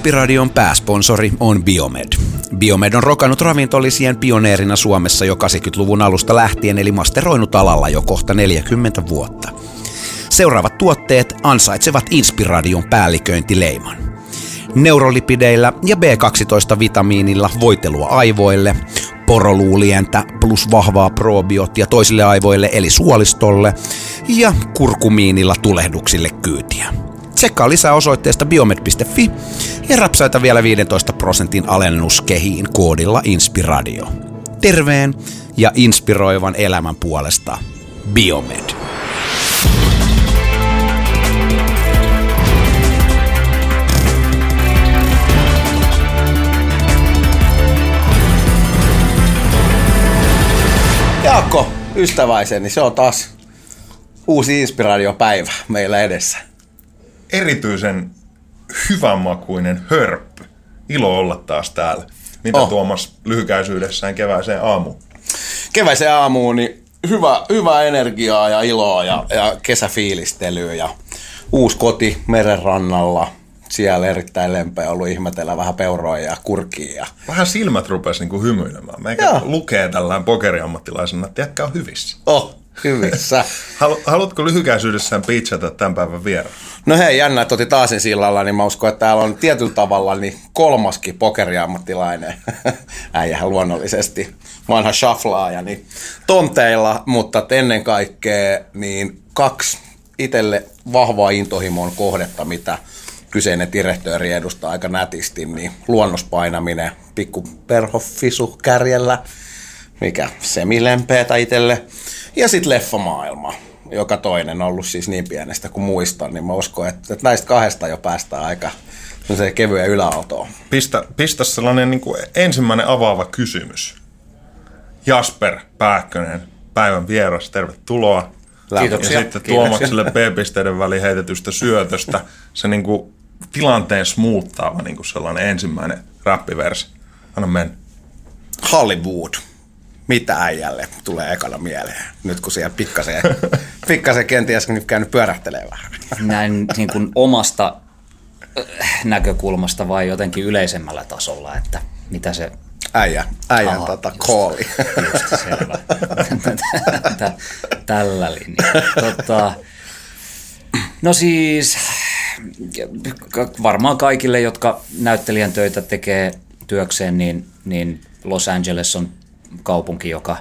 Inspiradion pääsponsori on Biomed. Biomed on rokannut ravintolisien pioneerina Suomessa jo 80-luvun alusta lähtien, eli masteroinut alalla jo kohta 40 vuotta. Seuraavat tuotteet ansaitsevat Inspiradion päälliköintileiman. Neurolipideillä ja B12-vitamiinilla voitelua aivoille, poroluulientä plus vahvaa probioottia toisille aivoille eli suolistolle ja kurkumiinilla tulehduksille kyytiä. Tsekkaa lisää osoitteesta biomed.fi ja rapsaita vielä 15 prosentin alennuskehiin koodilla Inspiradio. Terveen ja inspiroivan elämän puolesta Biomed. Jaakko, ystäväiseni, se on taas uusi inspiraatiopäivä meillä edessä. Erityisen hyvänmakuinen hörppy. Ilo olla taas täällä. Mitä Oh. Tuomas lyhykäisyydessään kevääseen aamuun? Keväisen aamuun, niin hyvä, hyvää energiaa ja iloa ja, ja kesäfiilistelyä ja uusi koti merenrannalla. Siellä erittäin lempeä ollut ihmetellä vähän peuroja ja kurkia. Ja... Vähän silmät rupes niinku hymyilemään. Meikä Joo. lukee tällään pokeriammattilaisena, että jätkä on hyvissä. Oh, hyvissä. Halu, haluatko lyhykäisyydessään pitchata tämän päivän vieraan? No hei, jännä, että otit Aasin sillalla, niin mä uskon, että täällä on tietyllä tavalla niin kolmaskin pokeriammattilainen. Äijähän luonnollisesti vanha shaflaaja, niin tonteilla, mutta ennen kaikkea niin kaksi itselle vahvaa intohimon kohdetta, mitä kyseinen direktööri edustaa aika nätisti, niin luonnospainaminen, pikku perhoffisu kärjellä, mikä semilempeetä itselle, ja sitten leffamaailma, joka toinen on ollut siis niin pienestä kuin muistan, niin mä uskon, että, että näistä kahdesta jo päästään aika se kevyen yläautoon. Pistä, pistä sellainen niin kuin ensimmäinen avaava kysymys. Jasper Pääkkönen, päivän vieras, tervetuloa. Kiitoksia. Ja sitten Kiitoksia. Tuomakselle B-pisteiden väliin heitetystä syötöstä se niin kuin tilanteen smoottaava niin kuin sellainen ensimmäinen räppiversi. Anna mennä. Hollywood. Mitä äijälle tulee ekana mieleen, nyt kun siellä pikkasen, pikkasen kenties nyt käynyt pyörähtelee vähän. näin niin kuin omasta äh, näkökulmasta vai jotenkin yleisemmällä tasolla, että mitä se Äijä, äijän Aha, tota, just. kooli. just selvä. Tä- Tällä linjalla. Tota, no siis varmaan kaikille, jotka näyttelijän töitä tekee työkseen, niin, niin Los Angeles on kaupunki, joka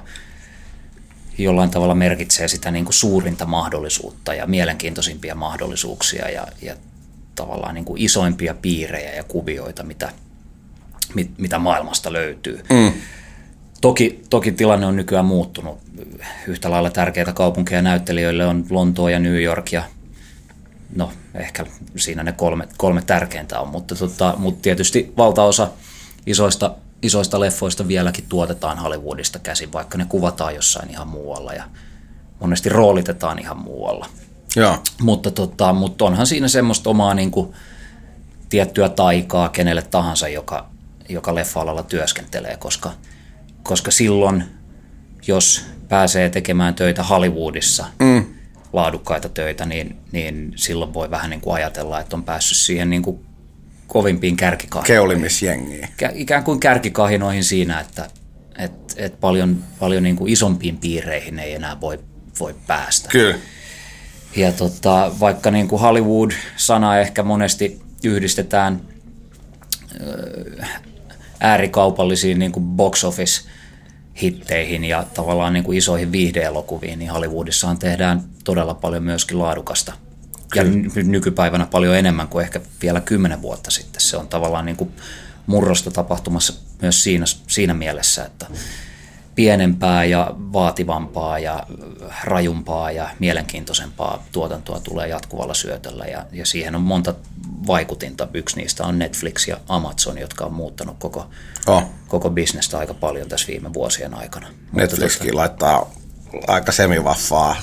jollain tavalla merkitsee sitä niin kuin suurinta mahdollisuutta ja mielenkiintoisimpia mahdollisuuksia ja, ja tavallaan niin kuin isoimpia piirejä ja kuvioita, mitä, mit, mitä maailmasta löytyy. Mm. Toki, toki tilanne on nykyään muuttunut. Yhtä lailla tärkeitä kaupunkeja näyttelijöille on Lontoo ja New York ja no ehkä siinä ne kolme, kolme tärkeintä on, mutta, tota, mutta tietysti valtaosa isoista, isoista leffoista vieläkin tuotetaan Hollywoodista käsin, vaikka ne kuvataan jossain ihan muualla ja monesti roolitetaan ihan muualla. Joo. Mutta, tota, mutta onhan siinä semmoista omaa niin kuin, tiettyä taikaa kenelle tahansa, joka, joka leffa-alalla työskentelee, koska, koska silloin, jos pääsee tekemään töitä Hollywoodissa, mm. laadukkaita töitä, niin, niin silloin voi vähän niin kuin ajatella, että on päässyt siihen niin kuin kovimpiin kärkikahinoihin. Keulimisjengiä. Kä- ikään kuin kärkikahinoihin siinä, että et, et paljon, paljon niin kuin isompiin piireihin ei enää voi, voi päästä. Kyllä. Ja tota, vaikka niin kuin Hollywood-sana ehkä monesti yhdistetään äärikaupallisiin niin kuin box office hitteihin ja tavallaan niin kuin isoihin viihdeelokuviin, niin Hollywoodissahan tehdään todella paljon myöskin laadukasta. Ja ny- nykypäivänä paljon enemmän kuin ehkä vielä kymmenen vuotta sitten. Se on tavallaan niin kuin murrosta tapahtumassa myös siinä, siinä mielessä, että pienempää ja vaativampaa ja rajumpaa ja mielenkiintoisempaa tuotantoa tulee jatkuvalla syötöllä ja, ja siihen on monta vaikutinta. Yksi niistä on Netflix ja Amazon, jotka on muuttanut koko, Oh. koko bisnestä aika paljon tässä viime vuosien aikana. Mutta Netflixkin laittaa aika semivaffaa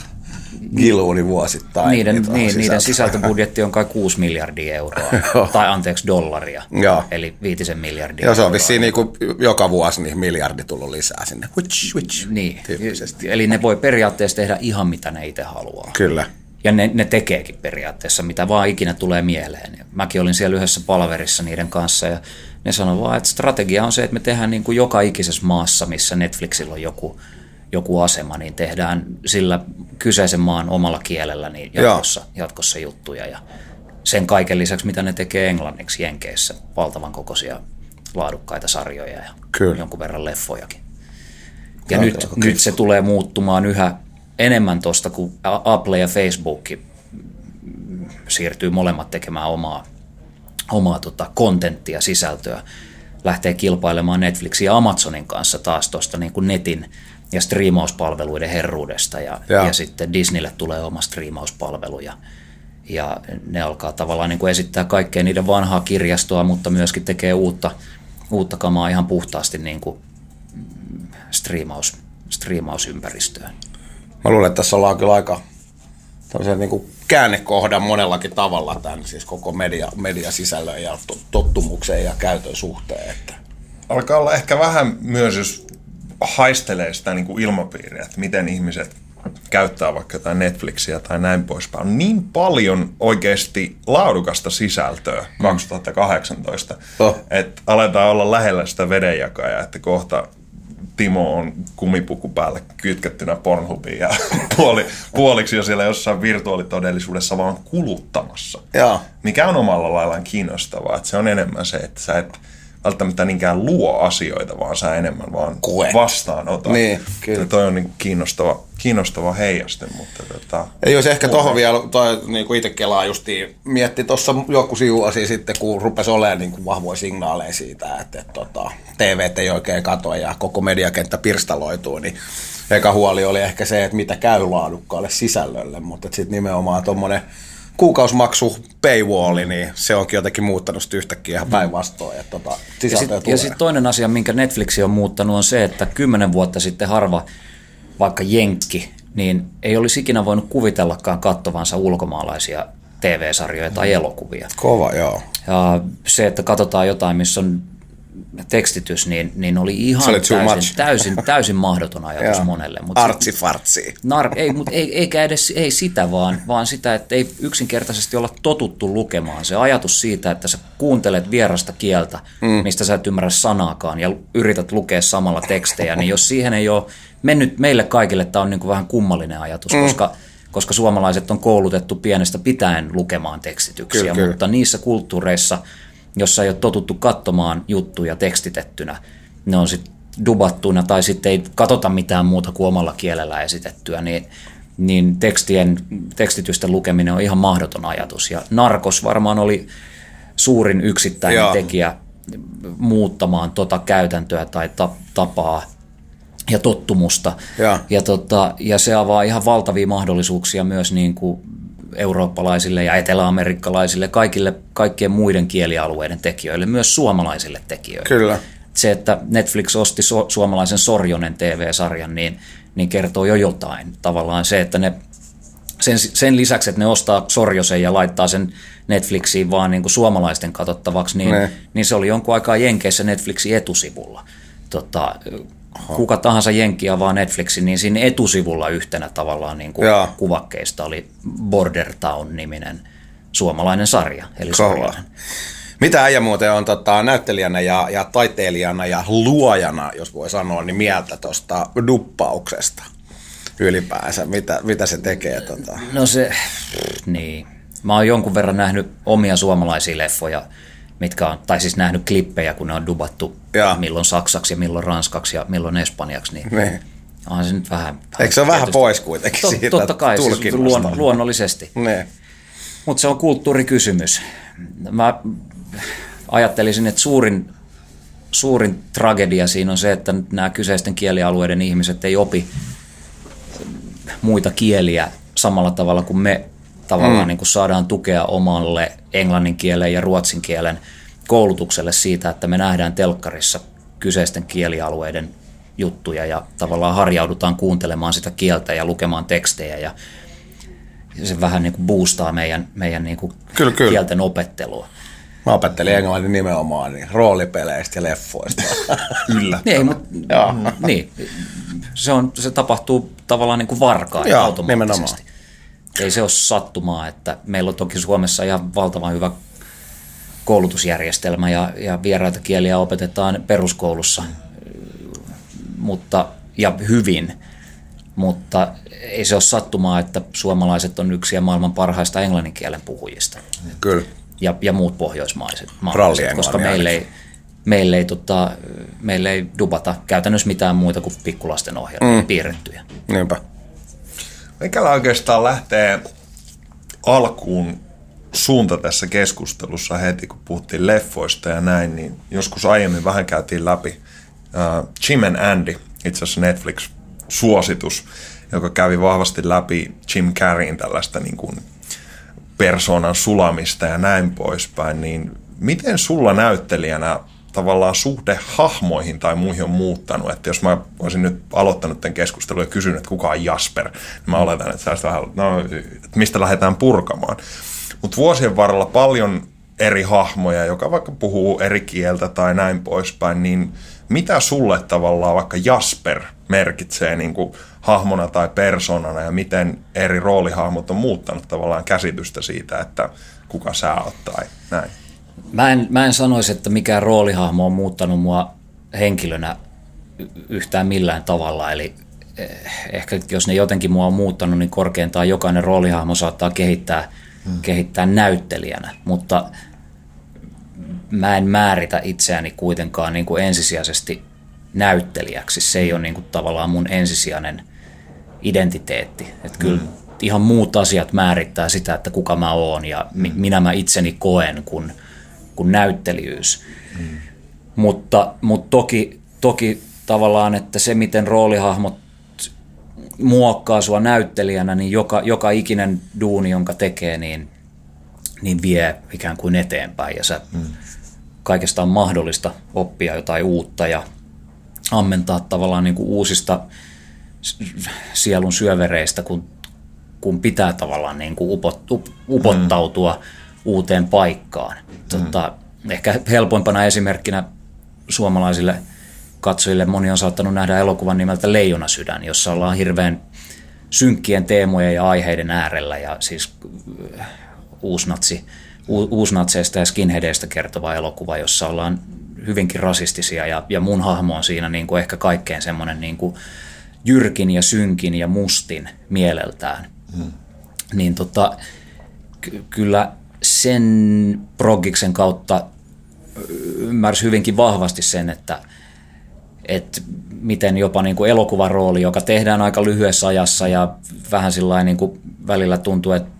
giluuni vuosittain. Niiden, niin, niiden sisältöä. sisältöbudjetti on kai 6 miljardia euroa, tai anteeksi dollaria, Joo. eli viitisen miljardia Joo, se on vissiin niinku joka vuosi niin miljardi tullut lisää sinne. Which, which, Niin, eli ne voi periaatteessa tehdä ihan mitä ne itse haluaa. Kyllä. Ja ne, ne tekeekin periaatteessa, mitä vaan ikinä tulee mieleen. Mäkin olin siellä yhdessä palaverissa niiden kanssa ja ne sanoivat vaan, että strategia on se, että me tehdään niin kuin joka ikisessä maassa, missä Netflixillä on joku, joku asema, niin tehdään sillä kyseisen maan omalla kielellä niin jatkossa, jatkossa juttuja. Ja sen kaiken lisäksi, mitä ne tekee englanniksi Jenkeissä, valtavan kokoisia laadukkaita sarjoja ja Kyllä. jonkun verran leffojakin. Ja nyt, nyt se tulee muuttumaan yhä enemmän tuosta, kun Apple ja Facebook siirtyy molemmat tekemään omaa, omaa tota, kontenttia, sisältöä. Lähtee kilpailemaan Netflixin ja Amazonin kanssa taas tuosta niin kuin netin ja striimauspalveluiden herruudesta. Ja, Joo. ja sitten Disneylle tulee oma striimauspalvelu ja, ja ne alkaa tavallaan niin kuin esittää kaikkea niiden vanhaa kirjastoa, mutta myöskin tekee uutta, uutta kamaa ihan puhtaasti niin kuin striimaus, striimausympäristöön. Mä luulen, että tässä ollaan kyllä aika tämmöisen niin kuin käännekohdan monellakin tavalla tämän siis koko media, mediasisällön ja to- tottumuksen ja käytön suhteen. Että. alkaa olla ehkä vähän myös, jos haistelee sitä niin kuin ilmapiiriä, että miten ihmiset käyttää vaikka jotain Netflixiä tai näin poispäin. On niin paljon oikeasti laadukasta sisältöä 2018, Oh. että aletaan olla lähellä sitä vedenjakajaa, että kohta Timo on kumipuku päällä kytkettynä Pornhubiin ja puoli, puoliksi jo siellä jossain virtuaalitodellisuudessa vaan kuluttamassa. Joo. Mikä on omalla laillaan kiinnostavaa, että se on enemmän se, että sä et välttämättä niinkään luo asioita, vaan sä enemmän vaan Koet. vastaanotat. Niin, kyllä. Ja toi on niin kiinnostava, kiinnostava heijaste, mutta tota, Ja jos ehkä tuohon vielä, toi, niin kuin itse kelaa justiin, mietti tuossa joku sivuasi sitten, kun rupesi olemaan niin kuin vahvoja signaaleja siitä, että, että tota, TV ei oikein katoa ja koko mediakenttä pirstaloituu, niin eka huoli oli ehkä se, että mitä käy laadukkaalle sisällölle, mutta sitten nimenomaan tuommoinen kuukausimaksu paywalli, niin se onkin jotenkin muuttanut sitä yhtäkkiä ihan päinvastoin, että tota, Ja sitten sit toinen asia, minkä Netflix on muuttanut, on se, että kymmenen vuotta sitten harva, vaikka Jenkki, niin ei olisi ikinä voinut kuvitellakaan kattovansa ulkomaalaisia TV-sarjoja tai elokuvia. Kova, joo. Ja se, että katsotaan jotain, missä on tekstitys, niin, niin oli ihan täysin, täysin, täysin mahdoton ajatus monelle. Mutta Artsifartsi. Nar- ei, mutta ei, eikä edes ei sitä, vaan, vaan sitä, että ei yksinkertaisesti olla totuttu lukemaan. Se ajatus siitä, että sä kuuntelet vierasta kieltä, mm. mistä sä et ymmärrä sanaakaan ja yrität lukea samalla tekstejä, niin jos siihen ei ole mennyt meille kaikille, tämä on niin kuin vähän kummallinen ajatus, mm. koska, koska suomalaiset on koulutettu pienestä pitäen lukemaan tekstityksiä, Kyllä, kyllä. mutta niissä kulttuureissa, jossa ei ole totuttu katsomaan juttuja tekstitettynä, ne on sitten dubattuna tai sitten ei katsota mitään muuta kuin omalla kielellä esitettyä, niin, niin tekstien, tekstitysten lukeminen on ihan mahdoton ajatus. Ja Narkos varmaan oli suurin yksittäinen Joo. tekijä muuttamaan tota käytäntöä tai ta, tapaa ja tottumusta. Joo. Ja, tota, ja se avaa ihan valtavia mahdollisuuksia myös niin kuin eurooppalaisille ja eteläamerikkalaisille, kaikille, kaikkien muiden kielialueiden tekijöille, myös suomalaisille tekijöille. Kyllä. Se, että Netflix osti su- suomalaisen Sorjonen TV-sarjan, niin, niin kertoo jo jotain. Tavallaan se, että ne sen, sen lisäksi, että ne ostaa Sorjosen ja laittaa sen Netflixiin vaan niin kuin suomalaisten katsottavaksi, niin, Ne. niin se oli jonkun aikaa Jenkeissä Netflixin etusivulla. Tota, kuka tahansa Jenkki avaa Netflixin, niin siinä etusivulla yhtenä tavallaan niin kuin kuvakkeista oli Border Town-niminen suomalainen sarja. Eli Kova. Mitä äijä muuten on tota, näyttelijänä ja, ja taiteilijana ja luojana, jos voi sanoa, niin mieltä tuosta duppauksesta ylipäänsä? Mitä, mitä se tekee? Tota? No se, niin. Mä oon jonkun verran nähnyt omia suomalaisia leffoja, mitkä on, tai siis nähnyt klippejä, kun ne on dubattu Joo. milloin saksaksi ja milloin ranskaksi ja milloin espanjaksi, niin Niin. onhan se nyt vähän... Eikö se ole vähän pois kuitenkin Tot, siitä Totta kai, siis luon, luonnollisesti. Niin. Mutta se on kulttuurikysymys. Mä ajattelisin, että suurin, suurin tragedia siinä on se, että nämä kyseisten kielialueiden ihmiset ei opi muita kieliä samalla tavalla kuin me tavallaan mm. niin kuin saadaan tukea omalle englannin kielen ja ruotsin kielen koulutukselle siitä, että me nähdään telkkarissa kyseisten kielialueiden juttuja ja tavallaan harjaudutaan kuuntelemaan sitä kieltä ja lukemaan tekstejä ja se vähän niin kuin boostaa meidän, meidän niin kuin Kyllä, kyllä. kielten opettelua. Mä opettelin englannin nimenomaan niin roolipeleistä ja leffoista. Kyllä. Niin, Joo. niin, se, on, se tapahtuu tavallaan niin kuin varkaan Joo, automaattisesti. Ei se ole sattumaa, että meillä on toki Suomessa ihan valtavan hyvä koulutusjärjestelmä ja, ja vieraita kieliä opetetaan peruskoulussa, mutta, ja hyvin, mutta ei se ole sattumaa, että suomalaiset on yksi maailman parhaista englannin kielen puhujista. Kyllä. Ja, ja muut pohjoismaiset, maalaiset, koska meille ei, meille ei, tota, meille ei dubata käytännössä mitään muita kuin pikkulasten ohjelmia, mm. piirrettyjä. Niinpä. Mikällä oikeastaan lähtee alkuun suunta tässä keskustelussa heti, kun puhuttiin leffoista ja näin, niin joskus aiemmin vähän käytiin läpi uh, Jim and Andy, itse asiassa Netflix-suositus, joka kävi vahvasti läpi Jim Carreyn tällaista niin kuin persoonan sulamista ja näin poispäin, niin miten sulla näyttelijänä tavallaan suhde hahmoihin tai muihin on muuttanut. Että jos mä olisin nyt aloittanut tämän keskustelun ja kysynyt, että kuka on Jasper, niin mä oletan, että vähän, no, että mistä lähdetään purkamaan. Mutta vuosien varrella paljon eri hahmoja, joka vaikka puhuu eri kieltä tai näin poispäin, niin mitä sulle tavallaan vaikka Jasper merkitsee niin kuin hahmona tai persoonana ja miten eri roolihahmot on muuttanut tavallaan käsitystä siitä, että kuka sä oot tai näin? Mä en, mä en sanoisi, että mikään roolihahmo on muuttanut mua henkilönä yhtään millään tavalla. Eli eh, ehkä jos ne jotenkin mua on muuttanut, niin korkeintaan jokainen roolihahmo saattaa kehittää, hmm. kehittää näyttelijänä. Mutta mä en määritä itseäni kuitenkaan niin kuin ensisijaisesti näyttelijäksi. Se ei ole niin kuin tavallaan mun ensisijainen identiteetti. Että kyllä hmm. ihan muut asiat määrittää sitä, että kuka mä oon ja mi- hmm. minä mä itseni koen, kun – kuin näyttelijyys. Mm. Mutta, mutta toki, toki tavallaan, että se miten roolihahmot muokkaa sua näyttelijänä, niin joka, joka ikinen duuni, jonka tekee, niin, niin vie ikään kuin eteenpäin. Ja sä, mm. kaikesta on mahdollista oppia jotain uutta ja ammentaa tavallaan niin kuin uusista sielun syövereistä, kun, kun pitää tavallaan niin kuin upot, up, upottautua mm. Uuteen paikkaan. Tota, ehkä helpoimpana esimerkkinä suomalaisille katsojille moni on saattanut nähdä elokuvan nimeltä Leijona sydän, jossa ollaan hirveän synkkien teemojen ja aiheiden äärellä ja siis äh, uusnatsi, uusnatseista ja skinheadeista kertova elokuva, jossa ollaan hyvinkin rasistisia ja, ja mun hahmo on siinä niin kuin ehkä kaikkein semmoinen niin kuin jyrkin ja synkin ja mustin mieleltään. Hmm. Niin tota, ky- kyllä sen progiksen kautta ymmärsi hyvinkin vahvasti sen, että, että miten jopa niin kuin elokuvan rooli, joka tehdään aika lyhyessä ajassa ja vähän sillä niin kuin välillä tuntuu, että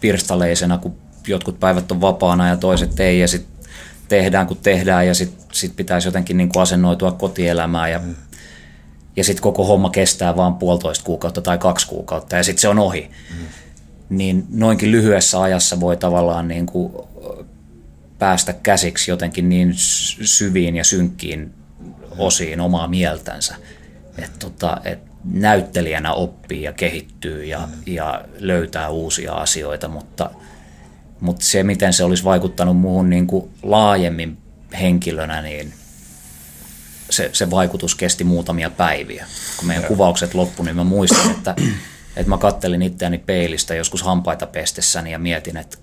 pirstaleisena, kun jotkut päivät on vapaana ja toiset ei, ja sitten tehdään kun tehdään, ja sitten sit pitäisi jotenkin niin kuin asennoitua kotielämään, ja, ja sitten koko homma kestää vain puolitoista kuukautta tai kaksi kuukautta, ja sitten se on ohi. Mm niin noinkin lyhyessä ajassa voi tavallaan niin kuin päästä käsiksi jotenkin niin syviin ja synkkiin osiin omaa mieltänsä, että tota, et näyttelijänä oppii ja kehittyy ja, ja löytää uusia asioita, mutta, mutta se, miten se olisi vaikuttanut muuhun niin kuin laajemmin henkilönä, niin se, se vaikutus kesti muutamia päiviä. Kun meidän kuvaukset loppu, niin mä muistan, että että mä kattelin itseäni peilistä joskus hampaita pestessäni ja mietin, että,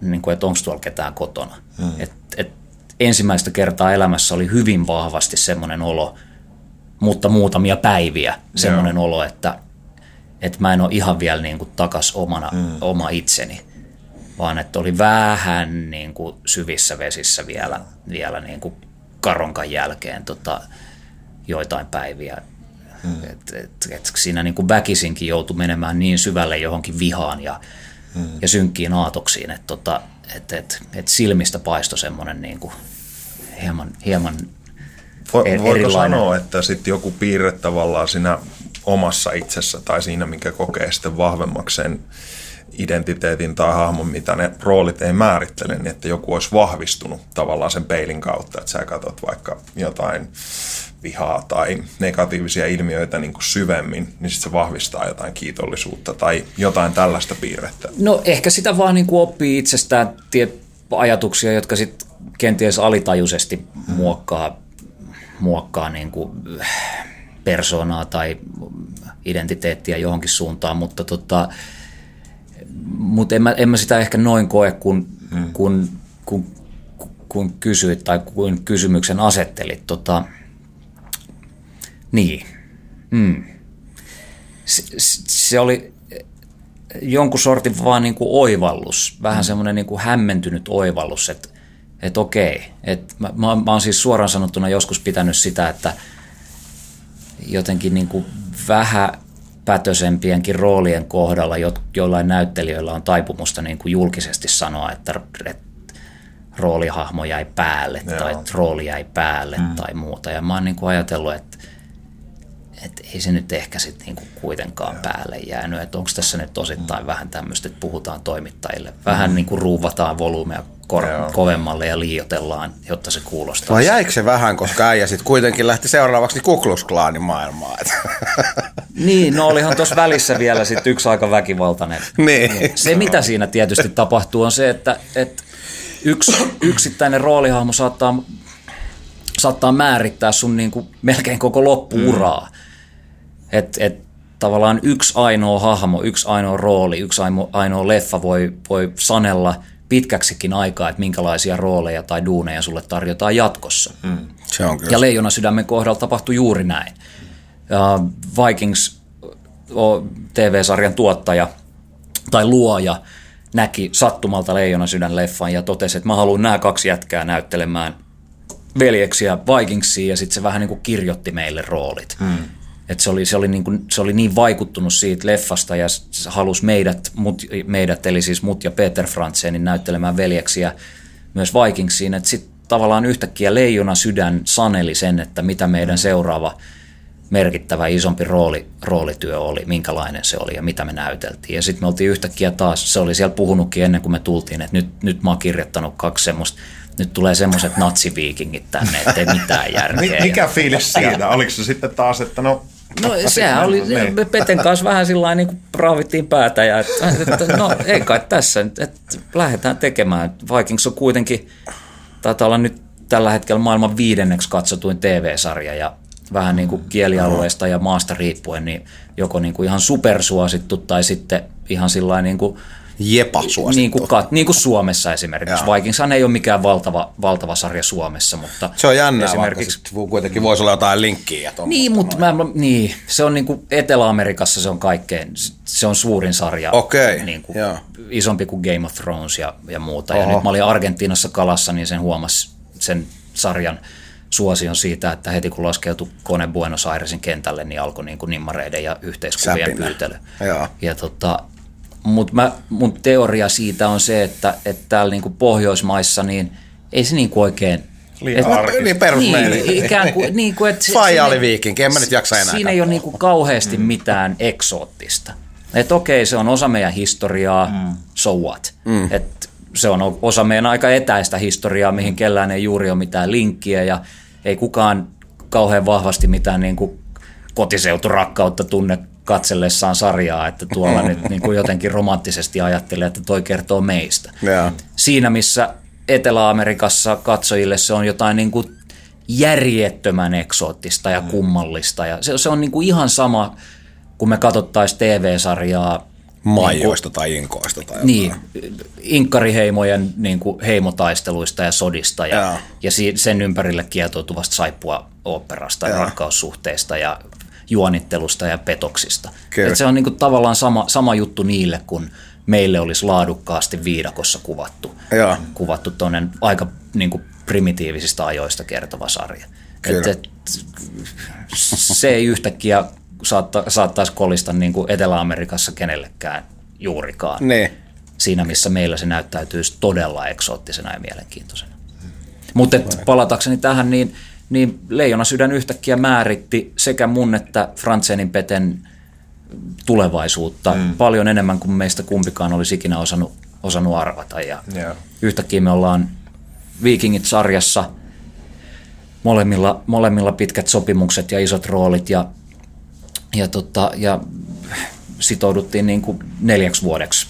niin kuin, että onko tuolla ketään kotona. Hmm. Et, et ensimmäistä kertaa elämässä oli hyvin vahvasti semmoinen olo, mutta muutamia päiviä semmoinen olo, että, että mä en ole ihan vielä niin kuin takas omana, hmm. oma itseni, vaan että oli vähän niin kuin syvissä vesissä vielä, vielä niin kuin karonkan jälkeen tota, joitain päiviä. Mm. Et, et, et siinä niin kuin väkisinkin joutui menemään niin syvälle johonkin vihaan ja, mm. ja synkkiin aatoksiin, että tota, et, et, et silmistä paistoi semmoinen niin kuin hieman, hieman Vo, Voiko erilainen. sanoa, että sitten joku piirre tavallaan siinä omassa itsessä tai siinä, minkä kokee sitten vahvemmaksi sen identiteetin tai hahmon, mitä ne roolit ei määrittele, niin että joku olisi vahvistunut tavallaan sen peilin kautta, että sä katsot vaikka jotain vihaa tai negatiivisia ilmiöitä niin kuin syvemmin, niin sitten se vahvistaa jotain kiitollisuutta tai jotain tällaista piirrettä. No ehkä sitä vaan niin kuin oppii itsestään tiet, ajatuksia, jotka sitten kenties alitajuisesti muokkaa, muokkaa niin kuin persoonaa tai identiteettiä johonkin suuntaan, mutta tota, mut en, mä, en mä sitä ehkä noin koe, kun, hmm. kun, kun kuin kysyit tai kuin kysymyksen asettelit. Tota, niin. Mm. Se, se oli jonkun sortin vaan niin kuin oivallus, vähän mm. semmoinen niin kuin hämmentynyt oivallus, että että okei, että mä, mä, mä oon siis suoraan sanottuna joskus pitänyt sitä, että jotenkin niin kuin vähän pätösempienkin roolien kohdalla jo, joillain näyttelijöillä on taipumusta niin kuin julkisesti sanoa, että, että roolihahmo jäi päälle Joo. tai rooli jäi päälle mm. tai muuta. Ja mä oon niin kuin ajatellut, että, että ei se nyt ehkä sitten niin kuin kuitenkaan Joo. päälle jäänyt. Että onko tässä nyt osittain mm. vähän tämmöistä, että puhutaan toimittajille. Vähän mm. niin kuin ruuvataan volyymea kor- kovemmalle ja liiotellaan, jotta se kuulostaa. Vai jäikö se vähän, koska äijä sitten kuitenkin lähti seuraavaksi Kuklus-klaanin maailmaan? niin, no olihan tuossa välissä vielä sit yksi aika väkivaltainen. niin. Se, mitä siinä tietysti tapahtuu, on se, että, että yksi yksittäinen roolihahmo saattaa, saattaa määrittää sun niin kuin melkein koko loppuuraa. Mm. Että et, tavallaan yksi ainoa hahmo, yksi ainoa rooli, yksi ainoa leffa voi, voi sanella – pitkäksikin aikaa, että minkälaisia rooleja tai duuneja sulle tarjotaan jatkossa. Mm, se on kyllä. Ja Leijona sydämen kohdalla tapahtui juuri näin. Uh, Vikings TV-sarjan tuottaja tai luoja näki sattumalta Leijona sydän leffan ja totesi, että mä haluan nämä kaksi jätkää näyttelemään veljeksiä Vikingsiin ja sitten se vähän niin kuin kirjoitti meille roolit. Mm. Et se, oli, se, oli niin kuin, se oli niin vaikuttunut siitä leffasta ja halusi meidät, mut, meidät, eli siis mut ja Peter Frantsenin näyttelemään veljeksiä myös Vikingsiin, että sitten tavallaan yhtäkkiä leijona sydän saneli sen, että mitä meidän seuraava merkittävä isompi rooli, roolityö oli, minkälainen se oli ja mitä me näyteltiin. Ja sitten me oltiin yhtäkkiä taas, se oli siellä puhunutkin ennen kuin me tultiin, että nyt, nyt mä oon kirjoittanut kaksi semmoista nyt tulee semmoiset natsiviikingit tänne, ettei mitään järkeä. Mikä fiilis siitä? Oliko se sitten taas, että no No sehän oli, niin. me Peten kanssa vähän sillä niin kuin raavittiin päätä ja että, että no ei kai tässä, että lähdetään tekemään. Vikings on kuitenkin, taitaa olla nyt tällä hetkellä maailman viidenneksi katsotuin TV-sarja ja vähän niin kuin kielialueesta ja maasta riippuen, niin joko niin kuin ihan supersuosittu tai sitten ihan sillä niin kuin Jepa suosittu. Niin kuin, niin kuin Suomessa esimerkiksi. Vikingshan ei ole mikään valtava, valtava sarja Suomessa, mutta... Se on jännä, esimerkiksi... kuitenkin voisi olla jotain linkkiä. Niin, mutta mä, niin, se on niin kuin Etelä-Amerikassa se on kaikkein, se on suurin sarja. Okei, niin kuin, Isompi kuin Game of Thrones ja, ja muuta. Oho. Ja nyt mä olin Argentiinassa kalassa, niin sen huomasi sen sarjan suosion siitä, että heti kun laskeutui kone Buenos Airesin kentälle, niin alkoi niin kuin nimmareiden ja yhteiskuvien Säpinä. pyytely. Ja tota, mutta mun teoria siitä on se, että, että täällä niinku Pohjoismaissa niin ei se niinku oikein Liian et, niin perus niin, ikään kuin, niin kuin, että Faija oli viikinki, en mä nyt jaksa enää. Siinä ei ole niinku kauheasti mm. mitään eksoottista. Että okei, se on osa meidän historiaa, mm. so what. Mm. Et se on osa meidän aika etäistä historiaa, mihin kellään ei juuri ole mitään linkkiä ja ei kukaan kauhean vahvasti mitään niinku kotiseuturakkautta tunne katsellessaan sarjaa, että tuolla nyt niin kuin jotenkin romanttisesti ajattelee, että toi kertoo meistä. Yeah. Siinä missä Etelä-Amerikassa katsojille se on jotain niin kuin järjettömän eksoottista ja mm. kummallista. Ja se, se on niin kuin ihan sama, kun me katsottaisiin TV-sarjaa Maijoista niin kuin, tai inkoista tai jotain. Niin, inkkariheimojen niin kuin heimotaisteluista ja sodista ja, ja. ja sen ympärille kietoutuvasta saippua oopperasta ja rakkaussuhteista ja juonittelusta ja petoksista. Et se on niinku tavallaan sama, sama juttu niille, kun meille olisi laadukkaasti viidakossa kuvattu. Joo. Kuvattu tuonne aika niinku primitiivisista ajoista kertova sarja. Et, et, se ei yhtäkkiä saatta, saattaisi kolista niin kuin Etelä-Amerikassa kenellekään juurikaan. Ne. Siinä, missä meillä se näyttäytyisi todella eksoottisena ja mielenkiintoisena. Mutta palatakseni tähän, niin niin Leijona sydän yhtäkkiä määritti sekä mun että Frantsenin Peten tulevaisuutta mm. paljon enemmän kuin meistä kumpikaan olisi ikinä osannut, osannut arvata. Ja yeah. Yhtäkkiä me ollaan Vikingit-sarjassa molemmilla, molemmilla pitkät sopimukset ja isot roolit ja, ja, tota, ja sitouduttiin niin kuin neljäksi vuodeksi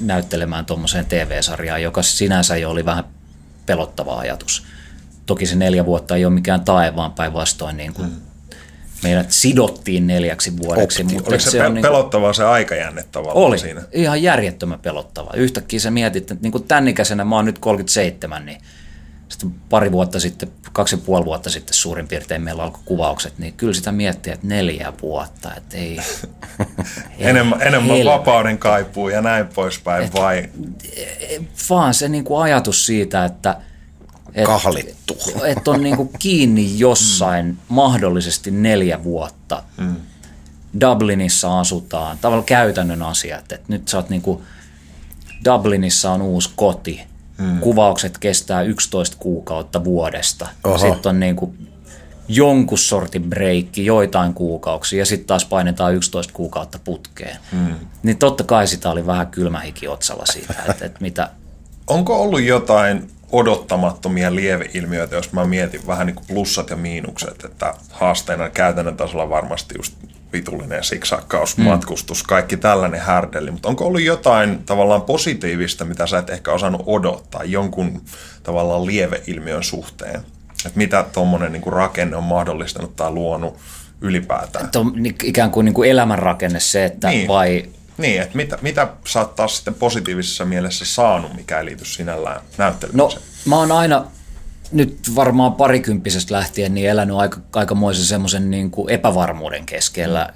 näyttelemään tuommoiseen TV-sarjaan, joka sinänsä jo oli vähän pelottava ajatus. Toki se neljä vuotta ei ole mikään tae, vaan päinvastoin niin kuin hmm. meidät sidottiin neljäksi vuodeksi. Opti. Mutta Oliko se, se on niin pelottavaa se aikajänne tavallaan oli, siinä? ihan järjettömän pelottava. Yhtäkkiä sä mietit, että niin kuin tämän ikäisenä, mä oon nyt 37, niin sitten pari vuotta sitten, kaksi ja puoli vuotta sitten suurin piirtein meillä alkoi kuvaukset, niin kyllä sitä miettii, että neljä vuotta, että ei... enemmän enemmän vapauden kaipuu ja näin poispäin, Et- vai Vaan se niin kuin ajatus siitä, että... Et, Kahlittu. Että on niin kuin kiinni jossain mm. mahdollisesti neljä vuotta. Mm. Dublinissa asutaan, tavallaan käytännön asiat, että nyt sä oot niin kuin, Dublinissa on uusi koti, mm. kuvaukset kestää 11 kuukautta vuodesta. Oho. Sitten on niin kuin jonkun sortin breikki joitain kuukausia ja sitten taas painetaan 11 kuukautta putkeen. Mm. Niin totta kai sitä oli vähän kylmähiki otsalla siitä, että, että mitä, onko ollut jotain odottamattomia lieveilmiöitä, jos mä mietin vähän niin kuin plussat ja miinukset, että haasteena käytännön tasolla varmasti just vitullinen siksakkaus, mm. matkustus, kaikki tällainen härdelli, mutta onko ollut jotain tavallaan positiivista, mitä sä et ehkä osannut odottaa jonkun tavallaan lieveilmiön suhteen? Että mitä tuommoinen niin rakenne on mahdollistanut tai luonut ylipäätään? että on ikään kuin, niin kuin elämänrakenne se, että Niin. vai Niin, että mitä, mitä sä oot taas sitten positiivisessa mielessä saanut, mikä ei liity sinällään No, näyttelemiseen? mä oon aina nyt varmaan parikymppisestä lähtien niin elänyt aika, aikamoisen semmoisen niin kuin epävarmuuden keskellä,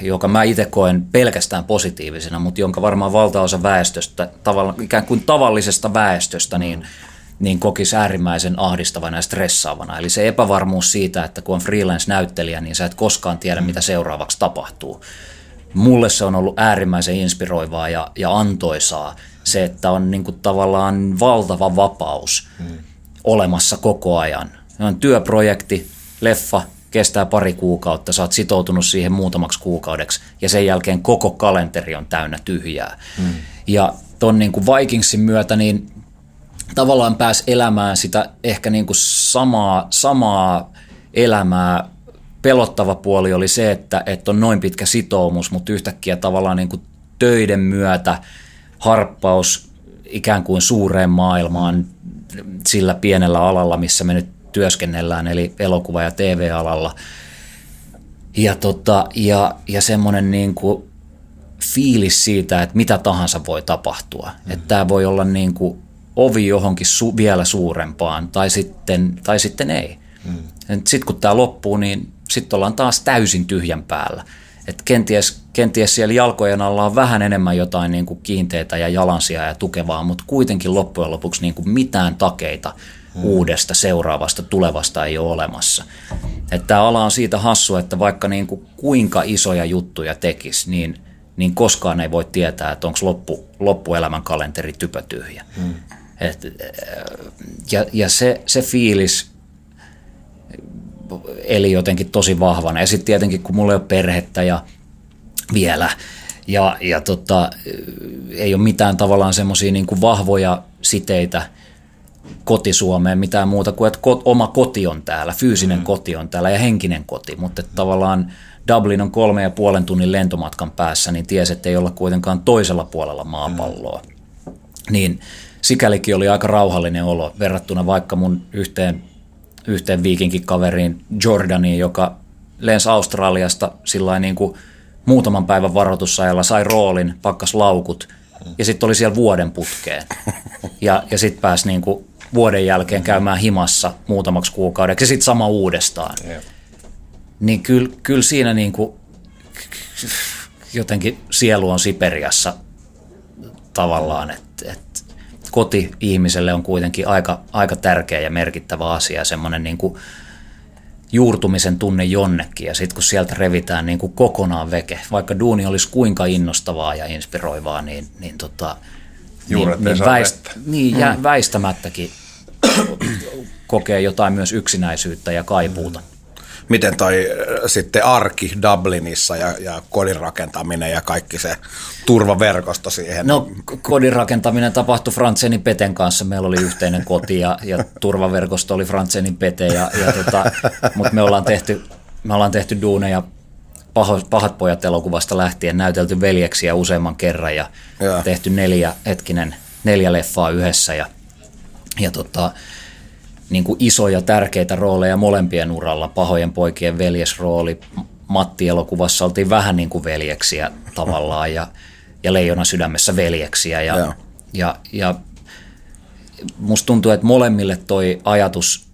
joka mä itse koen pelkästään positiivisena, mutta jonka varmaan valtaosa väestöstä, tavalla, ikään kuin tavallisesta väestöstä, niin, niin kokisi äärimmäisen ahdistavana ja stressaavana. Eli se epävarmuus siitä, että kun on freelance-näyttelijä, niin sä et koskaan tiedä, mitä seuraavaksi tapahtuu mulle se on ollut äärimmäisen inspiroivaa ja, ja antoisaa se, että on niin kuin tavallaan valtava vapaus mm. olemassa koko ajan. Se on työprojekti, leffa, kestää pari kuukautta, sä oot sitoutunut siihen muutamaksi kuukaudeksi ja sen jälkeen koko kalenteri on täynnä tyhjää. Mm. Ja ton niin kuin Vikingsin myötä niin tavallaan pääs elämään sitä ehkä niin kuin samaa, samaa elämää. Pelottava puoli oli se, että, että on noin pitkä sitoumus, mutta yhtäkkiä tavallaan niin kuin töiden myötä harppaus ikään kuin suureen maailmaan sillä pienellä alalla, missä me nyt työskennellään, eli elokuva- ja TV-alalla. Ja, tota, ja, ja semmoinen niin kuin fiilis siitä, että mitä tahansa voi tapahtua. Mm. Että tämä voi olla niin kuin ovi johonkin su- vielä suurempaan tai sitten, tai sitten ei. Mm. Sitten kun tämä loppuu, niin sitten ollaan taas täysin tyhjän päällä. Et kenties, kenties siellä jalkojen alla on vähän enemmän jotain niin kuin kiinteitä ja jalansia ja tukevaa, mutta kuitenkin loppujen lopuksi niin kuin mitään takeita hmm. uudesta, seuraavasta, tulevasta ei ole olemassa. Että tämä ala on siitä hassu, että vaikka niin kuin kuinka isoja juttuja tekisi, niin, niin koskaan ei voi tietää, että onko loppu, loppuelämän kalenteri typötyhjä. Hmm. Et, ja ja se, se fiilis eli jotenkin tosi vahvana. Ja sitten tietenkin, kun mulla ei ole perhettä ja vielä, ja, ja tota, ei ole mitään tavallaan semmoisia niin vahvoja siteitä kotisuomeen, mitään muuta kuin, että ko, oma koti on täällä, fyysinen mm. koti on täällä ja henkinen koti, mutta tavallaan Dublin on kolme ja puolen tunnin lentomatkan päässä, niin tiesi, että ei olla kuitenkaan toisella puolella maapalloa. Mm. Niin sikälikin oli aika rauhallinen olo verrattuna vaikka mun yhteen yhteen viikinkikaveriin Jordaniin, joka lensi Australiasta sillä niin kuin muutaman päivän varoitusajalla, sai roolin, pakkas laukut ja sitten oli siellä vuoden putkeen. Ja, ja sitten pääsi niin kuin vuoden jälkeen käymään himassa muutamaksi kuukaudeksi ja sitten sama uudestaan. Niin kyllä, kyllä siinä niin kuin jotenkin sielu on Siperiassa tavallaan, että, että koti ihmiselle on kuitenkin aika, aika tärkeä ja merkittävä asia, semmoinen niin kuin juurtumisen tunne jonnekin. Ja sitten kun sieltä revitään niin kuin kokonaan veke, vaikka duuni olisi kuinka innostavaa ja inspiroivaa, niin, niin, tota, Juuret niin, niin, väist, niin jä, väistämättäkin kokee jotain myös yksinäisyyttä ja kaipuuta. Miten toi äh, sitten arki Dublinissa ja, ja kodin rakentaminen ja kaikki se turvaverkosto siihen? No kodin rakentaminen tapahtui Frantsenin Peten kanssa. Meillä oli yhteinen koti ja, ja turvaverkosto oli Frantsenin Pete. Ja, ja tota, Mutta me ollaan tehty, me ollaan tehty duuneja paho, Pahat pojat elokuvasta lähtien, näytelty veljeksiä useamman kerran ja, Joo. tehty neljä, hetkinen, neljä leffaa yhdessä. Ja, ja tota, niin kuin isoja tärkeitä rooleja molempien uralla. Pahojen poikien veljesrooli. Matti-elokuvassa oltiin vähän niin kuin veljeksiä tavallaan ja, ja Leijona sydämessä veljeksiä. Ja, Joo. ja, ja musta tuntuu, että molemmille toi ajatus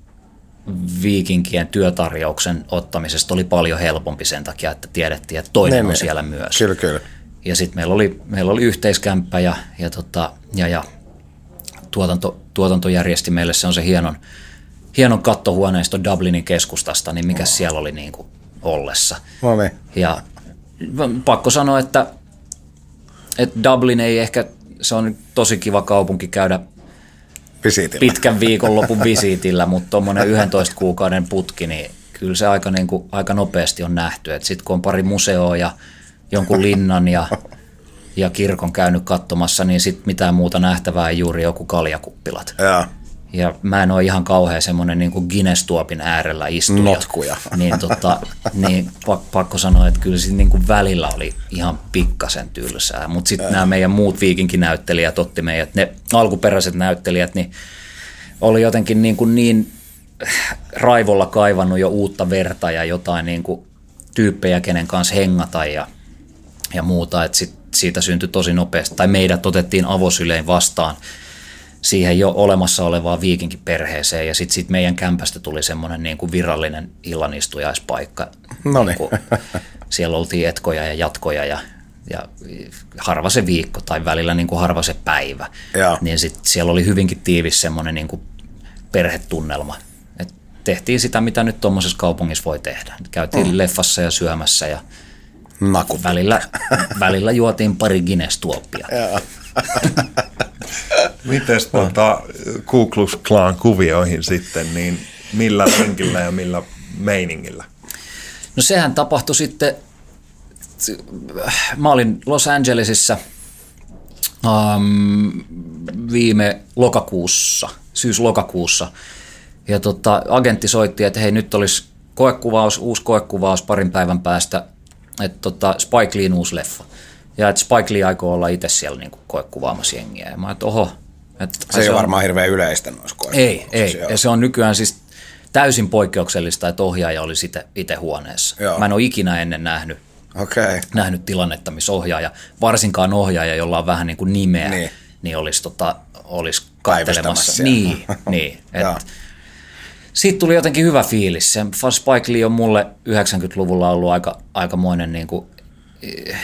viikinkien työtarjouksen ottamisesta oli paljon helpompi sen takia, että tiedettiin, että toinen Ne, on ne. siellä myös. Kyllä, kyllä. Ja sitten meillä oli, meillä oli yhteiskämppä ja, ja, tota, ja, ja tuotanto, tuotanto järjesti meille se on se hienon, hienon kattohuoneisto Dublinin keskustasta, niin mikä siellä oli niin kuin ollessa. No niin. Ja pakko sanoa, että, että Dublin ei ehkä, se on tosi kiva kaupunki käydä Visiitillä. pitkän viikonlopun visiitillä, mutta tuommoinen 11 kuukauden putki, niin kyllä se aika, niin kuin, aika nopeasti on nähty. Sitten kun on pari museoa ja jonkun linnan ja, ja kirkon käynyt katsomassa, niin sitten mitään muuta nähtävää ei juuri joku kaljakuppilat. Joo. Ja mä en ole ihan kauhean semmoinen niin Guinness-tuopin äärellä istuja. Notkuja. Niin, tota, niin pak- pakko sanoa, että kyllä siinä niin kuin välillä oli ihan pikkasen tylsää. Mutta sitten nämä meidän muut viikinkinäyttelijät otti meidät, ne alkuperäiset näyttelijät, niin oli jotenkin niin, kuin niin raivolla kaivannut jo uutta verta ja jotain niin kuin tyyppejä, kenen kanssa hengata ja, ja muuta. Että sit siitä syntyi tosi nopeasti, tai meidät otettiin avosylein vastaan siihen jo olemassa olevaan viikinkiperheeseen ja sitten sit meidän kämpästä tuli semmoinen niin kuin virallinen illanistujaispaikka. Noniin. Niin kuin, siellä oltiin etkoja ja jatkoja ja, ja harva se viikko tai välillä niin kuin harva se päivä. Joo. Niin sitten siellä oli hyvinkin tiivis semmoinen niin kuin perhetunnelma. Et tehtiin sitä, mitä nyt tuommoisessa kaupungissa voi tehdä. Käytiin mm. leffassa ja syömässä ja Naku. välillä, välillä juotiin pari Guinness-tuoppia. Mites tuota, Ku Klux Klan kuvioihin sitten, niin millä lenkillä ja millä meiningillä? No sehän tapahtui sitten, mä olin Los Angelesissa um, viime lokakuussa, syys-lokakuussa. Ja tota, agentti soitti, että hei nyt olisi koekuvaus, uusi koekuvaus parin päivän päästä, että tota, Spike Leein uusi leffa. Ja että Spike Lee aikoo olla itse siellä niin koekuvaamassa jengiä. Ja mä että oho. Että Se ei on- ole varmaan hirveän yleistä noissa ei, ei. Joo. Ja se on nykyään siis täysin poikkeuksellista, että ohjaaja olisi itse, itse huoneessa. Joo. Mä en ole ikinä ennen nähnyt. Okay. nähnyt tilannetta, missä ohjaaja, varsinkaan ohjaaja, jolla on vähän niin kuin nimeä, Niin. niin, olisi, tota, olisi siellä. Niin, niin. Joo. Et, siitä tuli jotenkin hyvä fiilis. Se Spike Lee on mulle 90-luvulla ollut aika, aikamoinen niin kuin, eh,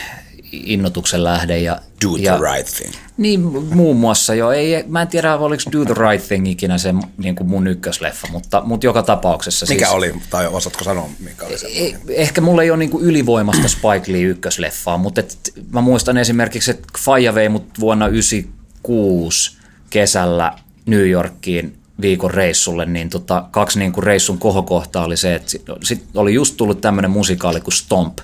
innotuksen lähde. Ja, Do the ja, right thing. niin, muun muassa jo. Ei, mä en tiedä, oliko Do the Right Thing ikinä se niin kuin mun ykkösleffa, mutta, mutta joka tapauksessa. Mikä siis, oli, tai osaatko sanoa, mikä oli se? ei- Ehkä mulla ei ole niin kuin ylivoimasta Spike Lee ykkösleffaa, mutta et, mä muistan esimerkiksi, että Faija vei mut vuonna 96 kesällä New Yorkiin viikon reissulle, niin tota, kaksi niin kuin reissun kohokohtaa oli se, että sit, sit oli just tullut tämmöinen musikaali kuin Stomp,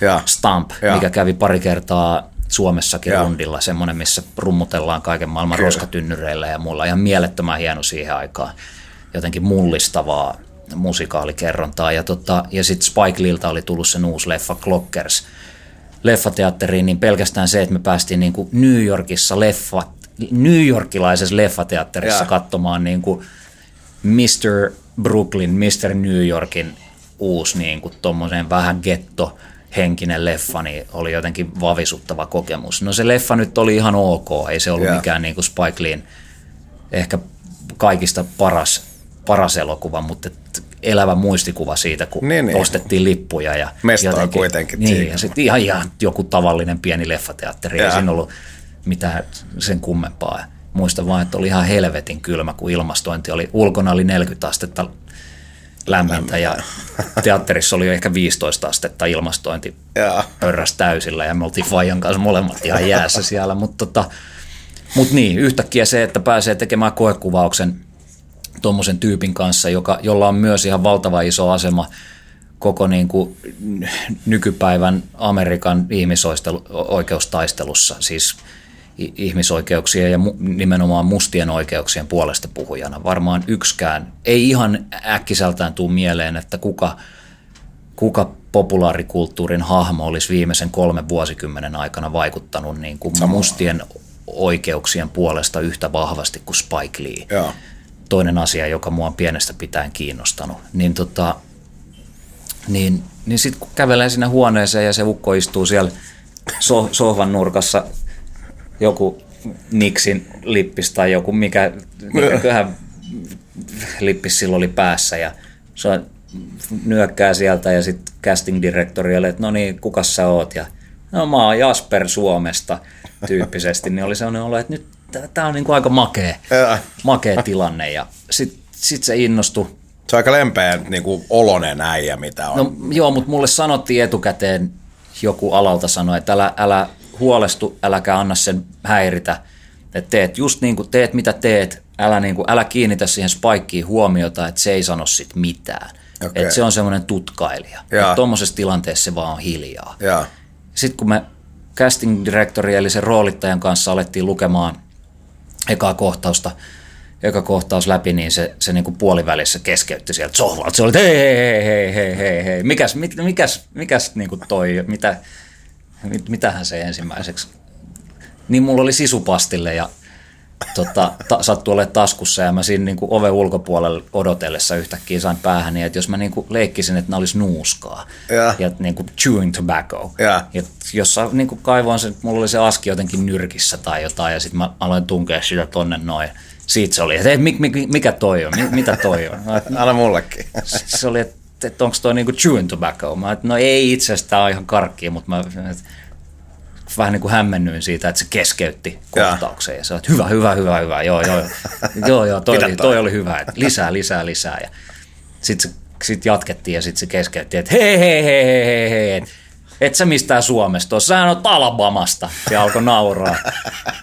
Joo. Stamp, Joo. mikä kävi pari kertaa Suomessakin Joo. rundilla, semmoinen, missä rummutellaan kaiken maailman Kyllä. roskatynnyreillä ja mulla ihan mielettömän hieno siihen aikaan, jotenkin mullistavaa musikaalikerrontaa. Ja, tota, ja sitten Spike Leeltä oli tullut sen uusi leffa Clockers leffateatteriin, niin pelkästään se, että me päästiin niin kuin New Yorkissa leffat, New Yorkilaisessa leffateatterissa Joo. katsomaan niin kuin Mr. Brooklyn, Mr. New Yorkin uusi niin kuin tommosen vähän getto henkinen leffa, niin oli jotenkin vavisuttava kokemus. No se leffa nyt oli ihan ok, ei se ollut Joo. mikään niin kuin Spike Leein ehkä kaikista paras, paras elokuva, mutta elävä muistikuva siitä, kun Niin, niin. ostettiin lippuja. Ja Mestoja kuitenkin Niin, siinä. ja sitten ihan, ihan joku tavallinen pieni leffateatteri, ei Joo. siinä ollut mitään sen kummempaa. Muistan vaan, että oli ihan helvetin kylmä, kun ilmastointi oli, ulkona oli 40 astetta lämmintä ja teatterissa oli jo ehkä 15 astetta ilmastointi pörräs täysillä ja me oltiin Fajan kanssa molemmat ihan jäässä siellä, mutta tota, mut niin, yhtäkkiä se, että pääsee tekemään koekuvauksen tuommoisen tyypin kanssa, joka, jolla on myös ihan valtava iso asema koko niin kuin nykypäivän Amerikan ihmisoikeustaistelussa, siis ihmisoikeuksien ja mu- nimenomaan mustien oikeuksien puolesta puhujana. Varmaan yksikään, ei ihan äkkiseltään tuu mieleen, että kuka, kuka populaarikulttuurin hahmo olisi viimeisen kolmen vuosikymmenen aikana vaikuttanut niin kuin mustien oikeuksien puolesta yhtä vahvasti kuin Spike Lee Joo. toinen asia, joka mua on pienestä pitäen kiinnostanut. Niin, tota, niin, niin sitten kun kävelee sinne huoneeseen ja se ukko istuu siellä so, sohvan nurkassa, joku Nixin lippis tai joku, mikä, mikäköhän lippis silloin oli päässä ja se on- nyökkää sieltä ja sitten casting directorille, että no niin, kuka sä oot? Ja no mä oon Jasper Suomesta tyyppisesti, niin oli sellainen olo, että nyt tämä on niinku aika makea, makea tilanne ja sitten sit se innostui. Se on aika lempeä niin kuin olonen äijä, mitä on. No joo, mutta mulle sanottiin etukäteen, joku alalta sanoi, että älä, älä huolestu, äläkä anna sen häiritä. Että teet just niin kuin teet, mitä teet, älä, niin kuin, älä kiinnitä siihen spiikkiin huomiota, että se ei sano sit mitään. Okei. Että se on semmoinen tutkailija. Tuommoisessa tilanteessa se vaan on hiljaa. Sitten kun me casting directori eli sen roolittajan kanssa alettiin lukemaan ekaa kohtausta, eka kohtaus läpi, niin se, se niin kuin puolivälissä keskeytti sieltä sohvalta. Se oli, hei, hei, hei, hei, hei, hei. Mikäs, mikäs, mikäs niin kuin toi, mitä, mit, mitähän se ensimmäiseksi. Niin mulla oli sisupastille ja tota, ta, sattui olemaan taskussa ja mä siinä niin kuin oven ulkopuolella odotellessa yhtäkkiä sain päähän, että jos mä niin kuin leikkisin, että ne olisi nuuskaa Ja. ja niin kuin chewing tobacco. Ja. Ja jossa niin kuin kaivoin sen, mulla oli se aski jotenkin nyrkissä tai jotain ja sitten mä aloin tunkea sitä tonne noin. Siitä se oli, että hei, mi, mi, mikä toi on, mi, mitä toi on? Anna mullekin. Se oli, että, että onko toi niinku chewing tobacco? Mä, että no ei itse asiassa, tää on ihan karkkia, mutta mä että vähän niin kuin hämmennyin siitä, että se keskeytti Jaa. kohtauksen. Ja se oli, että hyvä, hyvä, hyvä, hyvä, joo, joo, joo, joo toi, oli, toi. oli hyvä, että lisää, lisää, lisää. Ja sitten se, sit jatkettiin ja sitten se keskeytti, että hei, hei, hei, hei, hei, hei, et, et sä mistään Suomesta ole, sähän oot Alabamasta. Ja alkoi nauraa.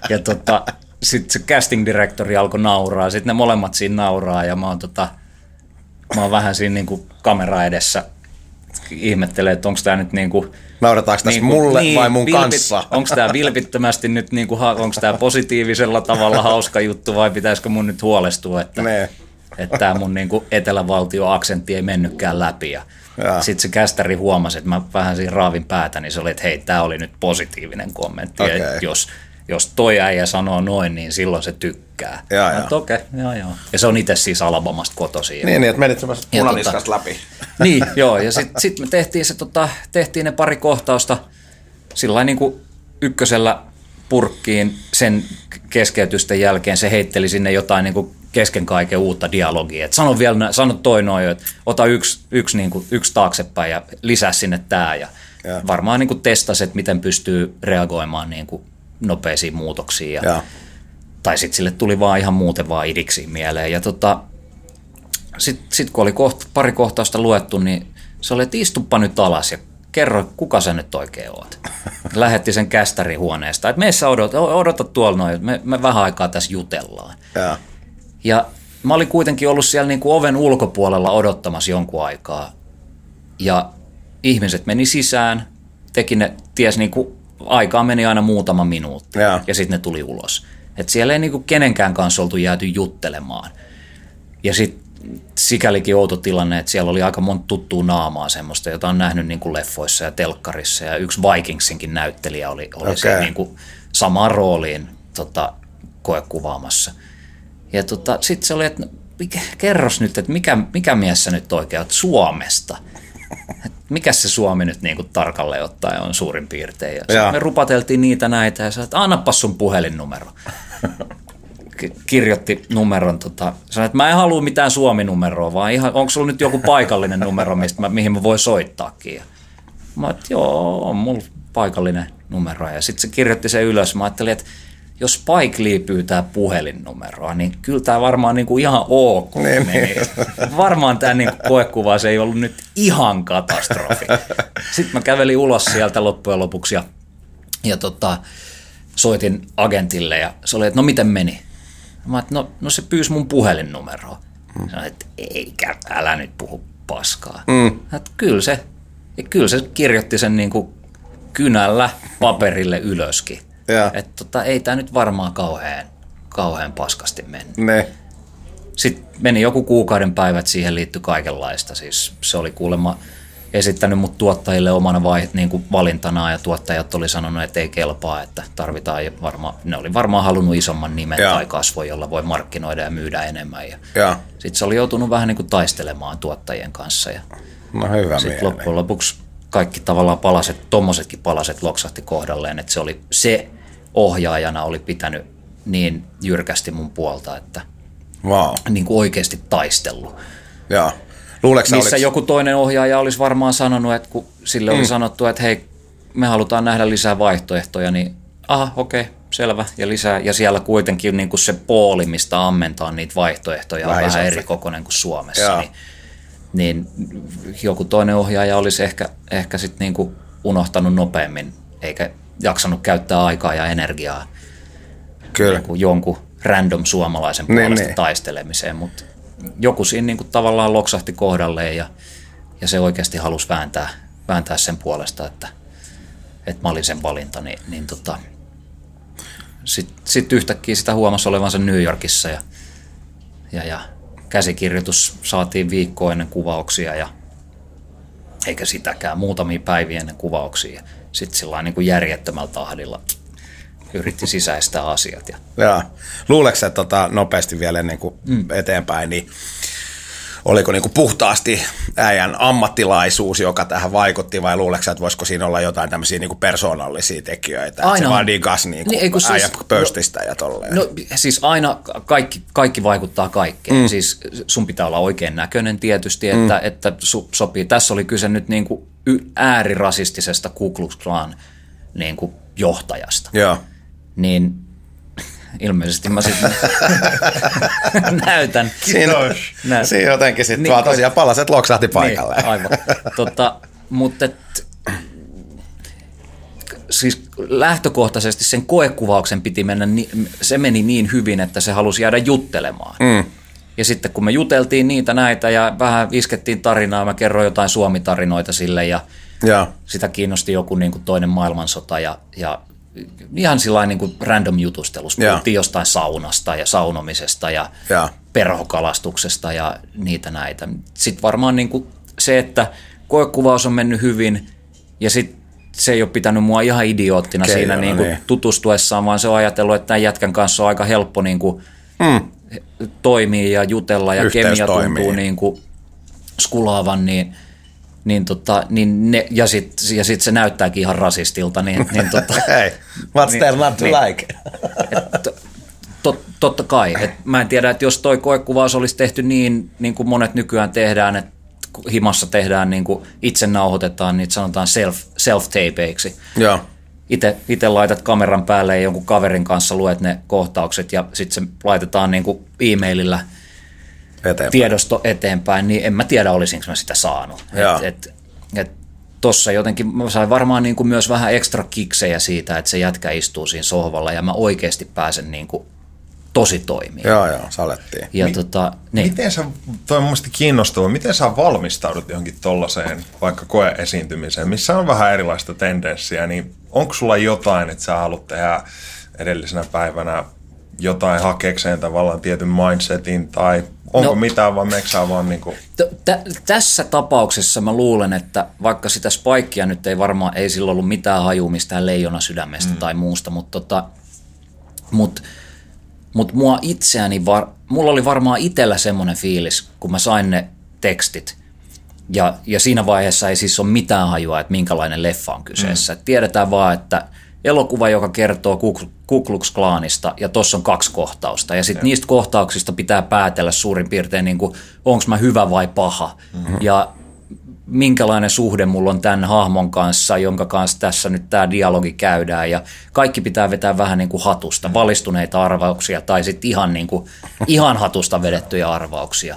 Ja tota, sitten se casting directori alkoi nauraa, sitten ne molemmat siinä nauraa ja mä oon tota, mä oon vähän siinä niinku kamera edessä ihmettelee, että onko tämä nyt niinku, Naurataanko tässä mulle vai mun kanssa? Onko tämä vilpittömästi nyt, niinku, onko tämä positiivisella tavalla hauska juttu vai pitäisikö mun nyt huolestua, että, Nee. että tämä mun niinku etelävaltio-aksentti ei mennytkään läpi. Ja Jaa. sitten se kästäri huomasi, että mä vähän siinä raavin päätä, niin se oli, että hei, tämä oli nyt positiivinen kommentti. Okay. Jos, jos toi äijä sanoo noin, niin silloin se tykkää. Jaa, jaa. että Okei, okay, joo, joo. Ja se on itse siis Alabamasta kotoisin. Niin, niin, että menit semmoisesta Ja punaniskasta tota- läpi. Niin, joo, ja sitten sit me tehtiin, se, tota, tehtiin ne pari kohtausta sillä niin kuin ykkösellä purkkiin sen keskeytysten jälkeen se heitteli sinne jotain niin kuin kesken kaiken uutta dialogia. Et sano vielä, sano toi noin, että ota yksi, yksi, niin kuin, yksi taaksepäin ja lisää sinne tämä. Ja Ja. varmaan niin kuin testasi, että miten pystyy reagoimaan niin kuin nopeisiin muutoksiin. Ja, Joo. tai sitten sille tuli vaan ihan muuten vaan idiksiin mieleen. Ja tota, sitten sit kun oli koht, pari kohtausta luettu, niin se oli, että istuppa nyt alas ja kerro, kuka sä nyt oikein oot. Lähetti sen kästärin huoneesta, että meissä odota, odota tuolla noin, me, me vähän aikaa tässä jutellaan. Joo. Ja mä olin kuitenkin ollut siellä niin kuin oven ulkopuolella odottamassa jonkun aikaa. Ja ihmiset meni sisään, teki ne, ties niin kuin, aikaa meni aina muutama minuutti. Joo. Ja sitten ne tuli ulos. Et siellä ei niin kuin kenenkään kanssa oltu jääty juttelemaan. Ja sitten sikälikin outo tilanne, että siellä oli aika monta tuttua naamaa semmoista, jota on nähnyt niin kuin leffoissa ja telkkarissa. Ja yksi Vikingsinkin näyttelijä oli, oli okay. se Okei. niin kuin samaan rooliin tota, koekuvaamassa. Ja tota, sitten se oli, että no, mikä, kerros nyt, että mikä, mikä mies sä nyt oikein oot Suomesta? Mikä se Suomi nyt niin kuin tarkalleen ottaen on suurin piirtein? Ja sit me rupateltiin niitä näitä ja sanoin, että annapas sun puhelinnumero. Ki- kirjoitti numeron, tota, sanoi, että mä en halua mitään Suomi-numeroa, vaan ihan, onko sulla nyt joku paikallinen numero, mistä mä, mihin mä voin soittaakin? Ja mä että joo, on mulla paikallinen numero. Ja sitten se kirjoitti sen ylös. Mä ajattelin, että jos Spike Lee pyytää puhelinnumeroa, niin kyllä tämä varmaan niinku ihan ok Niin, meni. Varmaan tämä niinku koekuva se ei ollut nyt ihan katastrofi. Sitten mä kävelin ulos sieltä loppujen lopuksi ja, ja tota, soitin agentille ja se oli, että no miten meni? Mä että no, no se pyysi mun puhelinnumeroa. Mm. Sanoin, että eikä, älä nyt puhu paskaa. Mm. Että kyllä se, ja kyllä se kirjoitti sen niin kuin kynällä paperille ylöskin. Että tota, ei tämä nyt varmaan kauhean, kauhean paskasti mennyt. Ne. Sitten meni joku kuukauden päivät, siihen liittyi kaikenlaista. Siis se oli kuulemma esittänyt mut tuottajille omana vai, niin kuin valintanaan ja tuottajat oli sanonut, että ei kelpaa, että tarvitaan varmaan, ne oli varmaan halunnut isomman nimen Joo. tai kasvon, jolla voi markkinoida ja myydä enemmän. Ja Joo. sitten se oli joutunut vähän niin kuin taistelemaan tuottajien kanssa ja No hyvä sitten loppujen lopuksi kaikki tavallaan palaset, tommosetkin palaset loksahti kohdalleen, että se oli se ohjaajana oli pitänyt niin jyrkästi mun puolta, että Wow. niin kuin oikeasti taistellut. Joo. Luuleeko sä, Missä oliks- joku toinen ohjaaja olisi varmaan sanonut, että kun sille oli sanottu, että hei, me halutaan nähdä lisää vaihtoehtoja, niin aha, okei, selvä, ja lisää. Ja siellä kuitenkin niin kuin se pooli, mistä ammentaa niitä vaihtoehtoja, Vähän on vähän eri kokoinen kuin Suomessa. Niin, niin joku toinen ohjaaja olisi ehkä, ehkä sitten niin kuin unohtanut nopeammin, eikä jaksanut käyttää aikaa ja energiaa Kyllä. niin kuin jonkun random suomalaisen Niin, puolesta niin. taistelemiseen, mutta joku siinä niin kuin tavallaan loksahti kohdalleen ja, ja se oikeasti halusi vääntää, vääntää sen puolesta, että, että mä olin sen valinta, niin, niin tota, sitten sit yhtäkkiä sitä huomasi olevansa New Yorkissa ja, ja, ja käsikirjoitus saatiin viikko ennen kuvauksia ja eikä sitäkään, muutamia päiviä ennen kuvauksia. Sitten sillä niin kuin järjettömällä tahdilla yritti sisäistää asiat. Ja Joo. Luuleeko sä tota, nopeasti vielä ennen kuin mm. eteenpäin, niin oliko niin kuin puhtaasti äijän ammattilaisuus, joka tähän vaikutti, vai luuleeko että voisiko siinä olla jotain tämmöisiä niin kuin persoonallisia tekijöitä? Että Aina se on. vaan digas niin kuin Niin, kun siis- pöystistä ja tolleen. No siis aina kaikki, kaikki vaikuttaa kaikkeen. Mm. Siis sun pitää olla oikein näköinen tietysti, että, mm. että su, sopii. Tässä oli kyse nyt niin kuin äärirasistisesta Ku Klux Klan niin kuin johtajasta. Joo. Niin ilmeisesti mä sitten näytän. Kiitos. Näytän. Siinä jotenkin sitten Niin, vaan tosiaan palaset loksahti paikalle. Niin, aivan. Tota, mutta et, siis lähtökohtaisesti sen koekuvauksen piti mennä, se meni niin hyvin, että se halusi jäädä juttelemaan. Mm. Ja sitten kun me juteltiin niitä näitä ja vähän iskettiin tarinaa, mä kerroin jotain suomitarinoita sille ja Joo. sitä kiinnosti joku niin kuin toinen maailmansota ja, ja ihan sillä niin kuin random jutustelusta. Joo. Puhuttiin jostain saunasta ja saunomisesta ja Joo. perhokalastuksesta ja niitä näitä. Sitten varmaan niin kuin se, että koekuvaus on mennyt hyvin ja sitten se ei ole pitänyt mua ihan idioottina Keijona, siinä niin kuin niin. tutustuessaan, vaan se on ajatellut, että tämän jätkän kanssa on aika helppo niin kuin mm. toimia ja jutella ja Yhteys kemia toimii. tuntuu niin kuin skulaavan, niin, niin, tota, niin ne, ja sitten ja sit se näyttääkin ihan rasistilta, niin, niin tota, Hei, what's Niin, there not to niin. like? tot, totta kai. Et mä en tiedä, että jos toi koekuvaus olisi tehty niin, niin kuin monet nykyään tehdään, että himassa tehdään, niin kuin itse nauhoitetaan, niin sanotaan self, self-tapeiksi. Joo. Itse, itse laitat kameran päälle ja jonkun kaverin kanssa luet ne kohtaukset ja sitten se laitetaan niin kuin e-mailillä Eteenpäin. tiedosto eteenpäin, niin en mä tiedä olisinko mä sitä saanut. Joo. Et, et, et tossa jotenkin mä sain varmaan niin kuin myös vähän ekstra kiksejä siitä, että se jätkä istuu siinä sohvalla ja mä oikeasti pääsen niin kuin tosi toimia. Joo, joo, salettiin. Ja tota, niin. Miten sä, toi on kiinnostavaa, miten sä valmistaudut johonkin tollaiseen vaikka koeesiintymiseen, missä on vähän erilaista tendenssiä, niin onko sulla jotain, että sä haluat tehdä edellisenä päivänä jotain hakekseen tavallaan tietyn mindsetin, tai onko No- mitään, vai sä vaan niinku, T- tä- tässä tapauksessa mä luulen, että vaikka sitä spikea nyt ei varmaan, ei sillä ollut mitään hajua mistään leijona sydämestä mm. tai muusta, mutta tota, mut, mut mua itseäni, var, mulla oli varmaan itsellä semmoinen fiilis, kun mä sain ne tekstit, ja, ja siinä vaiheessa ei siis ole mitään hajua, että minkälainen leffa on kyseessä. Mm. Tiedetään vaan, että elokuva, joka kertoo Ku- Klux Klanista, ja tuossa on kaksi kohtausta. Ja sitten niistä kohtauksista pitää päätellä suurin piirtein, niin onko mä hyvä vai paha. Mm-hmm. Ja minkälainen suhde mulla on tämän hahmon kanssa, jonka kanssa tässä nyt tämä dialogi käydään. Ja kaikki pitää vetää vähän niin kuin hatusta, valistuneita arvauksia tai sitten ihan, niin kuin, ihan hatusta vedettyjä arvauksia.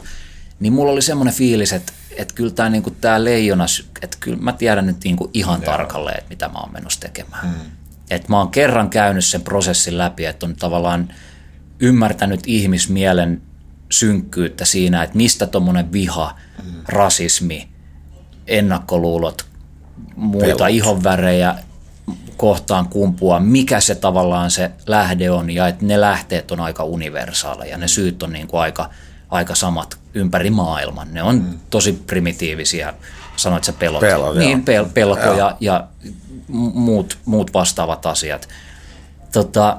Niin mulla oli semmoinen fiilis, että, että kyllä tämä, niin leijona, että kyllä mä tiedän nyt niin kuin ihan tarkalleen, että mitä mä oon menossa tekemään. Mm. Että mä oon kerran käynyt sen prosessin läpi, että on tavallaan ymmärtänyt ihmismielen synkkyyttä siinä, että mistä tuommoinen viha, mm. rasismi, ennakkoluulot, muita Pelot. ihonvärejä kohtaan kumpua, mikä se tavallaan se lähde on ja että ne lähteet on aika universaaleja, ne syyt on niin kuin aika, aika samat ympäri maailman. Ne on mm. tosi primitiivisiä, sanoit sä pelot. Pelot, niin, pel- pelko ja, ja muut, muut vastaavat asiat. Tota,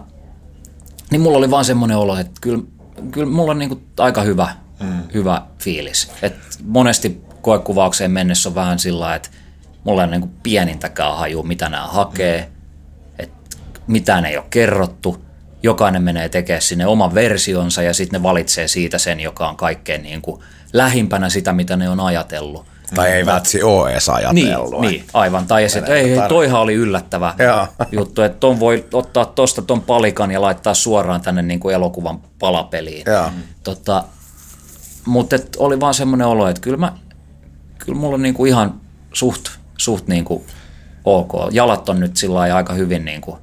niin mulla oli vaan semmoinen olo, että kyllä, kyllä mulla on niinku aika hyvä, mm. hyvä fiilis. Et monesti koekuvaukseen mennessä on vähän sillä että mulla ei ole niinku pienintäkään haju, mitä nämä hakee. Et mitään ei ole kerrottu, jokainen menee tekemään sinne oman versionsa ja sitten ne valitsee siitä sen, joka on kaikkein niin kuin lähimpänä sitä, mitä ne on ajatellut. Tai ei vältsi ole edes ajatellut. Niin, niin aivan. Tai että ei, ei, toihan oli yllättävä Joo. juttu, että ton voi ottaa tosta ton palikan ja laittaa suoraan tänne niin kuin elokuvan palapeliin. Joo. Tota, mutta et oli vaan semmoinen olo, että kyllä, mä, kyllä mulla on niin kuin ihan suht, suht niin kuin ok. Jalat on nyt sillä aika hyvin niin kuin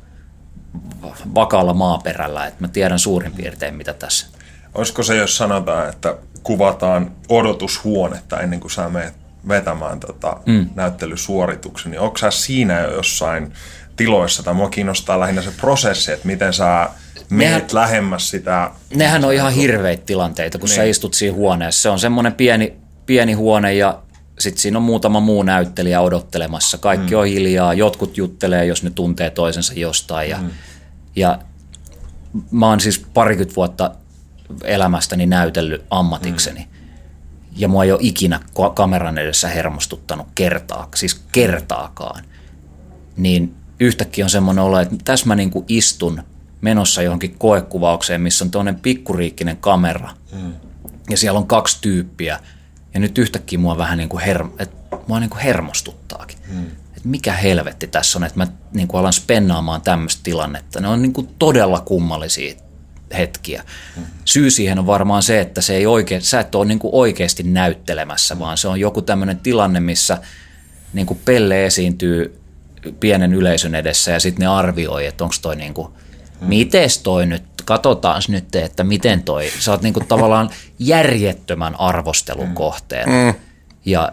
vakaalla maaperällä, että mä tiedän suurin piirtein mitä tässä. Olisiko se, jos sanotaan, että kuvataan odotushuonetta ennen kuin sä menet vetämään tota mm. näyttelysuorituksen, niin onko sä siinä jo jossain tiloissa, tai mua kiinnostaa lähinnä se prosessi, että miten sä menet Nehän- lähemmäs sitä... Nehän on ihan hirveitä tilanteita, kun niin. sä istut siinä huoneessa. Se on semmoinen pieni, pieni huone ja sitten siinä on muutama muu näyttelijä odottelemassa. Kaikki mm. on hiljaa, jotkut juttelee, jos ne tuntee toisensa jostain. Ja, mm. ja mä oon siis parikymmentä vuotta elämästäni näytellyt ammatikseni. Mm. Ja mua ei ole ikinä kameran edessä hermostuttanut kertaa, siis kertaakaan. Niin yhtäkkiä on semmoinen olo, että tässä mä niinku istun menossa johonkin koekuvaukseen, missä on tuollainen pikkuriikkinen kamera. Mm. Ja siellä on kaksi tyyppiä. Ja nyt yhtäkkiä mua vähän niin kuin, her- et mua niin kuin hermostuttaakin. Mm. Et mikä helvetti tässä on, että mä niin kuin alan spennaamaan tämmöistä tilannetta. Ne on niin kuin todella kummallisia hetkiä. Mm. Syy siihen on varmaan se, että se ei oikein, sä et ole niin kuin oikeasti näyttelemässä, vaan se on joku tämmöinen tilanne, missä niin kuin Pelle esiintyy pienen yleisön edessä ja sitten ne arvioi, että onko toi niin kuin, mites toi nyt, katsotaan nyt, että miten toi, sä oot niin kuin tavallaan järjettömän arvostelun kohteena. Ja,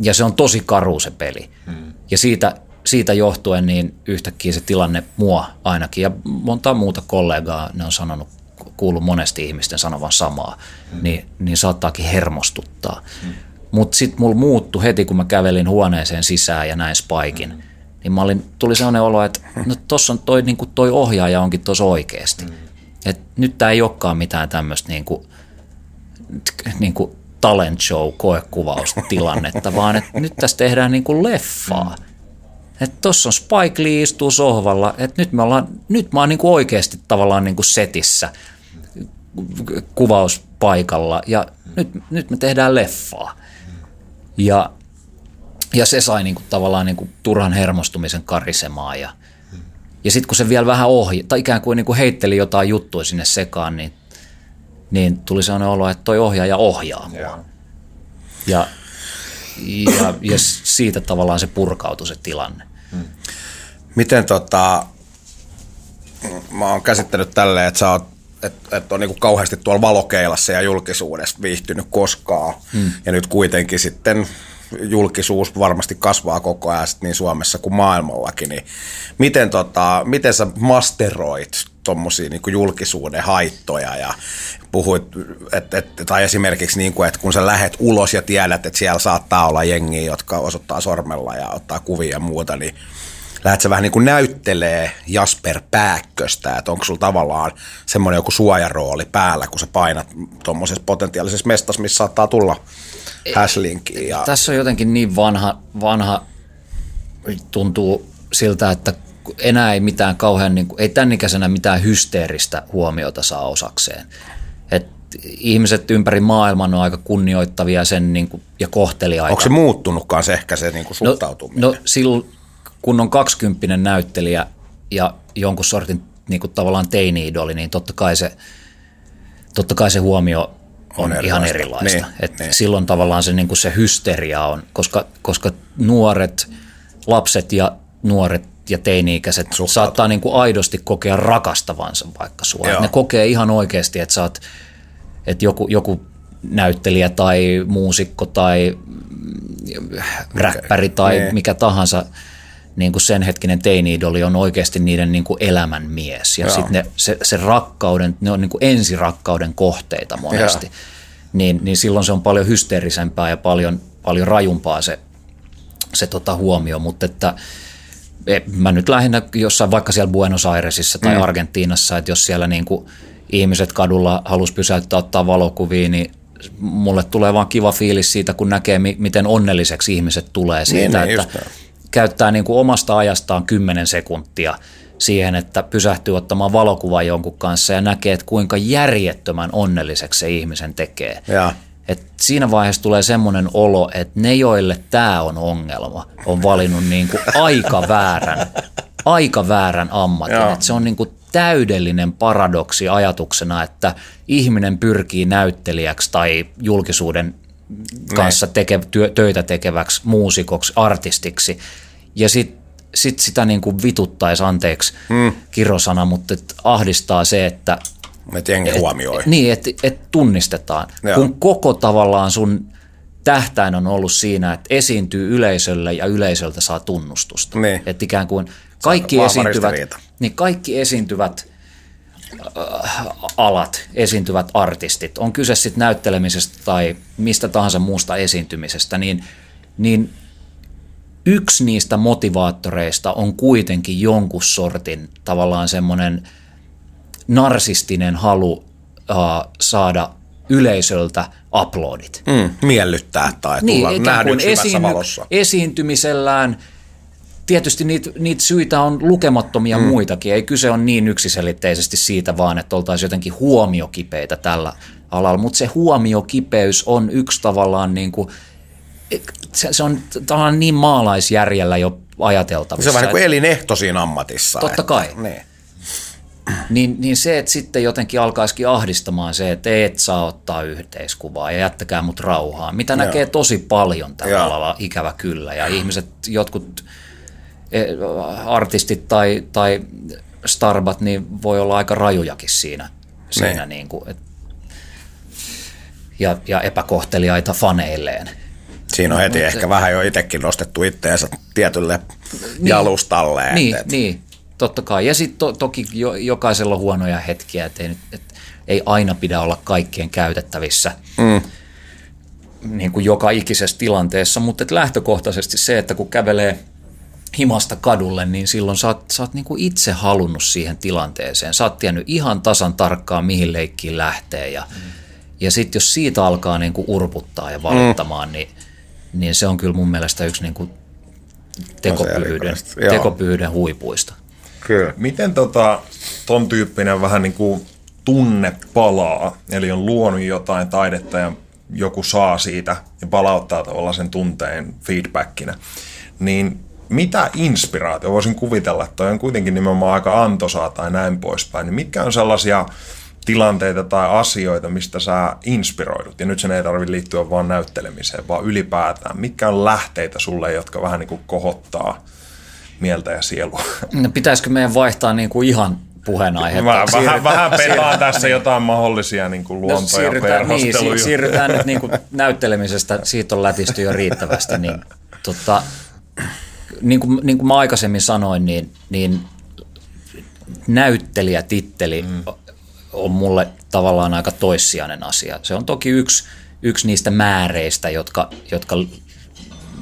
ja se on tosi karu se peli. Ja siitä, siitä johtuen niin yhtäkkiä se tilanne mua ainakin ja monta muuta kollegaa, ne on sanonut, kuullut monesti ihmisten sanovan samaa, niin, niin saattaakin hermostuttaa. Mutta sitten mulla muuttui heti, kun mä kävelin huoneeseen sisään ja näin Spaikin. Niin mä olin, tuli sellainen olo, että no tossa on toi, niin toi ohjaaja onkin tossa oikeasti. Et nyt tää ei olekaan mitään tämmöistä niin kuin, niin kuin talent show koekuvaustilannetta, vaan että nyt tässä tehdään niin kuin leffaa. Että tossa on Spike Lee istuu sohvalla, että nyt, me ollaan, nyt mä oon niin kuin oikeasti tavallaan niin kuin setissä kuvauspaikalla ja nyt, nyt me tehdään leffaa. Ja, ja se sai niin kuin tavallaan niin kuin turhan hermostumisen karisemaan ja, ja sitten kun se vielä vähän ohi, tai ikään kuin, niin kuin heitteli jotain juttuja sinne sekaan, niin, niin tuli sellainen olo, että toi ohjaaja ohjaa mua. Ja, ja, ja siitä tavallaan se purkautui se tilanne. Miten tota, mä oon käsittänyt tälleen, että sä oot että et on niinku kauheasti tuolla valokeilassa ja julkisuudessa viihtynyt koskaan. Hmm. Ja nyt kuitenkin sitten julkisuus varmasti kasvaa koko ajan sit niin Suomessa kuin maailmallakin. Niin miten, tota, miten sä masteroit tuommoisia niin julkisuuden haittoja ja puhuit, et, et, tai esimerkiksi niin kuin, että kun sä lähet ulos ja tiedät, että siellä saattaa olla jengiä, jotka osoittaa sormella ja ottaa kuvia ja muuta, niin lähdet sä vähän niin kuin näyttelee Jasper Pääkköstä, että onko sulla tavallaan semmoinen joku suojarooli päällä, kun sä painat tuommoisessa potentiaalisessa mestassa, missä saattaa tulla häslinkiä. Ja... Tässä on jotenkin niin vanha, vanha tuntuu siltä, että enää ei mitään kauhean, niin kuin, ei tämän ikäisenä mitään hysteeristä huomiota saa osakseen. Et ihmiset ympäri maailman on aika kunnioittavia sen niin kuin, ja kohteliaita. Onko se muuttunutkaan se ehkä se niin kuin suhtautuminen? No, no silloin, kun on kaksikymppinen näyttelijä ja jonkun sortin niin kuin tavallaan teini-idoli, niin totta kai se, totta kai se huomio on, on ihan erilaista. Niin, Et niin. Silloin tavallaan se, niin kuin se hysteria on, koska, koska nuoret, lapset ja nuoret ja teini-ikäiset Suhtautu. saattaa niin kuin aidosti kokea rakastavansa vaikka sua. Ne kokee ihan oikeasti, että sä oot, että joku, joku näyttelijä tai muusikko tai räppäri tai niin. mikä tahansa niin kuin sen hetkinen teini-idoli on oikeasti niiden niin kuin elämän mies. Ja sitten se, se rakkauden, ne on niin kuin ensirakkauden kohteita monesti. Niin, niin silloin se on paljon hysteerisempää ja paljon, paljon rajumpaa se, se tota huomio. Mutta että mä nyt lähinnä jossain vaikka siellä Buenos Airesissa tai mm. Argentiinassa, että jos siellä niin kuin ihmiset kadulla halus pysäyttää ottaa valokuvia, niin mulle tulee vaan kiva fiilis siitä, kun näkee, miten onnelliseksi ihmiset tulee siitä, niin, että käyttää niin kuin omasta ajastaan 10 sekuntia siihen, että pysähtyy ottamaan valokuva jonkun kanssa ja näkee, että kuinka järjettömän onnelliseksi se ihmisen tekee. Ja. Et siinä vaiheessa tulee semmoinen olo, että ne, joille tämä on ongelma, on valinnut niin kuin aika väärän, aika väärän ammatin. Et se on niin kuin täydellinen paradoksi ajatuksena, että ihminen pyrkii näyttelijäksi tai julkisuuden kanssa teke, työ, töitä tekeväksi muusikoksi, artistiksi. Ja sitten sit sitä niin kuin vituttaisi, anteeksi mm. kirosana, mutta ahdistaa se, että Että jengi huomioi. niin, että et tunnistetaan. Joo. Kun koko tavallaan sun tähtäin on ollut siinä, että esiintyy yleisölle ja yleisöltä saa tunnustusta. Niin. Että ikään kuin kaikki esiintyvät, niin kaikki esiintyvät äh, alat, esiintyvät artistit, on kyse sitten näyttelemisestä tai mistä tahansa muusta esiintymisestä, niin, niin yksi niistä motivaattoreista on kuitenkin jonkun sortin tavallaan semmoinen narsistinen halu uh, saada yleisöltä uploadit. Mm, miellyttää tai tulla Niin, ikään kuin nähdyksi esiinny, valossa. esiintymisellään. Tietysti niitä, niitä syitä on lukemattomia mm. muitakin. Ei kyse on niin yksiselitteisesti siitä vaan, että oltaisiin jotenkin huomiokipeitä tällä alalla. Mutta se huomiokipeys on yksi tavallaan niin kuin, se, se on tavallaan niin maalaisjärjellä jo ajateltavissa. Se on vähän niin kuin että- elinehto siinä ammatissa. Totta kai. Niin. Niin, niin se, että sitten jotenkin alkaisikin ahdistamaan se, että et saa ottaa yhteiskuvaa ja jättäkää mut rauhaan, mitä Joo. näkee tosi paljon tällä Joo. alalla, ikävä kyllä. Ja ihmiset, jotkut eh, artistit tai, tai starbat, niin voi olla aika rajujakin siinä. siinä niin kuin, et, ja, ja epäkohteliaita faneilleen. Siinä on heti ehkä vähän jo itsekin nostettu itteensä tietylle jalustalle. et- Niin, et- niin totta kai. Ja sitten to, toki jo, jokaisella on huonoja hetkiä, että ei, nyt- et, ei aina pidä olla kaikkien käytettävissä mm. niin kuin joka ikisessä tilanteessa, mutta et lähtökohtaisesti se, että kun kävelee himasta kadulle, niin silloin sä oot, sä oot niin kuin itse halunnut siihen tilanteeseen. Sä oot tiennyt ihan tasan tarkkaan, mihin leikkiin lähtee ja, mm. ja sitten jos siitä alkaa niin kuin urputtaa ja valittamaan, mm. niin, niin se on kyllä mun mielestä yksi niin kuin. Joo. tekopyhyyden huipuista. Kyllä. Miten tota, ton tyyppinen vähän niin kuin tunne palaa, eli on luonut jotain taidetta ja joku saa siitä ja palauttaa tavallaan sen tunteen feedbackinä, niin mitä inspiraatio, voisin kuvitella, että toi on kuitenkin nimenomaan aika antoisaa tai näin poispäin, niin mitkä on sellaisia tilanteita tai asioita, mistä sä inspiroidut, ja nyt sen ei tarvitse liittyä vaan näyttelemiseen, vaan ylipäätään, mitkä on lähteitä sulle, jotka vähän niin kuin kohottaa mieltä ja sielua? No, pitäisikö meidän vaihtaa niin kuin ihan puheenaihetta? Mä vähän, vähän pelaan tässä jotain mahdollisia niin kuin No, luonto- ja siirrytään, niin, perhosteluja. si- siirrytään nyt niin kuin näyttelemisestä, siitä on lätisty jo riittävästi, niin, tota, niin, kuin, niin kuin mä aikaisemmin sanoin, niin, niin näyttelijätitteli mm. on mulle tavallaan aika toissijainen asia. Se on toki yksi, yksi niistä määreistä, jotka, jotka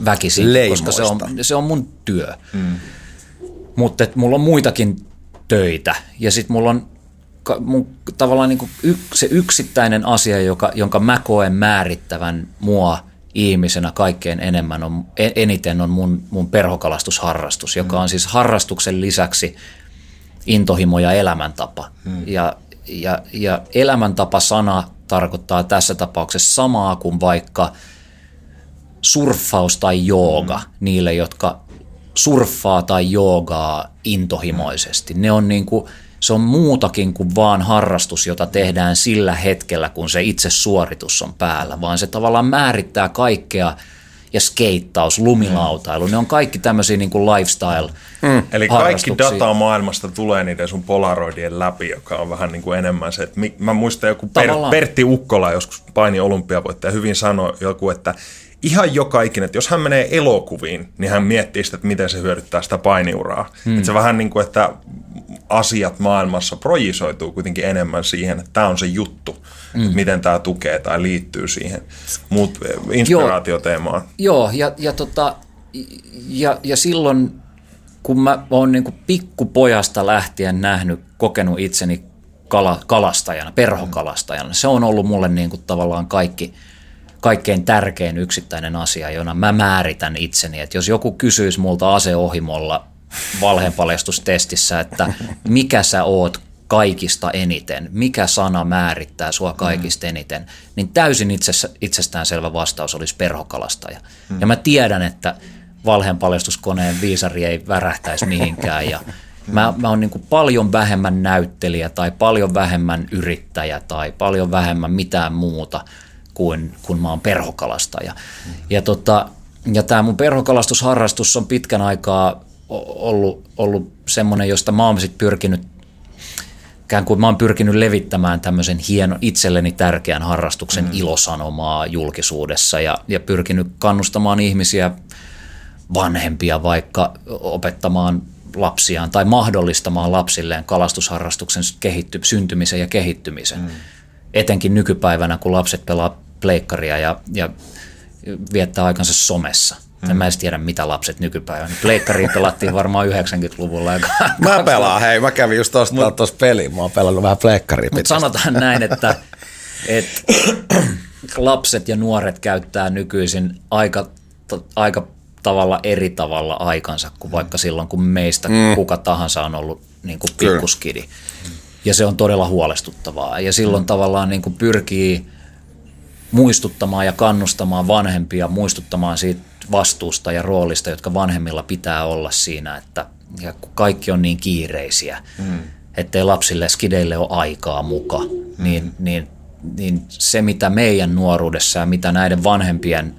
väkisin, koska se on, Leimoista. se on mun työ. Mm. Mutta mulla on muitakin töitä ja sitten mulla on mun, tavallaan niinku y, se yksittäinen asia, joka, jonka mä koen määrittävän mua ihmisenä kaikkein enemmän on, en- eniten on mun, mun perhokalastusharrastus, joka on siis harrastuksen lisäksi intohimo ja elämäntapa. Hmm. Ja, ja, ja elämäntapa-sana tarkoittaa tässä tapauksessa samaa kuin vaikka surffaus tai jooga mm. niille, jotka surffaa tai joogaa intohimoisesti. Ne on niin kuin, se on muutakin kuin vaan harrastus, jota tehdään sillä hetkellä, kun se itse suoritus on päällä, vaan se tavallaan määrittää kaikkea ja skeittaus, lumilautailu, ne on kaikki tämmöisiä niin kuin lifestyle Mm. Eli kaikki harrastuksia. data maailmasta tulee niiden sun polaroidien läpi, joka on vähän niin kuin enemmän se, että mi- mä muistan joku per- Tavallaan. Pertti Ukkola joskus paini olympiavoittaja hyvin sanoi joku, että ihan joka ikinen, että jos hän menee elokuviin, niin hän miettii sitä, että miten se hyödyttää sitä painiuraa. Hmm. Että se vähän niin kuin, että asiat maailmassa projisoituu kuitenkin enemmän siihen, että tämä on se juttu, hmm. että miten tämä tukee tai liittyy siihen muut inspiraatioteemaan. Joo, ja, ja, tota, ja, ja silloin kun mä oon niin pikkupojasta lähtien nähnyt, kokenut itseni kala, kalastajana, perhokalastajana, se on ollut mulle niin kuin tavallaan kaikki, kaikkein tärkein yksittäinen asia, jona mä määritän itseni. Että jos joku kysyisi multa aseohimolla valheenpaljastustestissä, että mikä sä oot kaikista eniten, mikä sana määrittää sua kaikista eniten, niin täysin itsestäänselvä vastaus olisi perhokalastaja. Ja mä tiedän, että valheenpaljastuskoneen viisari ei värähtäisi mihinkään ja Mä, mä oon niin paljon vähemmän näyttelijä tai paljon vähemmän yrittäjä tai paljon vähemmän mitään muuta kuin kun mä oon perhokalastaja. Ja, tota, ja tämä mun perhokalastusharrastus on pitkän aikaa ollut, ollut semmoinen, josta mä oon sit pyrkinyt ikään kuin mä oon pyrkinyt levittämään tämmöisen hienon, itselleni tärkeän harrastuksen mm. ilosanomaa julkisuudessa ja, ja pyrkinyt kannustamaan ihmisiä, vanhempia vaikka opettamaan lapsiaan tai mahdollistamaan lapsilleen kalastusharrastuksen kehitty, syntymisen ja kehittymisen. Mm. Etenkin nykypäivänä, kun lapset pelaa pleikkaria ja, ja viettää aikansa somessa. Mm. En mä edes tiedä, mitä lapset nykypäivänä. Pleikkariin pelattiin varmaan 90-luvulla. mä pelaan, hei, mä kävin just tuosta tuossa peliin. Mä oon pelannut vähän pleikkaria. Mutta sanotaan näin, että, että lapset ja nuoret käyttää nykyisin aika, aika tavalla eri tavalla aikansa kuin vaikka silloin, kun meistä mm. kuka tahansa on ollut niin kuin pikkuskidi. Ja se on todella huolestuttavaa. Ja silloin mm. tavallaan niin kuin pyrkii muistuttamaan ja kannustamaan vanhempia, muistuttamaan siitä vastuusta ja roolista, jotka vanhemmilla pitää olla siinä, että ja kun kaikki on niin kiireisiä, mm. ettei lapsille skideille ole aikaa muka, mm. niin, niin, niin se mitä meidän nuoruudessa ja mitä näiden vanhempien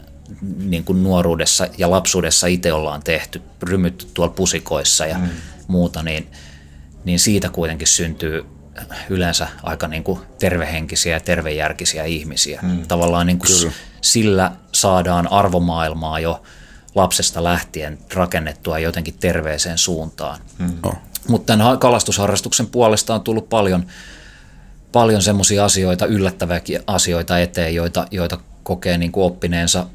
niin kuin nuoruudessa ja lapsuudessa itse ollaan tehty, rymytty tuolla pusikoissa ja mm. muuta, niin, niin siitä kuitenkin syntyy yleensä aika niin kuin tervehenkisiä ja tervejärkisiä ihmisiä. Mm. Tavallaan niin kuin sillä saadaan arvomaailmaa jo lapsesta lähtien rakennettua jotenkin terveeseen suuntaan. Mm. Oh. Mutta tämän kalastusharrastuksen puolesta on tullut paljon, paljon semmoisia asioita, yllättäviäkin asioita eteen, joita, joita kokee niin kuin oppineensa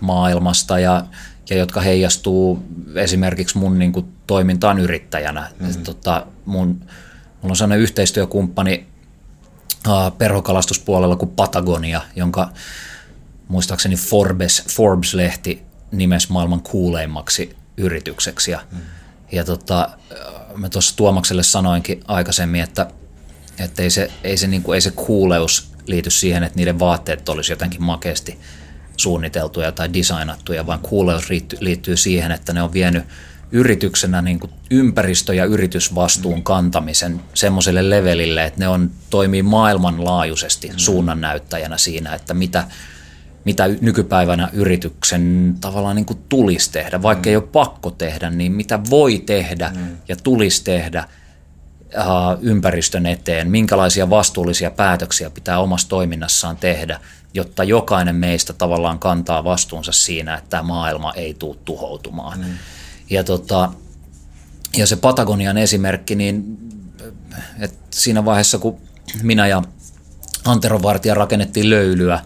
maailmasta ja, ja jotka heijastuu esimerkiksi mun niin kuin, toimintaan yrittäjänä. Mm-hmm. Tota, mun, mulla on sellainen yhteistyökumppani perhokalastuspuolella kuin Patagonia, jonka muistaakseni Forbes, Forbes-lehti nimesi maailman kuuleimmaksi yritykseksi. Ja, mm. ja tota, mä tuossa Tuomakselle sanoinkin aikaisemmin, että, että ei, se, ei, se, niin kuin, ei se kuuleus liity siihen, että niiden vaatteet olisi jotenkin makeasti suunniteltuja tai designattuja, vaan kuuleus liittyy, liittyy siihen, että ne on vienyt yrityksenä niin kuin ympäristö- ja yritysvastuun kantamisen semmoiselle levelille, että ne on, toimii maailmanlaajuisesti mm. suunnannäyttäjänä siinä, että mitä, mitä nykypäivänä yrityksen tavallaan niin kuin tulisi tehdä, vaikka mm. ei ole pakko tehdä, niin mitä voi tehdä mm. ja tulisi tehdä ympäristön eteen, minkälaisia vastuullisia päätöksiä pitää omassa toiminnassaan tehdä – jotta jokainen meistä tavallaan kantaa vastuunsa siinä, että tämä maailma ei tule tuhoutumaan. Mm. Ja, tota, ja se Patagonian esimerkki, niin että siinä vaiheessa kun minä ja Antero Vartija rakennettiin löylyä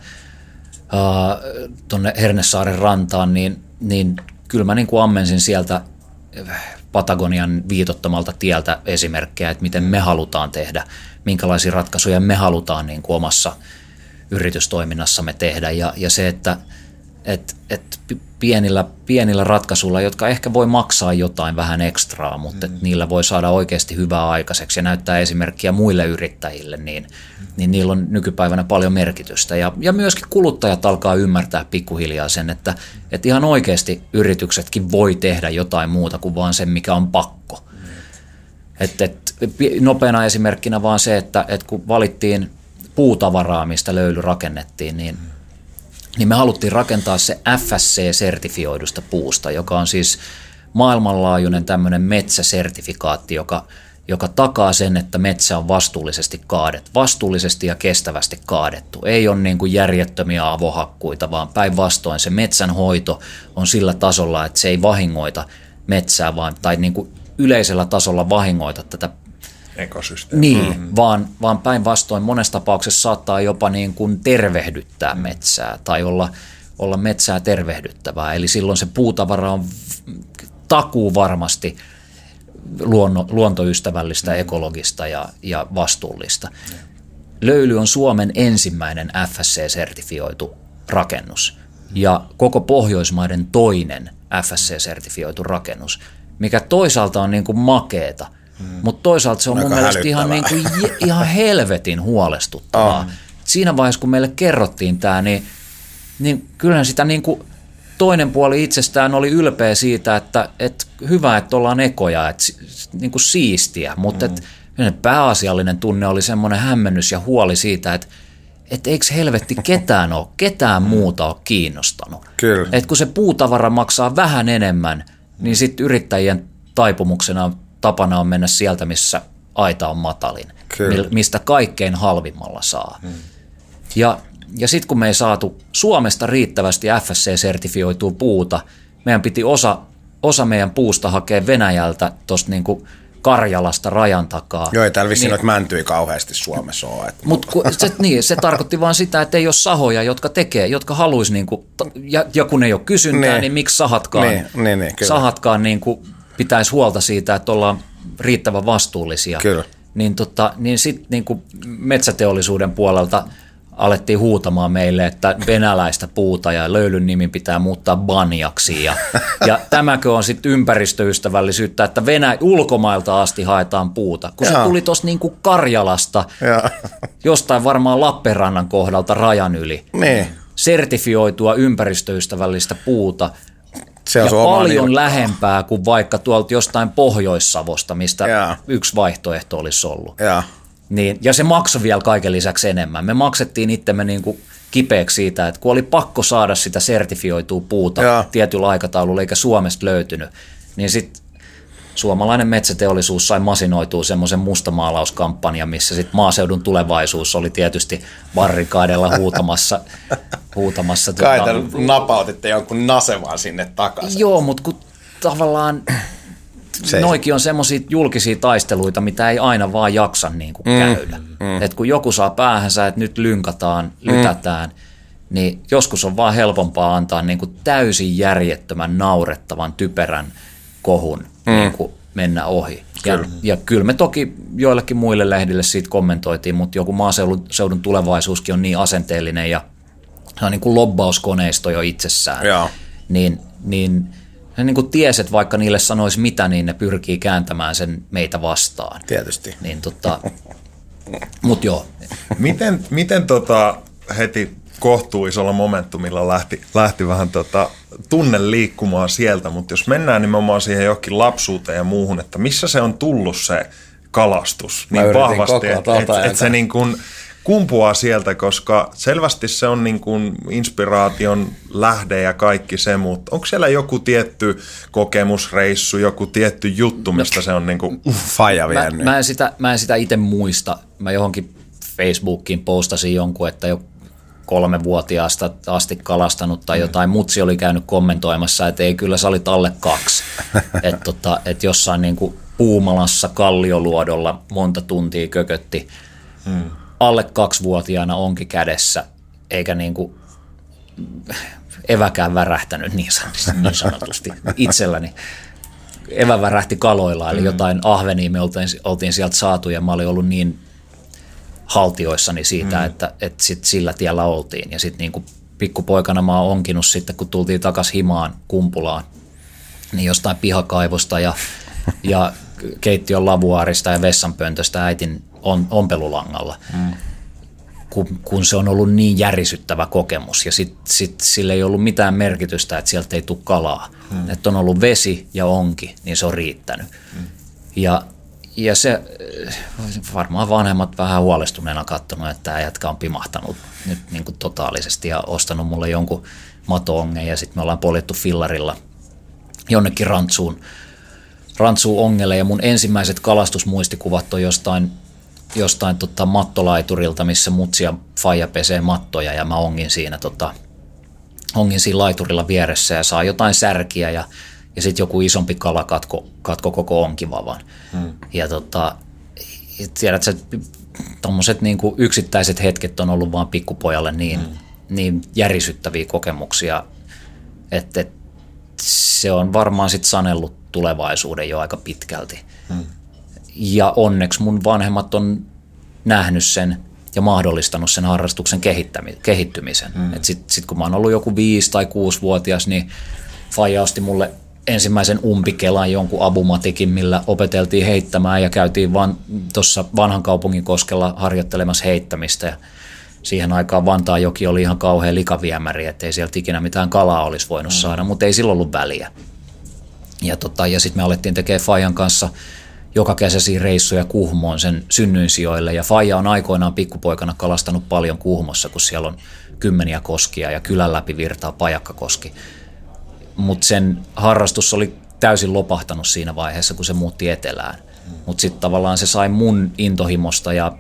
tuonne Hernesaaren rantaan, niin, niin kyllä mä niin kuin ammensin sieltä Patagonian viitottamalta tieltä esimerkkejä, että miten me halutaan tehdä, minkälaisia ratkaisuja me halutaan niin kuin omassa – yritystoiminnassamme tehdä. Ja, ja se, että et, et pienillä, pienillä ratkaisuilla, jotka ehkä voi maksaa jotain vähän ekstraa, mutta mm. niillä voi saada oikeasti hyvää aikaiseksi ja näyttää esimerkkiä muille yrittäjille, niin, mm. niin niillä on nykypäivänä paljon merkitystä. Ja, ja myöskin kuluttajat alkaa ymmärtää pikkuhiljaa sen, että, että ihan oikeasti yrityksetkin voi tehdä jotain muuta kuin vaan sen, mikä on pakko. Mm. Et, et, nopeana esimerkkinä vaan se, että, että kun valittiin puutavaraa, mistä löyly rakennettiin, niin, niin me haluttiin rakentaa se FSC-sertifioidusta puusta, joka on siis maailmanlaajuinen tämmöinen metsäsertifikaatti, joka, joka takaa sen, että metsä on vastuullisesti kaadettu, vastuullisesti ja kestävästi kaadettu. Ei ole niin kuin järjettömiä avohakkuita, vaan päinvastoin se metsän hoito on sillä tasolla, että se ei vahingoita metsää, vaan, tai niin kuin yleisellä tasolla vahingoita tätä ekosysteemi. Niin, mm-hmm. vaan, vaan päinvastoin monessa tapauksessa saattaa jopa niin kuin tervehdyttää metsää tai olla, olla metsää tervehdyttävää. Eli silloin se puutavara on takuu varmasti luonno, luontoystävällistä, mm-hmm. ekologista ja, ja vastuullista. Löyly on Suomen ensimmäinen FSC-sertifioitu rakennus ja koko Pohjoismaiden toinen FSC-sertifioitu rakennus, mikä toisaalta on niin kuin makeeta. Mutta toisaalta se on Aika mun mielestä ihan, niin kuin, ihan helvetin huolestuttavaa. On. Siinä vaiheessa, kun meille kerrottiin tämä, niin, niin kyllähän sitä niin kuin toinen puoli itsestään oli ylpeä siitä, että, että hyvä, että ollaan ekoja, että niin kuin siistiä, mutta mm. että pääasiallinen tunne oli semmoinen hämmennys ja huoli siitä, että että eikö helvetti ketään ole, ketään muuta ole kiinnostanut. Kyllä. Et kun se puutavara maksaa vähän enemmän, niin sitten yrittäjien taipumuksena on- tapana on mennä sieltä, missä aita on matalin, Kyllä. mistä kaikkein halvimmalla saa. Hmm. Ja, ja sitten kun me ei saatu Suomesta riittävästi FSC-sertifioitua puuta, meidän piti osa, osa meidän puusta hakea Venäjältä tuosta niinku Karjalasta rajan takaa. Joo, ei täällä vissiin niin. mäntyjä kauheasti Suomessa ole. Että... Mutta se, niin, se tarkoitti vaan sitä, että ei ole sahoja, jotka tekee, jotka haluaisi, niinku, ja, ja kun ei ole kysyntää, Niin. niin, niin miksi sahatkaan, Niin, niin, niin, kyllä. sahatkaan niinku pitäisi huolta siitä, että ollaan riittävän vastuullisia. Kyllä. Niin, tota, niin sitten niinku metsäteollisuuden puolelta alettiin huutamaan meille, että venäläistä puuta ja löylyn nimi pitää muuttaa banjaksi. Ja, ja tämäkö on sitten ympäristöystävällisyyttä, että Venä, ulkomailta asti haetaan puuta. Kun se tuli tuosta niinku Karjalasta, Joo. jostain varmaan Lappeenrannan kohdalta rajan yli. Niin. Sertifioitua ympäristöystävällistä puuta. Se on ja paljon nilkka. lähempää kuin vaikka tuolta jostain Pohjois-Savosta, mistä Jaa. yksi vaihtoehto olisi ollut. Joo. Niin, ja se maksoi vielä kaiken lisäksi enemmän. Me maksettiin itsemme niin kuin kipeäksi siitä, että kun oli pakko saada sitä sertifioitua puuta Joo. tietyllä aikataululla eikä Suomesta löytynyt, niin sitten suomalainen metsäteollisuus sai masinoitua semmoisen mustamaalauskampanjan, missä sitten maaseudun tulevaisuus oli tietysti barrikaadella huutamassa. huutamassa Kai tota- te napautitte jonkun nasevan sinne takaisin. Joo, mutta kun tavallaan Se noikin on semmoisia julkisia taisteluita, mitä ei aina vaan jaksa niin kuin mm, käydä. Mm. Et kun joku saa päähänsä, että nyt lynkataan, lytätään, mm. niin joskus on vaan helpompaa antaa niin kuin täysin järjettömän, naurettavan, typerän kohun mm. niin kuin mennä ohi. Ja, ja kyllä me toki joillekin muille lehdille siitä kommentoitiin, mutta joku maaseudun seudun tulevaisuuskin on niin asenteellinen ja se on niin kuin lobbauskoneisto jo itsessään Joo. niin, niin ne niin kuin ties, että vaikka niille sanoisi mitä, niin ne pyrkii kääntämään sen meitä vastaan. Tietysti. Niin tota, mut joo, Miten, miten tota heti kohtuullisella momentumilla lähti, lähti vähän tota tunne liikkumaan sieltä, mutta jos mennään nimenomaan siihen johonkin lapsuuteen ja muuhun, että missä se on tullut se kalastus Mä niin vahvasti, että tota et, et se niin kuin kumpuaa sieltä, koska selvästi se on niin kuin inspiraation lähde ja kaikki se, mutta onko siellä joku tietty kokemusreissu, joku tietty juttu, mistä se on niin kuin, Faija mä, mä en sitä, mä en sitä itse muista. Mä johonkin Facebookiin postasin jonkun, että jo kolmevuotiaasta asti kalastanut tai jotain. Mutsi oli käynyt kommentoimassa, että ei kyllä sä olit alle kaksi. että tota, et jossain niin kuin Puumalassa kallioluodolla monta tuntia kökötti. Hmm. Alle kaksivuotiaana onkin kädessä, eikä niin kuin eväkään värähtänyt niin sanotusti, niin sanotusti itselläni. Evä värähti kaloilla, eli jotain ahvenia me oltiin, oltiin sieltä saatu ja mä olin ollut niin haltioissani siitä, mm. että, että sit sillä tiellä oltiin. Ja sitten niin pikkupoikana mä oon onkinut sitten, kun tultiin takas himaan kumpulaan, niin jostain pihakaivosta ja, ja keittiön lavuaarista ja vessanpöntöstä äitin on, ompelulangalla. Mm. Kun, kun se on ollut niin järisyttävä kokemus ja sitten sit sillä ei ollut mitään merkitystä, että sieltä ei tule kalaa. Mm. Että on ollut vesi ja onki, niin se on riittänyt. Mm. Ja ja se varmaan vanhemmat vähän huolestuneena katsonut, että tämä jätkä on pimahtanut nyt niin kuin totaalisesti ja ostanut mulle jonkun matoongen ja sitten me ollaan poljettu fillarilla jonnekin rantsuun, rantsuun ongelle ja mun ensimmäiset kalastusmuistikuvat on jostain, jostain tota mattolaiturilta, missä mutsi ja faija pesee mattoja ja mä ongin siinä, tota, ongin siinä laiturilla vieressä ja saa jotain särkiä ja ja sitten joku isompi kala katko, katko koko onkivavan. Hmm. Ja tota, tiedät sä, tuommoiset niinku yksittäiset hetket on ollut vaan pikkupojalle niin, hmm. niin järisyttäviä kokemuksia, että et, se on varmaan sitten sanellut tulevaisuuden jo aika pitkälti. Hmm. Ja onneksi mun vanhemmat on nähnyt sen ja mahdollistanut sen harrastuksen kehittymisen. Mm. Sitten sit kun mä oon ollut joku viisi tai kuusi-vuotias, niin Faija osti mulle ensimmäisen umpikelan jonkun abumatikin, millä opeteltiin heittämään ja käytiin van, tuossa vanhan kaupungin koskella harjoittelemassa heittämistä. Ja siihen aikaan Vantaajoki oli ihan kauhean likaviemäri, ettei sieltä ikinä mitään kalaa olisi voinut mm. saada, mutta ei silloin ollut väliä. Ja, tota, ja sitten me alettiin tekemään Fajan kanssa joka kesäisiä reissuja Kuhmoon sen synnyinsijoille. Ja Faija on aikoinaan pikkupoikana kalastanut paljon Kuhmossa, kun siellä on kymmeniä koskia ja kylän läpi virtaa Pajakkakoski. Mutta sen harrastus oli täysin lopahtanut siinä vaiheessa, kun se muutti etelään. Mutta sitten tavallaan se sai mun intohimosta ja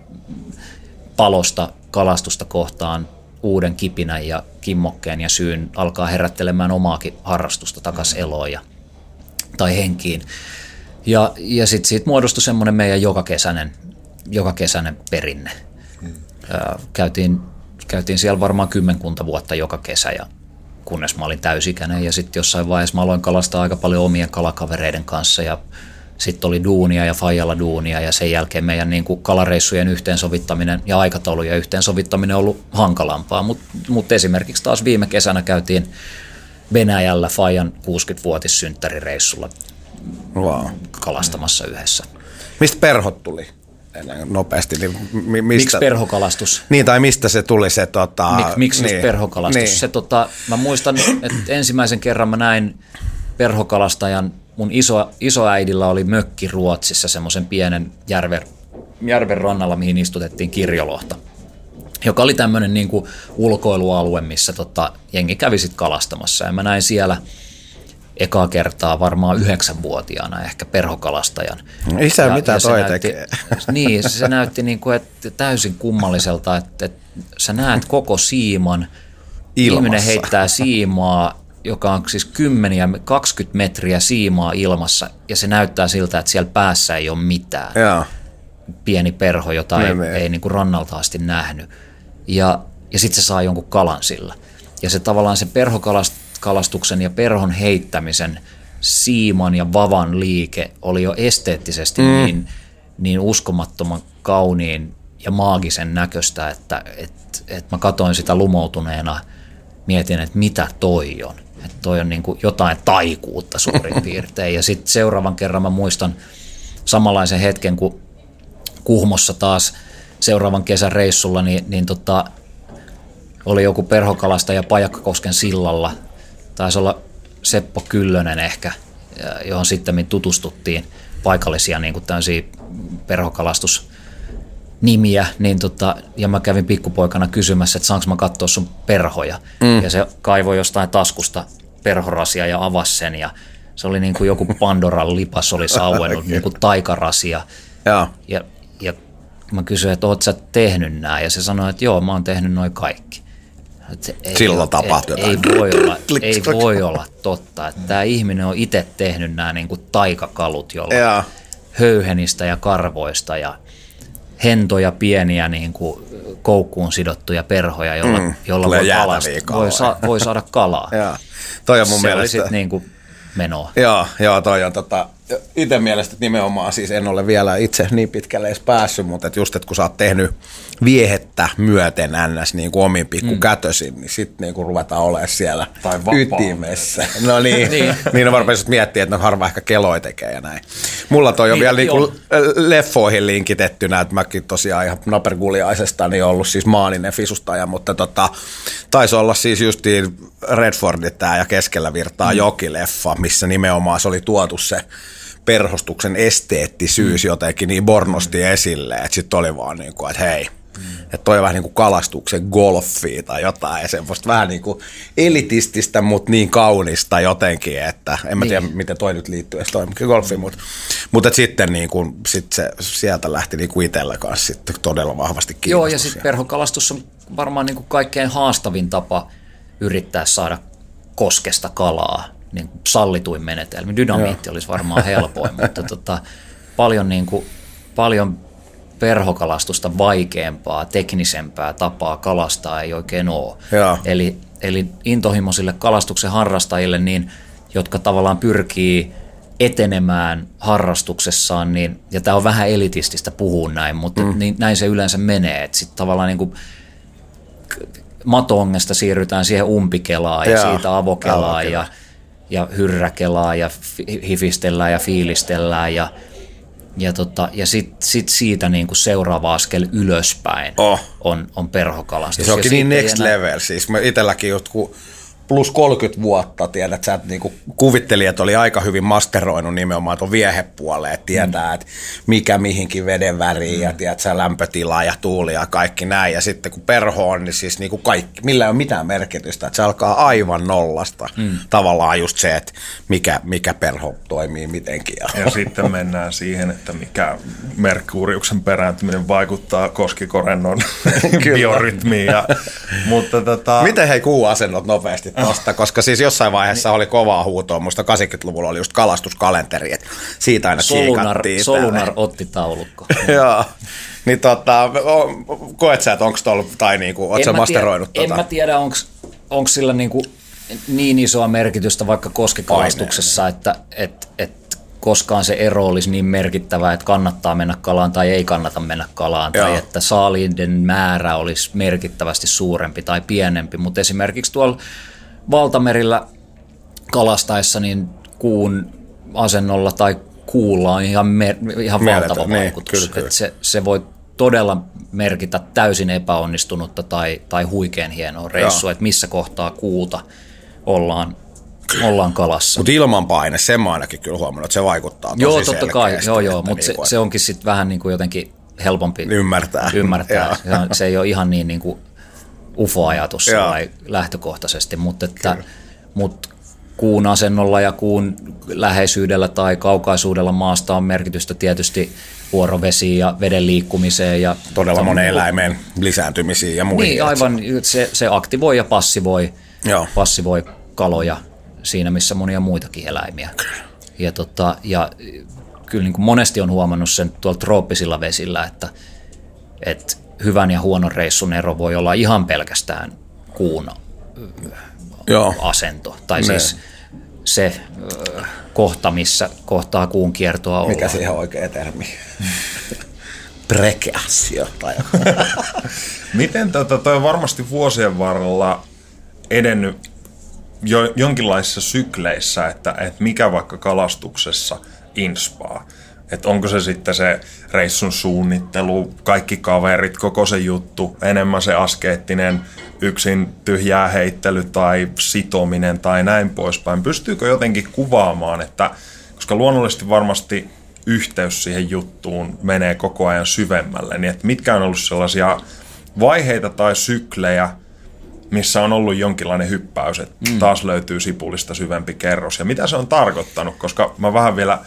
palosta kalastusta kohtaan uuden kipinän ja kimmokkeen ja syyn alkaa herättelemään omaakin harrastusta takaisin eloon ja, tai henkiin. Ja, ja sitten siitä muodostui semmoinen meidän jokakesäinen, jokakesäinen perinne. Hmm. Käytiin, käytiin siellä varmaan kymmenkunta vuotta joka kesä ja kunnes mä olin täysikäinen ja sitten jossain vaiheessa mä aloin kalastaa aika paljon omien kalakavereiden kanssa ja sitten oli duunia ja Fajalla duunia ja sen jälkeen meidän niin kuin kalareissujen yhteensovittaminen ja aikataulujen yhteensovittaminen on ollut hankalampaa, mutta mut esimerkiksi taas viime kesänä käytiin Venäjällä Fajan 60-vuotissynttärireissulla wow. kalastamassa yhdessä. Mistä perhot tuli? nopeasti. Niin mistä, Miksi perhokalastus? Niin, tai mistä se tuli se... Tota, Mik, miksi niin, perhokalastus? Niin. Se, tota, mä muistan, että ensimmäisen kerran mä näin perhokalastajan, mun iso, isoäidillä oli mökki Ruotsissa, semmoisen pienen järven, järven rannalla, mihin istutettiin kirjolohta joka oli tämmöinen niin kuin ulkoilualue, missä tota, jengi kävi sitten kalastamassa. Ja mä näin siellä – ekaa kertaa varmaan yhdeksänvuotiaana ehkä perhokalastajan. Isä, ja, mitä ja toi näytti, tekee? Niin, se näytti niin kuin, että täysin kummalliselta, että, että sä näet koko siiman, Ilmassa. ihminen heittää siimaa, joka on siis kymmeniä, 20 metriä siimaa ilmassa, ja se näyttää siltä, että siellä päässä ei ole mitään. Ja. Pieni perho, jota me, ei, me. ei niin kuin rannalta asti nähnyt. Ja, ja sitten se saa jonkun kalan sillä. Ja se tavallaan se perhokalast kalastuksen ja perhon heittämisen siiman ja vavan liike oli jo esteettisesti mm. niin, niin uskomattoman kauniin ja maagisen näköistä, että et, et mä katoin sitä lumoutuneena, mietin, että mitä toi on. Että toi on niin kuin jotain taikuutta suurin piirtein. Ja sitten seuraavan kerran mä muistan samanlaisen hetken, kun Kuhmossa taas seuraavan kesän reissulla, niin, niin tota, oli joku perhokalastaja Pajakkakosken sillalla taisi olla Seppo Kyllönen ehkä, johon sitten tutustuttiin paikallisia niin kuin tämmöisiä perhokalastusnimiä, niin tota, ja mä kävin pikkupoikana kysymässä, että saanko mä katsoa sun perhoja. Mm. Ja se kaivoi jostain taskusta perhorasia ja avasi sen, ja se oli niin kuin joku Pandoran lipas oli sauennut, niin kuin taikarasia. Ja. Ja, ja mä kysyin, että oot sä tehnyt nämä, ja se sanoi, että joo, mä oon tehnyt noin kaikki. Ei, Silloin tapahtui ei, ei, voi olla, ei voi olla totta. Että tämä ihminen on itse tehnyt nämä niin kuin taikakalut, jolla ja. höyhenistä ja karvoista ja hentoja pieniä niin kuin koukkuun sidottuja perhoja, jolla, mm, jolla voi, kalasta, voi, sa, voi saada kalaa. ja. Toi on mun Se mielestä... oli niin kuin menoa. Joo, joo toi on tota, itse mielestä nimenomaan, siis en ole vielä itse niin pitkälle edes päässyt, mutta et just, että kun sä oot tehnyt viehettä myöten ns. Niin kuin omin pikku mm. kätösin, niin sitten niin kuin ruvetaan olemaan siellä tai ytimessä. No niin, niin, niin on varmaan miettiä, että no harva ehkä keloi tekee ja näin. Mulla toi on niin, vielä niin kuin leffoihin linkitettynä, että mäkin tosiaan ihan naperguliaisesta niin ollut siis maaninen fisustaja, mutta tota, taisi olla siis justiin Redfordit tää ja keskellä virtaa mm. jokileffa, missä nimenomaan se oli tuotu se perhostuksen esteettisyys mm. jotenkin niin bornosti mm. esille, että sitten oli vaan niin kuin, että hei, mm. että toi vähän niin kuin kalastuksen golfi tai jotain, ja semmoista vähän niin kuin elitististä, mutta niin kaunista jotenkin, että en mä tiedä, niin. miten toi nyt liittyy edes toi golfi, mutta, mutta sitten niin kuin, sit se sieltä lähti niin kuin itsellä kanssa sitten todella vahvasti kiinnostus. Joo, ja sitten perhokalastus on varmaan niin kuin kaikkein haastavin tapa yrittää saada koskesta kalaa niin kuin sallituin menetelmi. Dynamiitti Joo. olisi varmaan helpoin, mutta tota, paljon, niin kuin, paljon perhokalastusta vaikeampaa, teknisempää tapaa kalastaa ei oikein ole. Joo. Eli, eli intohimoisille kalastuksen harrastajille, niin, jotka tavallaan pyrkii etenemään harrastuksessaan, niin, ja tämä on vähän elitististä puhua näin, mutta mm. niin, näin se yleensä menee, sitten tavallaan niin kuin matongesta siirrytään siihen umpikelaan ja, ja siitä avokelaan ja, ja hyrräkelaan ja hifistellään ja fiilistellään ja, ja, tota, ja sitten sit siitä niin kuin seuraava askel ylöspäin oh. on, on perhokalastus. Ja se onkin ja niin next enää... level. Siis mä itselläkin just kun plus 30 vuotta, tiedät sä, että niinku kuvittelijat oli aika hyvin masteroinut nimenomaan tuon viehepuoleen, että tietää, mm. että mikä mihinkin veden väriin mm. ja tiedät sä, lämpötila ja tuuli ja kaikki näin. Ja sitten kun perho on, niin siis niinku kaikki, millä ei ole mitään merkitystä, että se alkaa aivan nollasta. Mm. Tavallaan just se, että mikä, mikä perho toimii mitenkin. Ja, ja sitten mennään siihen, että mikä Merkuriuksen perääntyminen vaikuttaa koskikorennon biorytmiin. Ja, mutta tota... Miten hei kuuasennot nopeasti tosta, koska siis jossain vaiheessa oli kovaa huutoa, muista 80-luvulla oli just kalastuskalenteri, että siitä aina Solunar, kiikattiin. Solunar otti taulukko. Joo. Niin tota, koet sä, että onko tuolla, tai niinku, oot sä masteroinut tiedä, tota? En mä tiedä, onko sillä niinku niin isoa merkitystä vaikka koskekalastuksessa, että et, et koskaan se ero olisi niin merkittävä, että kannattaa mennä kalaan tai ei kannata mennä kalaan, Joo. tai että saaliiden määrä olisi merkittävästi suurempi tai pienempi. Mutta esimerkiksi tuolla valtamerillä kalastaessa niin kuun asennolla tai kuulla on ihan, mer- ihan valtava niin, vaikutus. Kyllä, kyllä. se, se voi todella merkitä täysin epäonnistunutta tai, tai huikean hienoa reissua, että missä kohtaa kuuta ollaan, ollaan kalassa. Mutta ilmanpaine, sen mä ainakin kyllä huomannut, että se vaikuttaa tosi Joo, totta kai, joo, joo, mutta niin se, se onkin sitten vähän niin kuin jotenkin helpompi ymmärtää. ymmärtää. se, on, se ei ole ihan niin, niin kuin UFO-ajatus lähtökohtaisesti, mutta että, mut kuun asennolla ja kuun läheisyydellä tai kaukaisuudella maasta on merkitystä tietysti vuorovesiin ja veden liikkumiseen. Ja Todella monen eläimen lisääntymisiin ja muihin. Niin, aivan. Se, se aktivoi ja passivoi, Joo. passivoi kaloja siinä, missä monia muitakin eläimiä. Ja, tota, ja kyllä niin kuin monesti on huomannut sen tuolla trooppisilla vesillä, että, että hyvän ja huonon reissun ero voi olla ihan pelkästään kuun Joo. asento. Tai ne. siis se kohta, missä kohtaa kuun kiertoa ollaan. Mikä siihen on oikea termi? Prekeassio tai Miten tota, toi on varmasti vuosien varrella edennyt jo, jonkinlaisissa sykleissä, että, että mikä vaikka kalastuksessa inspaa. Että onko se sitten se reissun suunnittelu, kaikki kaverit, koko se juttu, enemmän se askeettinen yksin tyhjää heittely tai sitominen tai näin poispäin. Pystyykö jotenkin kuvaamaan, että koska luonnollisesti varmasti yhteys siihen juttuun menee koko ajan syvemmälle, niin että mitkä on ollut sellaisia vaiheita tai syklejä, missä on ollut jonkinlainen hyppäys, että mm. taas löytyy sipulista syvempi kerros. Ja mitä se on tarkoittanut, koska mä vähän vielä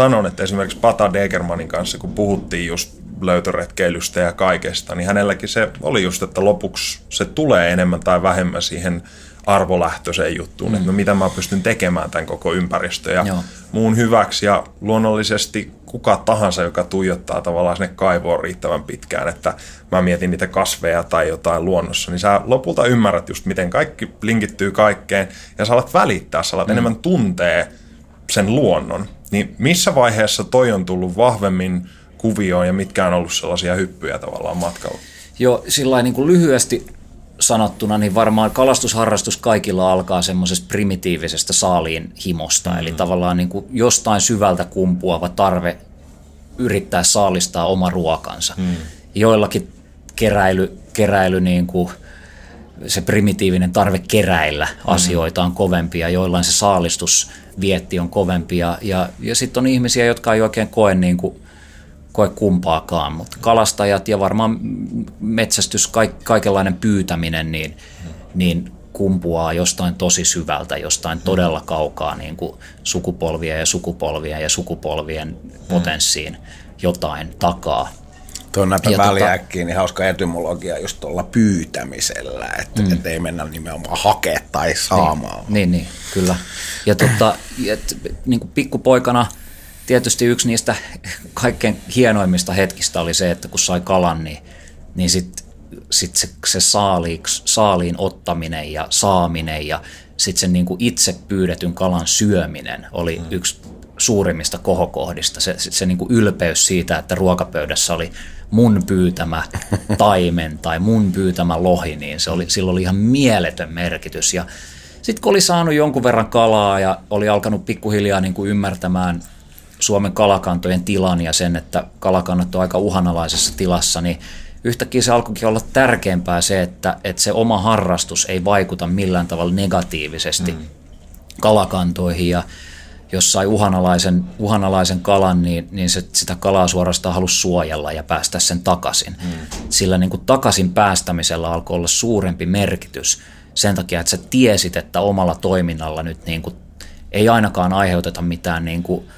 sanon, että esimerkiksi Pata Degermanin kanssa, kun puhuttiin just löytöretkeilystä ja kaikesta, niin hänelläkin se oli just, että lopuksi se tulee enemmän tai vähemmän siihen arvolähtöiseen juttuun, mm. että no mitä mä pystyn tekemään tämän koko ympäristön ja Joo. muun hyväksi ja luonnollisesti kuka tahansa, joka tuijottaa tavallaan sinne kaivoon riittävän pitkään, että mä mietin niitä kasveja tai jotain luonnossa, niin sä lopulta ymmärrät just, miten kaikki linkittyy kaikkeen ja sä alat välittää, sä alat mm. enemmän tuntee sen luonnon. Niin missä vaiheessa toi on tullut vahvemmin kuvioon ja mitkä on ollut sellaisia hyppyjä tavallaan matkalla? Joo, sillä niin kuin lyhyesti sanottuna, niin varmaan kalastusharrastus kaikilla alkaa semmoisesta primitiivisesta saaliin himosta, mm. eli tavallaan niin kuin jostain syvältä kumpuava tarve yrittää saalistaa oma ruokansa. Mm. Joillakin keräily, keräily niin kuin se primitiivinen tarve keräillä mm. asioita on kovempia, joillain se saalistusvietti on kovempia ja, ja sitten on ihmisiä, jotka ei oikein koe niin kuin koe kumpaakaan, mutta kalastajat ja varmaan metsästys, kaik, kaikenlainen pyytäminen, niin, niin kumpuaa jostain tosi syvältä, jostain mm. todella kaukaa niin kuin sukupolvia ja sukupolvia ja sukupolvien mm. potenssiin jotain takaa. Tuo näitä tota- väliäkkiin, niin hauska etymologia just tuolla pyytämisellä, että mm. et ei mennä nimenomaan hakea tai saamaan. Niin, niin, niin kyllä. Ja tota, et, niin kuin pikkupoikana – tietysti yksi niistä kaikkein hienoimmista hetkistä oli se, että kun sai kalan, niin, niin sitten sit se, se saaliiksi, saaliin ottaminen ja saaminen ja sitten sen niin kuin itse pyydetyn kalan syöminen oli mm. yksi suurimmista kohokohdista. Se, se, se niin kuin ylpeys siitä, että ruokapöydässä oli mun pyytämä taimen tai mun pyytämä lohi, niin se oli, sillä oli ihan mieletön merkitys. Ja sitten kun oli saanut jonkun verran kalaa ja oli alkanut pikkuhiljaa niin kuin ymmärtämään Suomen kalakantojen tilan ja sen, että kalakannat on aika uhanalaisessa tilassa, niin yhtäkkiä se alkoikin olla tärkeämpää se, että, että se oma harrastus ei vaikuta millään tavalla negatiivisesti mm. kalakantoihin ja jos sai uhanalaisen, uhanalaisen kalan, niin, niin se, sitä kalaa suorastaan halusi suojella ja päästä sen takaisin. Mm. Sillä niin kuin takaisin päästämisellä alkoi olla suurempi merkitys sen takia, että sä tiesit, että omalla toiminnalla nyt niin kuin ei ainakaan aiheuteta mitään niin kuin,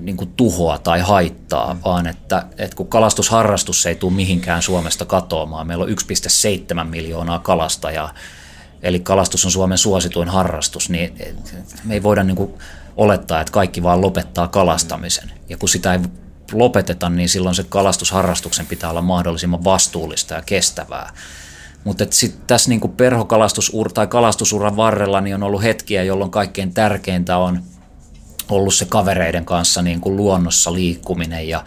niin kuin tuhoa tai haittaa, mm. vaan että, että kun kalastusharrastus ei tule mihinkään Suomesta katoamaan, meillä on 1,7 miljoonaa kalastajaa, eli kalastus on Suomen suosituin harrastus, niin me ei voida niin kuin olettaa, että kaikki vaan lopettaa kalastamisen. Ja kun sitä ei lopeteta, niin silloin se kalastusharrastuksen pitää olla mahdollisimman vastuullista ja kestävää. Mutta sitten tässä niinku perhokalastusur tai kalastusuran varrella niin on ollut hetkiä, jolloin kaikkein tärkeintä on ollut se kavereiden kanssa niin kuin luonnossa liikkuminen ja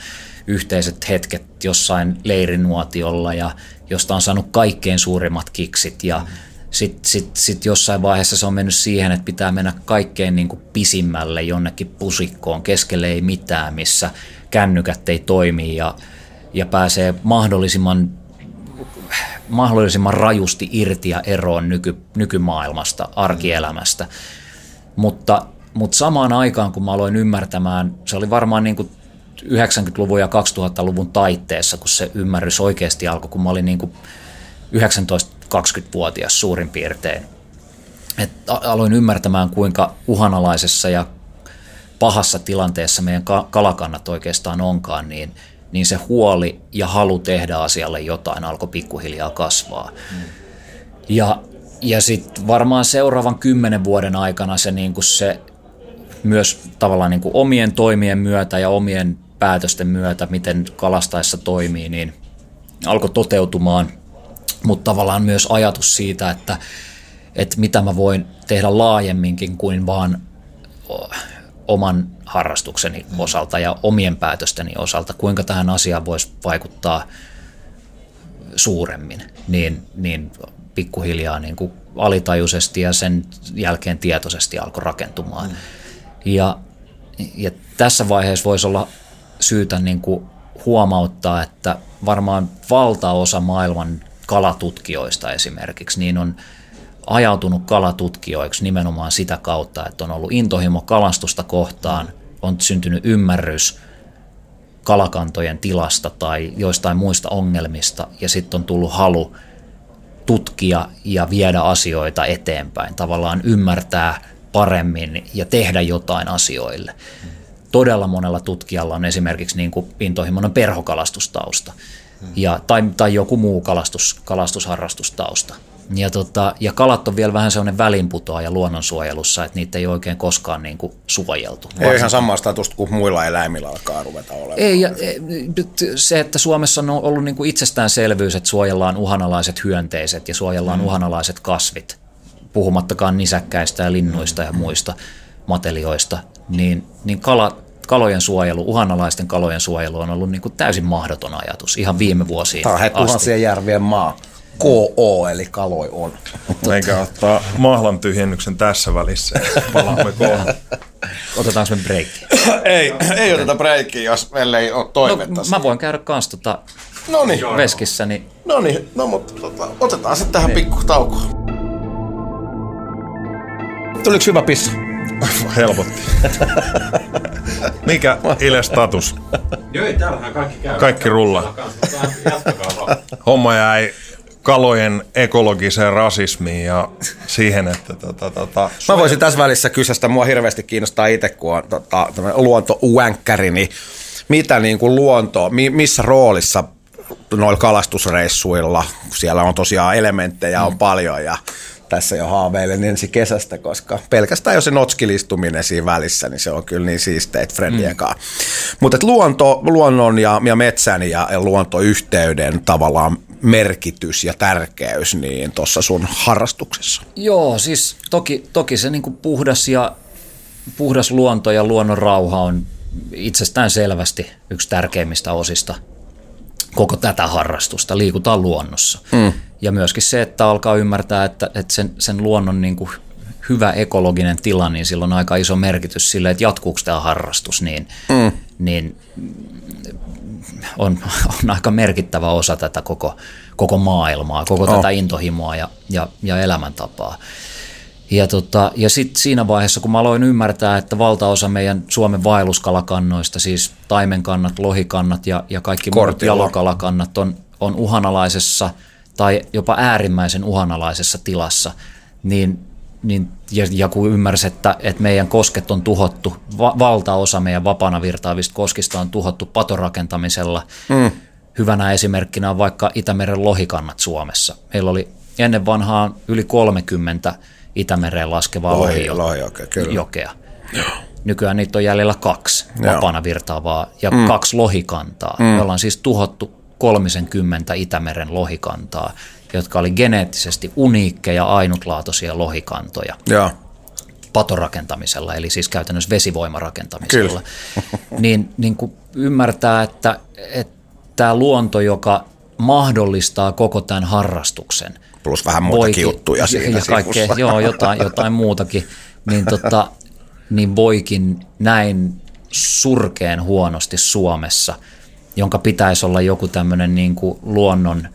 yhteiset hetket jossain leirinuotiolla ja josta on saanut kaikkein suurimmat kiksit ja mm sitten sit, sit jossain vaiheessa se on mennyt siihen, että pitää mennä kaikkein niin kuin pisimmälle jonnekin pusikkoon, keskelle ei mitään, missä kännykät ei toimi ja, ja pääsee mahdollisimman, mahdollisimman rajusti irti ja eroon nyky, nykymaailmasta, arkielämästä. Mutta, mutta samaan aikaan, kun mä aloin ymmärtämään, se oli varmaan niin kuin 90-luvun ja 2000-luvun taitteessa, kun se ymmärrys oikeasti alkoi, kun mä olin niin kuin 19 20-vuotias suurin piirtein. Et aloin ymmärtämään, kuinka uhanalaisessa ja pahassa tilanteessa meidän kalakannat oikeastaan onkaan, niin, niin se huoli ja halu tehdä asialle jotain alkoi pikkuhiljaa kasvaa. Mm. Ja, ja sitten varmaan seuraavan kymmenen vuoden aikana se, niin kuin se myös tavallaan niin kuin omien toimien myötä ja omien päätösten myötä, miten kalastaessa toimii, niin alkoi toteutumaan mutta tavallaan myös ajatus siitä, että, että mitä mä voin tehdä laajemminkin kuin vaan oman harrastukseni osalta ja omien päätösteni osalta, kuinka tähän asiaan voisi vaikuttaa suuremmin, niin, niin pikkuhiljaa niin kuin alitajuisesti ja sen jälkeen tietoisesti alkoi rakentumaan. Mm. Ja, ja tässä vaiheessa voisi olla syytä niin kuin huomauttaa, että varmaan valtaosa maailman kalatutkijoista esimerkiksi, niin on ajautunut kalatutkijoiksi nimenomaan sitä kautta, että on ollut intohimo kalastusta kohtaan, on syntynyt ymmärrys kalakantojen tilasta tai joistain muista ongelmista ja sitten on tullut halu tutkia ja viedä asioita eteenpäin, tavallaan ymmärtää paremmin ja tehdä jotain asioille. Todella monella tutkijalla on esimerkiksi niin kuin intohimoinen perhokalastustausta ja, tai, tai joku muu kalastus, kalastusharrastustausta. Ja, tota, ja kalat on vielä vähän sellainen välinputoaja luonnonsuojelussa, että niitä ei oikein koskaan niin kuin suojeltu. Ei ihan samaa statusta kuin muilla eläimillä alkaa ruveta olemaan. Ei, ja, e, se, että Suomessa on ollut niin kuin itsestäänselvyys, että suojellaan uhanalaiset hyönteiset ja suojellaan mm. uhanalaiset kasvit, puhumattakaan nisäkkäistä ja linnuista ja muista matelioista, niin, niin kala, kalojen suojelu, uhanalaisten kalojen suojelu on ollut niin kuin täysin mahdoton ajatus ihan viime vuosiin Tämä on tuhansien järvien maa. KO, eli kaloi on. Eikä ottaa mahlan tyhjennyksen tässä välissä. Palaamme kohta. Otetaanko me breikki? ei, ei oteta breikkiä, jos meillä ei ole toivetta. No, mä voin käydä kans tota Noniin. veskissä. Niin... No niin, no mutta tota, otetaan sitten tähän niin. pikku tauko. Tuliko hyvä pissa? Helpotti. Mikä Ile status? Joo, ei täällähän kaikki käy. Kaikki rulla. Homma jäi kalojen ekologiseen rasismiin ja siihen, että tota, tota, Mä voisin tässä välissä kysästä, mua hirveästi kiinnostaa itse, kun on tota, luonto-uänkkäri, niin mitä niin kuin luonto, missä roolissa noilla kalastusreissuilla, siellä on tosiaan elementtejä on mm. paljon ja tässä jo haaveilen ensi kesästä, koska pelkästään jo se notskilistuminen siinä välissä, niin se on kyllä niin siisteet Fredien mm. Mutta luonto, luonnon ja, ja metsän ja, ja luontoyhteyden tavallaan merkitys ja tärkeys niin tuossa sun harrastuksessa? Joo, siis toki, toki se niinku puhdas ja puhdas luonto ja luonnon rauha on itsestään selvästi yksi tärkeimmistä osista koko tätä harrastusta. Liikutaan luonnossa. Mm. Ja myöskin se, että alkaa ymmärtää, että, että sen, sen luonnon niin kuin hyvä ekologinen tila, niin sillä on aika iso merkitys sille, että jatkuuko tämä harrastus, niin, mm. niin on, on aika merkittävä osa tätä koko, koko maailmaa, koko oh. tätä intohimoa ja, ja, ja elämäntapaa. Ja, tota, ja sitten siinä vaiheessa, kun mä aloin ymmärtää, että valtaosa meidän Suomen vaelluskalakannoista, siis taimenkannat, lohikannat ja, ja kaikki muut jalokalakannat on, on uhanalaisessa tai jopa äärimmäisen uhanalaisessa tilassa, niin, niin ja, ja kun ymmärsi, että, että meidän kosket on tuhottu, va, valtaosa meidän vapaana virtaavista koskista on tuhottu patorakentamisella. Mm. Hyvänä esimerkkinä on vaikka Itämeren lohikannat Suomessa. Meillä oli ennen vanhaa yli 30 Itämereen laskevaa lohi, lohi, okay, kyllä. jokea. Joo. Nykyään niitä on jäljellä kaksi vapaana virtaavaa ja mm. kaksi lohikantaa. Mm. Me ollaan siis tuhottu 30 Itämeren lohikantaa, jotka oli geneettisesti uniikkeja, ainutlaatuisia lohikantoja. Joo patorakentamisella, eli siis käytännössä vesivoimarakentamisella, niin, niin kuin ymmärtää, että, että tämä luonto, joka mahdollistaa koko tämän harrastuksen – plus vähän muutakin juttuja siinä ja kaikkea, Joo, jotain, jotain muutakin. Niin, tota, niin voikin näin surkeen huonosti Suomessa, jonka pitäisi olla joku tämmöinen niin kuin luonnon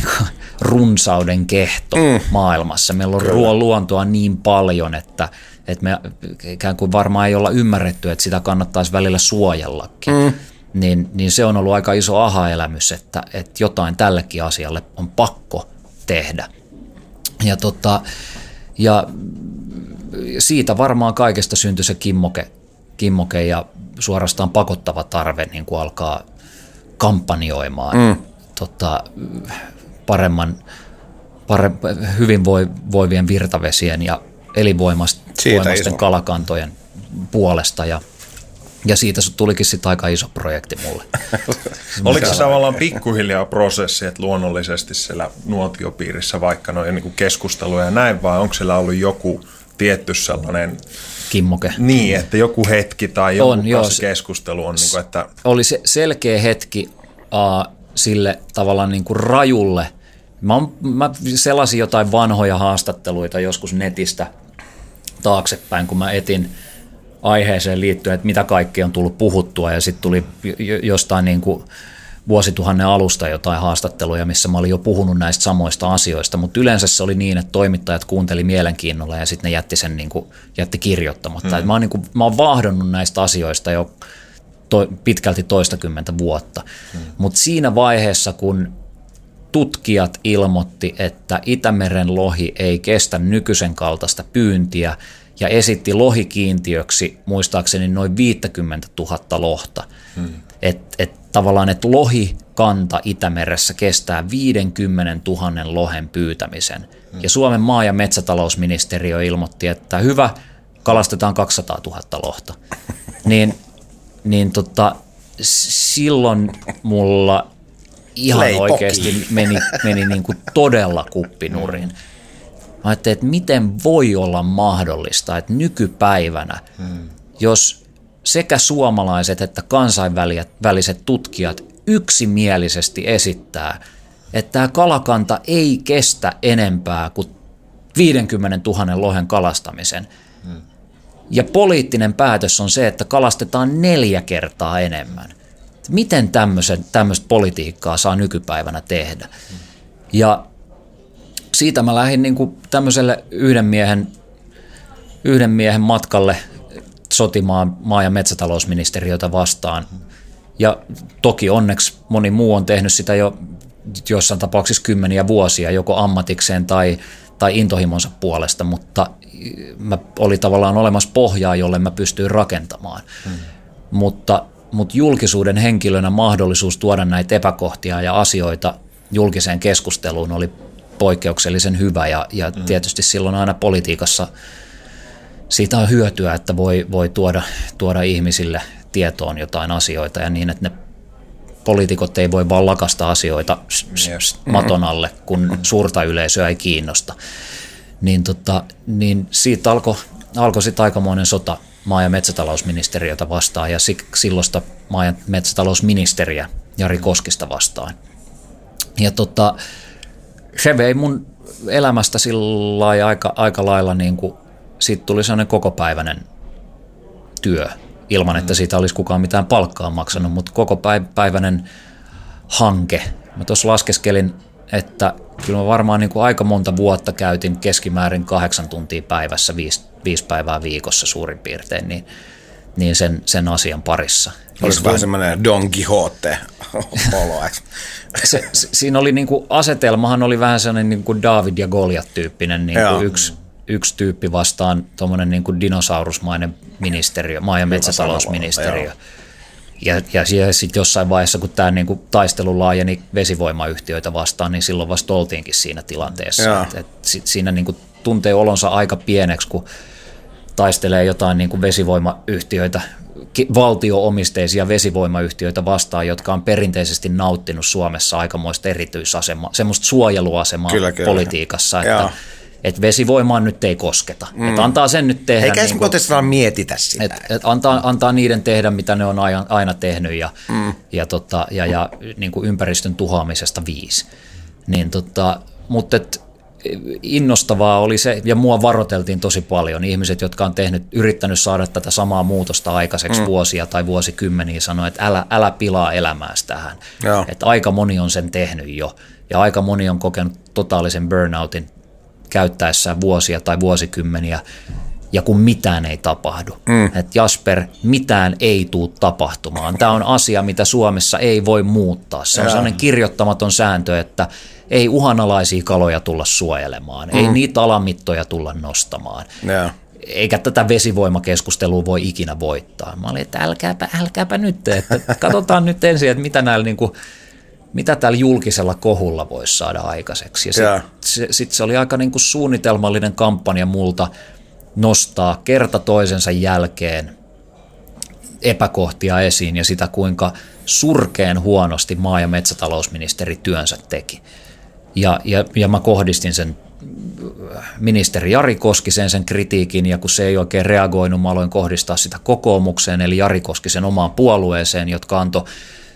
runsauden kehto mm. maailmassa. Meillä on Kyllä. luontoa niin paljon, että, että me ikään kuin varmaan ei olla ymmärretty, että sitä kannattaisi välillä suojellakin. Mm. Niin, niin se on ollut aika iso aha-elämys, että, että jotain tällekin asialle on pakko tehdä. Ja, tota, ja siitä varmaan kaikesta syntyi se kimmoke, kimmoke ja suorastaan pakottava tarve niin kuin alkaa kampanjoimaan mm. tota, paremman, pare, hyvin voi, voivien virtavesien ja elinvoimaisten kalakantojen puolesta. Ja ja siitä tulikin sitten aika iso projekti mulle. Oliko se tavallaan pikkuhiljaa prosessi, että luonnollisesti siellä nuotiopiirissä vaikka noin niin keskusteluja ja näin, vai onko siellä ollut joku tietty sellainen kimmoke. Niin, että joku hetki tai joku on, joo, keskustelu on, niin kuin, että... Oli se selkeä hetki uh, sille tavallaan niin kuin rajulle. Mä, on, mä selasin jotain vanhoja haastatteluita joskus netistä taaksepäin, kun mä etin – aiheeseen liittyen, että mitä kaikki on tullut puhuttua ja sitten tuli jostain niin kuin vuosituhannen alusta jotain haastatteluja, missä mä olin jo puhunut näistä samoista asioista, mutta yleensä se oli niin, että toimittajat kuunteli mielenkiinnolla ja sitten ne jätti sen niin kuin, jätti kirjoittamatta. Mm. mä, oon niin kuin, mä oon vahdonnut näistä asioista jo to, pitkälti toistakymmentä vuotta, mm. mutta siinä vaiheessa, kun tutkijat ilmoitti, että Itämeren lohi ei kestä nykyisen kaltaista pyyntiä – ja esitti lohikiintiöksi muistaakseni noin 50 000 lohta. Hmm. Että et, tavallaan, että lohikanta Itämeressä kestää 50 000 lohen pyytämisen. Hmm. Ja Suomen maa- ja metsätalousministeriö ilmoitti, että hyvä, kalastetaan 200 000 lohta. niin niin tota, silloin mulla ihan Leipoki. oikeasti meni, meni niin kuin todella kuppinurin. Hmm Mä ajattelin, että miten voi olla mahdollista, että nykypäivänä, hmm. jos sekä suomalaiset että kansainväliset tutkijat yksimielisesti esittää, että tämä kalakanta ei kestä enempää kuin 50 000 lohen kalastamisen. Hmm. Ja poliittinen päätös on se, että kalastetaan neljä kertaa enemmän. Miten tämmöistä politiikkaa saa nykypäivänä tehdä? Hmm. Ja siitä mä lähdin niin kuin tämmöiselle yhden miehen, yhden miehen matkalle sotimaan maa- ja metsätalousministeriötä vastaan. Ja toki onneksi moni muu on tehnyt sitä jo jossain tapauksissa kymmeniä vuosia, joko ammatikseen tai, tai intohimonsa puolesta, mutta mä oli tavallaan olemassa pohjaa, jolle mä pystyin rakentamaan. Hmm. Mutta, mutta julkisuuden henkilönä mahdollisuus tuoda näitä epäkohtia ja asioita julkiseen keskusteluun oli poikkeuksellisen hyvä ja, ja mm. tietysti silloin aina politiikassa siitä on hyötyä, että voi, voi tuoda, tuoda ihmisille tietoon jotain asioita ja niin, että ne poliitikot ei voi vaan lakasta asioita yes. maton alle, kun suurta yleisöä ei kiinnosta. Niin, tota, niin siitä alkoi alkoi sitten aikamoinen sota maa- ja metsätalousministeriötä vastaan ja silloista maa- ja metsätalousministeriä Jari Koskista vastaan. Ja tota, se vei mun elämästä sillä aika, aika lailla, niin kuin, siitä tuli sellainen kokopäiväinen työ, ilman että siitä olisi kukaan mitään palkkaa maksanut, mutta koko päiväinen hanke. Mä tuossa laskeskelin, että kyllä mä varmaan niin kuin aika monta vuotta käytin keskimäärin kahdeksan tuntia päivässä, viisi, viisi päivää viikossa suurin piirtein, niin, niin sen, sen asian parissa. Olisi vähän semmoinen Don Quixote olo. se, se, siinä oli niin kuin, asetelmahan oli vähän sellainen niin kuin David ja Goliat tyyppinen niin kuin yksi, yksi tyyppi vastaan tuommoinen niin kuin dinosaurusmainen ministeriö, maa- ja metsätalousministeriö. Ja, ja sitten jossain vaiheessa, kun tämä niinku taistelu laajeni vesivoimayhtiöitä vastaan, niin silloin vasta oltiinkin siinä tilanteessa. Et, et sit siinä niinku tuntee olonsa aika pieneksi, kun taistelee jotain niinku vesivoimayhtiöitä, valtioomisteisia vesivoimayhtiöitä vastaan, jotka on perinteisesti nauttinut Suomessa aikamoista erityisasemaa, semmoista suojeluasemaa kyllä, kyllä. politiikassa, että että vesivoimaan nyt ei kosketa. Mm. Että antaa sen nyt tehdä. Eikä niin kuin, mietitä sitä. Et, et antaa, antaa niiden tehdä, mitä ne on aina, aina tehnyt ja, mm. ja, tota, ja, ja niin kuin ympäristön tuhoamisesta viisi. Niin tota, mutta et, innostavaa oli se, ja mua varoteltiin tosi paljon. Ihmiset, jotka on tehnyt, yrittänyt saada tätä samaa muutosta aikaiseksi mm. vuosia tai vuosikymmeniä, sanoivat, että älä, älä pilaa elämääsi tähän. Että aika moni on sen tehnyt jo, ja aika moni on kokenut totaalisen burnoutin käyttäessään vuosia tai vuosikymmeniä, ja kun mitään ei tapahdu. Mm. Että Jasper, mitään ei tule tapahtumaan. Tämä on asia, mitä Suomessa ei voi muuttaa. Se on sellainen kirjoittamaton sääntö, että ei uhanalaisia kaloja tulla suojelemaan, mm. ei niitä alamittoja tulla nostamaan. Ja. Eikä tätä vesivoimakeskustelua voi ikinä voittaa. Mä olin, että älkääpä, älkääpä nyt, että katsotaan nyt ensin, että mitä näillä niin kuin mitä täällä julkisella kohulla voisi saada aikaiseksi. Ja sitten se, sit se oli aika niin kuin suunnitelmallinen kampanja multa nostaa kerta toisensa jälkeen epäkohtia esiin ja sitä, kuinka surkeen huonosti maa- ja metsätalousministeri työnsä teki. Ja, ja, ja mä kohdistin sen ministeri Jari Koskisen sen kritiikin, ja kun se ei oikein reagoinut, mä aloin kohdistaa sitä kokoomukseen, eli Jari Koskisen omaan puolueeseen, jotka antoi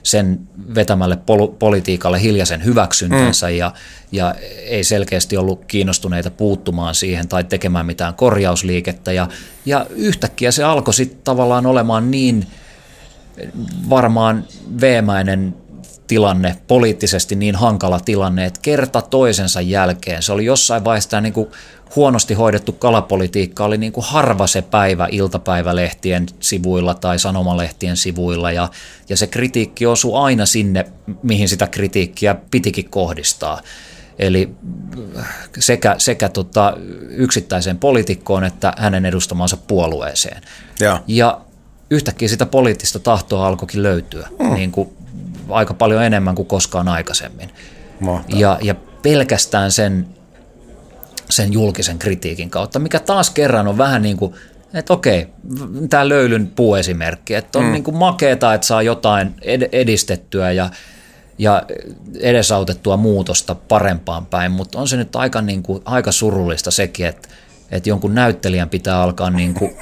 sen vetämälle pol- politiikalle hiljaisen hyväksyntänsä mm. ja, ja ei selkeästi ollut kiinnostuneita puuttumaan siihen tai tekemään mitään korjausliikettä. Ja, ja yhtäkkiä se alkoi sitten tavallaan olemaan niin varmaan veemäinen tilanne, poliittisesti niin hankala tilanne, että kerta toisensa jälkeen se oli jossain vaiheessa niin kuin huonosti hoidettu kalapolitiikka oli niin kuin harva se päivä iltapäivälehtien sivuilla tai sanomalehtien sivuilla ja, ja se kritiikki osui aina sinne, mihin sitä kritiikkiä pitikin kohdistaa. Eli sekä, sekä tota yksittäiseen poliitikkoon että hänen edustamansa puolueeseen. Ja, ja yhtäkkiä sitä poliittista tahtoa alkoikin löytyä mm. niin kuin aika paljon enemmän kuin koskaan aikaisemmin. Ja, ja pelkästään sen sen julkisen kritiikin kautta, mikä taas kerran on vähän niin kuin, että okei, tämä löylyn puuesimerkki, että on mm. niin kuin makeeta, että saa jotain edistettyä ja, ja edesautettua muutosta parempaan päin, mutta on se nyt aika, niin kuin, aika surullista sekin, että, että jonkun näyttelijän pitää alkaa niin kuin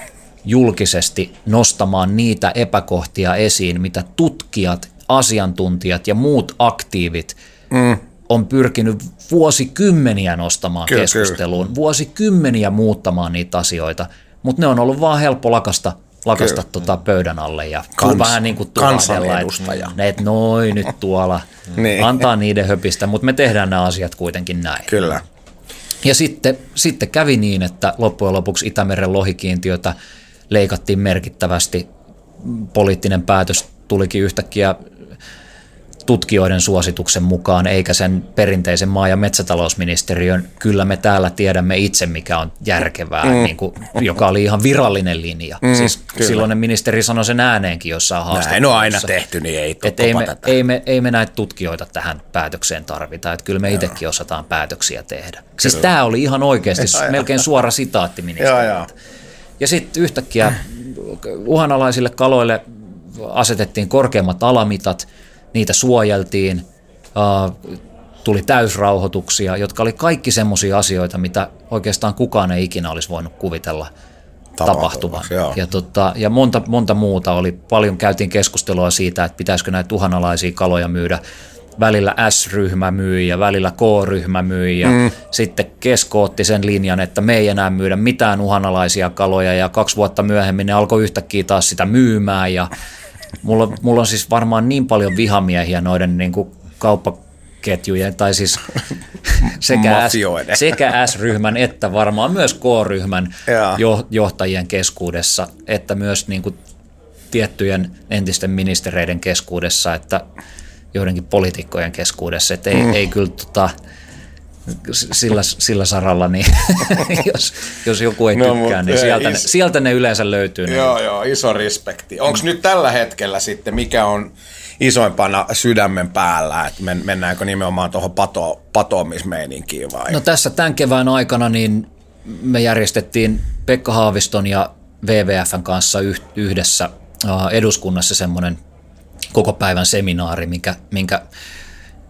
julkisesti nostamaan niitä epäkohtia esiin, mitä tutkijat, asiantuntijat ja muut aktiivit mm on pyrkinyt vuosikymmeniä nostamaan kyllä, keskusteluun, kyllä. vuosikymmeniä muuttamaan niitä asioita, mutta ne on ollut vaan helppo lakasta, lakasta tota pöydän alle ja Kans, vähän niin kuin kansanedustaja. Että, että noin nyt tuolla, niin. antaa niiden höpistä, mutta me tehdään nämä asiat kuitenkin näin. Kyllä. Ja sitten, sitten kävi niin, että loppujen lopuksi Itämeren lohikiintiötä leikattiin merkittävästi. Poliittinen päätös tulikin yhtäkkiä tutkijoiden suosituksen mukaan, eikä sen perinteisen maa- ja metsätalousministeriön, kyllä me täällä tiedämme itse, mikä on järkevää, mm. niin kuin, joka oli ihan virallinen linja. Mm, siis kyllä. silloinen ministeri sanoi sen ääneenkin jossain haastattelussa. Näin on aina tehty, niin ei et ei, me, ei, me, ei me näitä tutkijoita tähän päätökseen tarvita, että kyllä me itsekin osataan päätöksiä tehdä. Kyllä. Siis tämä oli ihan oikeasti ja, melkein suora sitaatti ministeriltä. Ja sitten yhtäkkiä uhanalaisille kaloille asetettiin korkeammat alamitat – niitä suojeltiin, tuli täysrauhoituksia, jotka oli kaikki semmoisia asioita, mitä oikeastaan kukaan ei ikinä olisi voinut kuvitella tapahtuvan. Ja, tota, ja monta, monta muuta oli. Paljon käytiin keskustelua siitä, että pitäisikö näitä uhanalaisia kaloja myydä. Välillä S-ryhmä myi ja välillä K-ryhmä myi ja mm. sitten Kesko otti sen linjan, että me ei enää myydä mitään uhanalaisia kaloja ja kaksi vuotta myöhemmin ne alkoi yhtäkkiä taas sitä myymään ja mulla, mulla on siis varmaan niin paljon vihamiehiä noiden niin kuin kauppaketjujen tai siis sekä, S, sekä S-ryhmän että varmaan myös K-ryhmän jo, johtajien keskuudessa, että myös niin kuin tiettyjen entisten ministereiden keskuudessa, että joidenkin poliitikkojen keskuudessa, että ei, mm. ei kyllä tota, sillä, sillä saralla, niin jos, jos joku ei No, tykkää, niin ei, sieltä, ne, is- sieltä ne yleensä löytyy. Ne. Joo, joo, iso respekti. Onko nyt tällä hetkellä sitten, mikä on isoimpana sydämen päällä, että men, mennäänkö nimenomaan tuohon pato, patoamismeininkiin vai? No tässä tämän kevään aikana niin me järjestettiin Pekka Haaviston ja WWFn kanssa yh- yhdessä eduskunnassa semmoinen koko päivän seminaari, minkä, minkä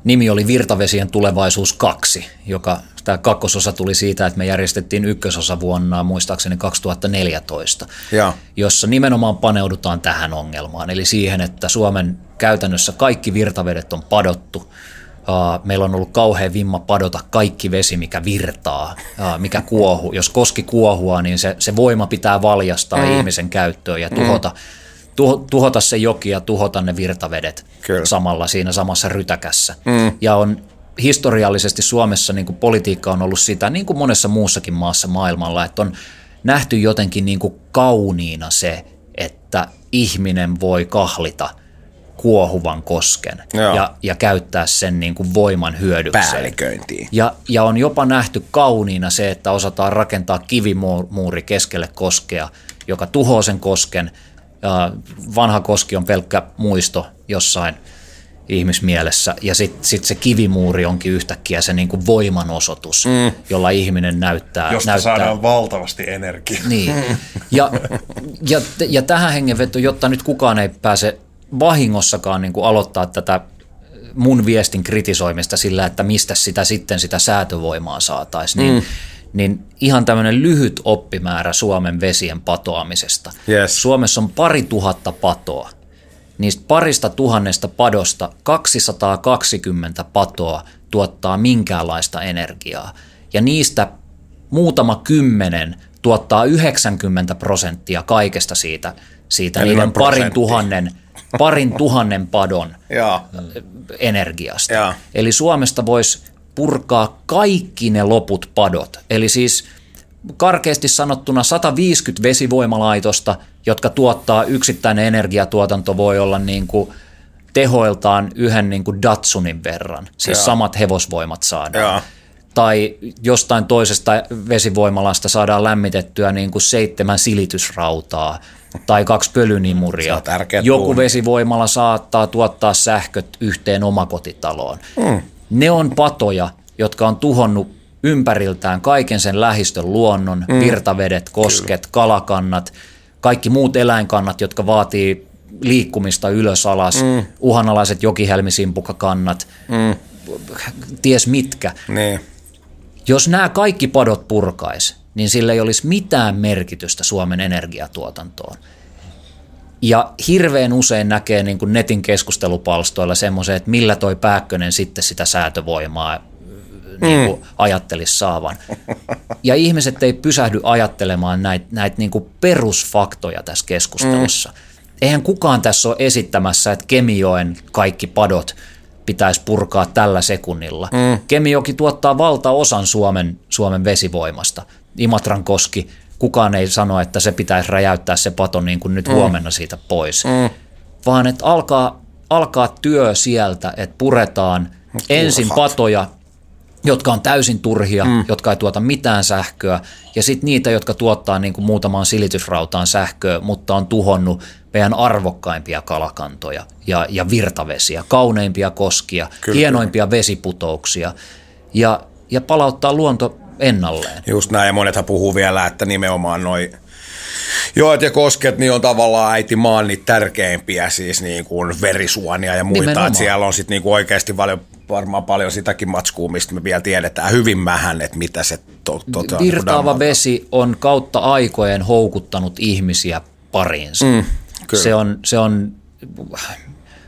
nimi oli Virtavesien tulevaisuus 2, joka tämä kakkososa tuli siitä, että me järjestettiin ykkösosa vuonna muistaakseni 2014, Joo. jossa nimenomaan paneudutaan tähän ongelmaan, eli siihen, että Suomen käytännössä kaikki virtavedet on padottu, Meillä on ollut kauhean vimma padota kaikki vesi, mikä virtaa, aa, mikä kuohuu. Jos koski kuohua, niin se, se voima pitää valjastaa mm. ihmisen käyttöön ja tuhota, tuho, tuhota se joki ja tuhota ne virtavedet Kyllä. samalla siinä samassa rytäkässä. Mm. Ja on historiallisesti Suomessa niin kuin politiikka on ollut sitä, niin kuin monessa muussakin maassa maailmalla, että on nähty jotenkin niin kuin kauniina se, että ihminen voi kahlita kuohuvan kosken Joo. ja, ja käyttää sen niin kuin voiman hyödykseen. Päälliköintiin. Ja, ja on jopa nähty kauniina se, että osataan rakentaa kivimuuri keskelle koskea, joka tuhoaa sen kosken. Ja vanha koski on pelkkä muisto jossain ihmismielessä, ja sitten sit se kivimuuri onkin yhtäkkiä se niin kuin voimanosoitus, mm. jolla ihminen näyttää. Josta näyttää saadaan valtavasti energiaa. niin. Ja, ja, ja tähän hengenvetoon, jotta nyt kukaan ei pääse vahingossakaan niin kuin aloittaa tätä mun viestin kritisoimista sillä, että mistä sitä sitten sitä säätövoimaa saataisiin, niin, mm. Niin ihan tämmöinen lyhyt oppimäärä Suomen vesien patoamisesta. Yes. Suomessa on pari tuhatta patoa. Niistä parista tuhannesta padosta 220 patoa tuottaa minkäänlaista energiaa. Ja niistä muutama kymmenen tuottaa 90 prosenttia kaikesta siitä, siitä Enemmän niiden parin tuhannen, parin tuhannen padon energiasta. Joo. Eli Suomesta voisi purkaa kaikki ne loput padot. Eli siis karkeasti sanottuna 150 vesivoimalaitosta, jotka tuottaa yksittäinen energiatuotanto voi olla niin kuin tehoiltaan yhden niin kuin Datsunin verran. Siis Joo. samat hevosvoimat saadaan. Joo. Tai jostain toisesta vesivoimalasta saadaan lämmitettyä niin kuin seitsemän silitysrautaa tai kaksi pölynimuria. Joku duuni. vesivoimala saattaa tuottaa sähköt yhteen omakotitaloon. Mm. Ne on patoja, jotka on tuhonnut ympäriltään kaiken sen lähistön luonnon, mm. virtavedet, kosket, Kyllä. kalakannat, kaikki muut eläinkannat, jotka vaatii liikkumista ylös alas, mm. uhanalaiset jokihelmisimpukakannat, mm. ties mitkä. Niin. Jos nämä kaikki padot purkais, niin sillä ei olisi mitään merkitystä Suomen energiatuotantoon. Ja hirveän usein näkee niin kuin netin keskustelupalstoilla semmoisen, että millä toi Pääkkönen sitten sitä säätövoimaa niin kuin ajattelisi saavan. Ja ihmiset ei pysähdy ajattelemaan näitä näit niin kuin perusfaktoja tässä keskustelussa. Eihän kukaan tässä ole esittämässä, että Kemijoen kaikki padot pitäisi purkaa tällä sekunnilla. Mm. Kemijoki tuottaa valtaosan Suomen, Suomen vesivoimasta. Imatran koski, kukaan ei sano, että se pitäisi räjäyttää se pato niin kuin nyt mm. huomenna siitä pois. Mm. Vaan että alkaa, alkaa työ sieltä, että puretaan ensin patoja, jotka on täysin turhia, mm. jotka ei tuota mitään sähköä, ja sitten niitä, jotka tuottaa niin kuin muutamaan silitysrautaan sähköä, mutta on tuhonnut meidän arvokkaimpia kalakantoja ja, ja virtavesiä, kauneimpia koskia, kyllä, hienoimpia vesiputouksia, ja, ja palauttaa luonto ennalleen. Just näin, ja monethan puhuu vielä, että nimenomaan noi joet ja kosket niin on tavallaan äiti maan niitä tärkeimpiä, siis niin kuin verisuonia ja muita. Nimenomaan. Että siellä on sitten niin kuin oikeasti paljon, varmaan paljon sitäkin matskua, mistä me vielä tiedetään hyvin vähän, että mitä se to, to, to, Virtaava vesi on kautta aikojen houkuttanut ihmisiä pariinsa. Mm, se on, se on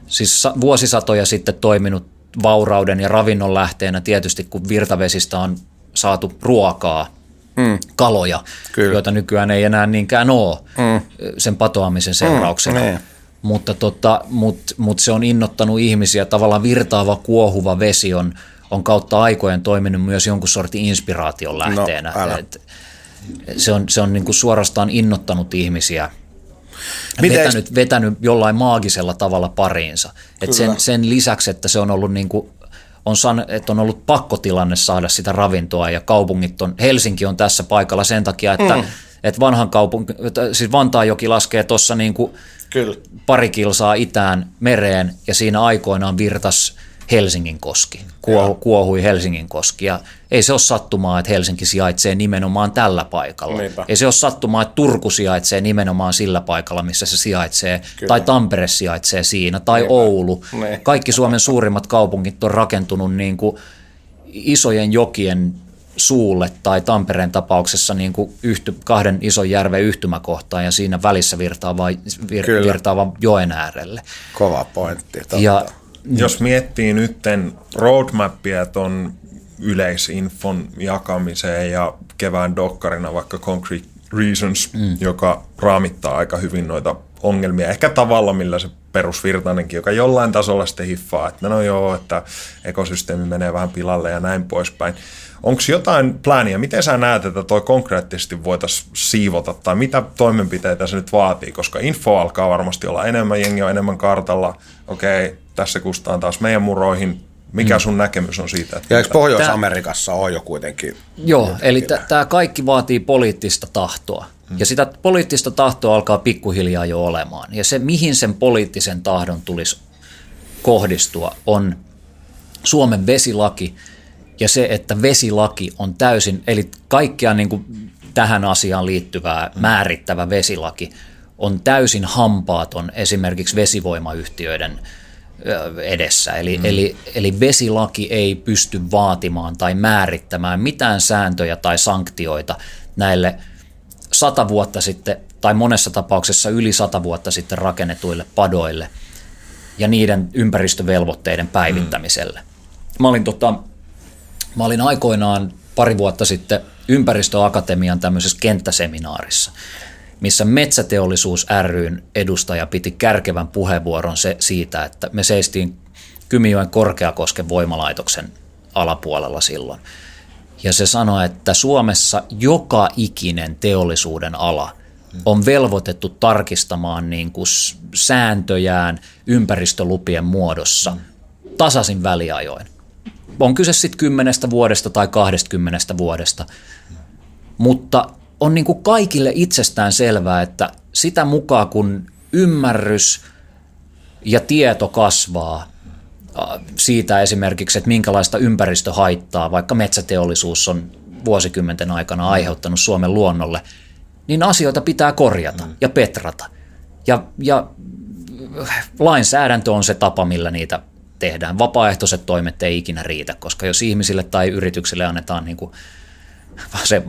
siis vuosisatoja sitten toiminut vaurauden ja ravinnon lähteenä tietysti, kun virtavesistä on saatu ruokaa, mm. kaloja, Kyllä. joita nykyään ei enää niinkään ole mm. sen patoamisen seurauksena. Mm. Mutta tota, mut, mut se on innottanut ihmisiä, tavallaan virtaava, kuohuva vesi on, on kautta aikojen toiminut myös jonkun sortin inspiraation lähteenä. No, Et se on, se on niin kuin suorastaan innottanut ihmisiä Miten vetänyt, vetänyt jollain maagisella tavalla pariinsa. Et sen, sen lisäksi, että se on ollut niin kuin on, san, että on ollut pakkotilanne saada sitä ravintoa ja kaupungit on, Helsinki on tässä paikalla sen takia, että, mm. että vanhan kaupunki, siis Vantaajoki laskee tuossa niin kuin pari kilsaa itään mereen ja siinä aikoinaan virtas Helsingin koski, kuohu, kuohui Helsingin koski. Ja ei se ole sattumaa, että Helsinki sijaitsee nimenomaan tällä paikalla. Niinpä. Ei se ole sattumaa, että Turku sijaitsee nimenomaan sillä paikalla, missä se sijaitsee, Kyllä. tai Tampere sijaitsee siinä, tai Niinpä. Oulu. Niin. Kaikki Suomen suurimmat kaupungit on rakentunut niin kuin isojen jokien suulle tai Tampereen tapauksessa niin kuin yhty, kahden ison järven yhtymäkohtaan ja siinä välissä virtaava, vir, virtaava joen äärelle. Kova pointti. Totta. Ja jos miettii nytten roadmappia tuon yleisinfon jakamiseen ja kevään dokkarina vaikka Concrete Reasons, mm. joka raamittaa aika hyvin noita ongelmia. Ehkä tavalla, millä se perusvirtainenkin, joka jollain tasolla sitten hiffaa, että no joo, että ekosysteemi menee vähän pilalle ja näin poispäin. Onko jotain plääniä, miten sä näet, että toi konkreettisesti voitaisiin siivota, tai mitä toimenpiteitä se nyt vaatii, koska info alkaa varmasti olla enemmän, jengi on enemmän kartalla, okei, okay, tässä kustaan taas meidän muroihin, mikä mm. sun näkemys on siitä? Että ja eikö Pohjois-Amerikassa ole jo kuitenkin? Joo, eli tämä kaikki vaatii poliittista tahtoa. Mm. Ja sitä poliittista tahtoa alkaa pikkuhiljaa jo olemaan. Ja se, mihin sen poliittisen tahdon tulisi kohdistua, on Suomen vesilaki ja se, että vesilaki on täysin, eli kaikkea niin kuin tähän asiaan liittyvää määrittävä vesilaki on täysin hampaaton esimerkiksi vesivoimayhtiöiden edessä. Eli, mm. eli, eli vesilaki ei pysty vaatimaan tai määrittämään mitään sääntöjä tai sanktioita näille sata vuotta sitten tai monessa tapauksessa yli sata vuotta sitten rakennetuille padoille ja niiden ympäristövelvoitteiden päivittämiselle. Mm. Mä, olin tota, mä olin aikoinaan pari vuotta sitten ympäristöakatemian tämmöisessä kenttäseminaarissa – missä Metsäteollisuus ryn edustaja piti kärkevän puheenvuoron se, siitä, että me seistiin Kymijoen Korkeakosken voimalaitoksen alapuolella silloin. Ja se sanoi, että Suomessa joka ikinen teollisuuden ala on velvoitettu tarkistamaan niin kuin sääntöjään ympäristölupien muodossa tasaisin väliajoin. On kyse sitten kymmenestä vuodesta tai kahdestakymmenestä vuodesta, mutta on niin kuin kaikille itsestään selvää, että sitä mukaan kun ymmärrys ja tieto kasvaa siitä esimerkiksi, että minkälaista ympäristöhaittaa vaikka metsäteollisuus on vuosikymmenten aikana aiheuttanut Suomen luonnolle, niin asioita pitää korjata mm. ja petrata. Ja, ja lainsäädäntö on se tapa, millä niitä tehdään. Vapaaehtoiset toimet ei ikinä riitä, koska jos ihmisille tai yrityksille annetaan niin kuin se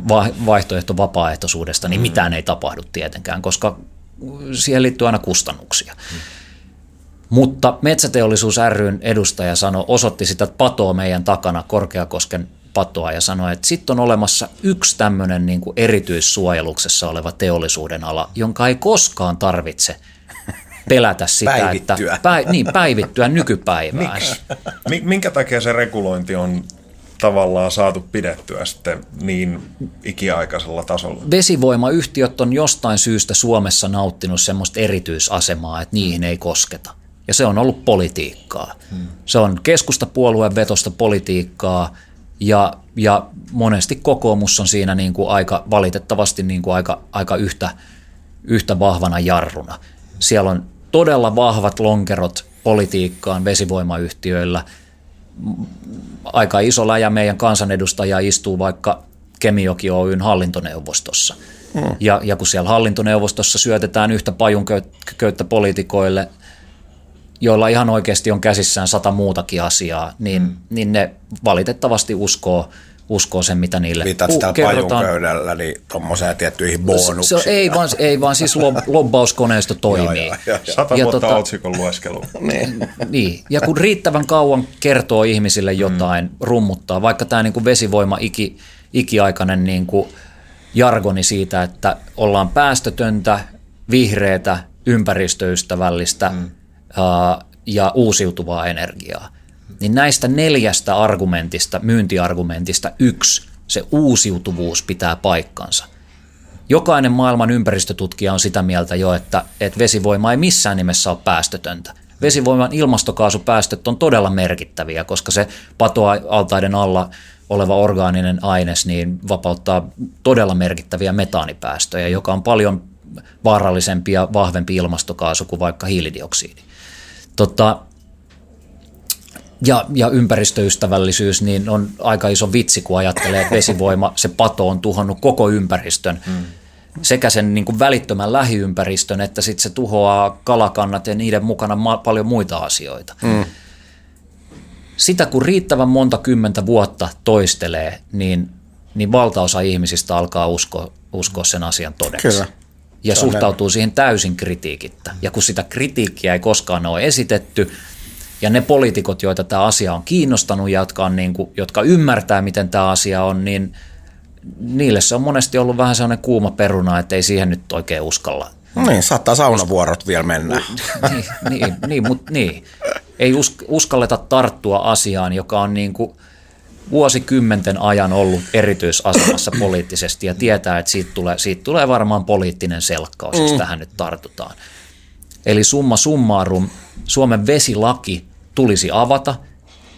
vaihtoehto vapaaehtoisuudesta, niin mm. mitään ei tapahdu tietenkään, koska siihen liittyy aina kustannuksia. Mm. Mutta Metsäteollisuus ryn edustaja sanoi, osoitti sitä patoa meidän takana, Korkeakosken patoa, ja sanoi, että sitten on olemassa yksi tämmöinen niin kuin erityissuojeluksessa oleva teollisuuden ala, jonka ei koskaan tarvitse pelätä sitä, päivittyä. että päi, niin, päivittyä nykypäivään. Minkä takia se regulointi on tavallaan saatu pidettyä sitten niin ikiaikaisella tasolla? Vesivoimayhtiöt on jostain syystä Suomessa nauttinut semmoista erityisasemaa, että niihin ei kosketa. Ja se on ollut politiikkaa. Se on keskustapuolueen vetosta politiikkaa ja, ja monesti kokoomus on siinä niin kuin aika valitettavasti niin kuin aika, aika yhtä, yhtä vahvana jarruna. Siellä on todella vahvat lonkerot politiikkaan vesivoimayhtiöillä – aika iso läjä meidän kansanedustajia istuu vaikka Kemijoki Oyn hallintoneuvostossa. Mm. Ja, ja kun siellä hallintoneuvostossa syötetään yhtä pajunköyttä poliitikoille, joilla ihan oikeasti on käsissään sata muutakin asiaa, niin, mm. niin ne valitettavasti uskoo, uskoo sen, mitä niille Viitat ku- sitä kerrotaan. pajunköydällä niin tommoseen tiettyihin Se, bonuksiin. se, ei, vaan, ei vaan siis lob, lobbauskoneisto toimii. Joo, joo, joo. Sata Ja vuotta tota- otsikon lueskelu. Niin. Niin, ja kun riittävän kauan kertoo ihmisille jotain, mm. rummuttaa, vaikka tämä niin vesivoima iki, ikiaikainen niin kuin jargoni siitä, että ollaan päästötöntä, vihreätä, ympäristöystävällistä mm. ää, ja uusiutuvaa energiaa, niin näistä neljästä argumentista, myyntiargumentista yksi, se uusiutuvuus pitää paikkansa. Jokainen maailman ympäristötutkija on sitä mieltä jo, että, että vesivoima ei missään nimessä ole päästötöntä. Vesivoiman ilmastokaasupäästöt on todella merkittäviä, koska se patoa altaiden alla oleva orgaaninen aines niin vapauttaa todella merkittäviä metaanipäästöjä, joka on paljon vaarallisempi ja vahvempi ilmastokaasu kuin vaikka hiilidioksidi. Tota, ja, ja ympäristöystävällisyys, niin on aika iso vitsi, kun ajattelee, että vesivoima, se pato on tuhonnut koko ympäristön. Mm. Sekä sen niin kuin välittömän lähiympäristön, että sitten se tuhoaa kalakannat ja niiden mukana ma- paljon muita asioita. Mm. Sitä kun riittävän monta kymmentä vuotta toistelee, niin, niin valtaosa ihmisistä alkaa uskoa, uskoa sen asian todeksi. Kyllä. Ja suhtautuu siihen täysin kritiikittä. Ja kun sitä kritiikkiä ei koskaan ole esitetty, ja ne poliitikot, joita tämä asia on kiinnostanut ja jotka, on niin kuin, jotka ymmärtää, miten tämä asia on, niin niille se on monesti ollut vähän sellainen kuuma peruna, että ei siihen nyt oikein uskalla. niin, saattaa saunavuorot vielä mennä. niin, niin, niin, mut, niin. Ei us, uskalleta tarttua asiaan, joka on niin kuin vuosikymmenten ajan ollut erityisasemassa poliittisesti ja tietää, että siitä tulee, siitä tulee varmaan poliittinen selkkaus, jos tähän nyt tartutaan. Eli summa summarum, Suomen vesilaki tulisi avata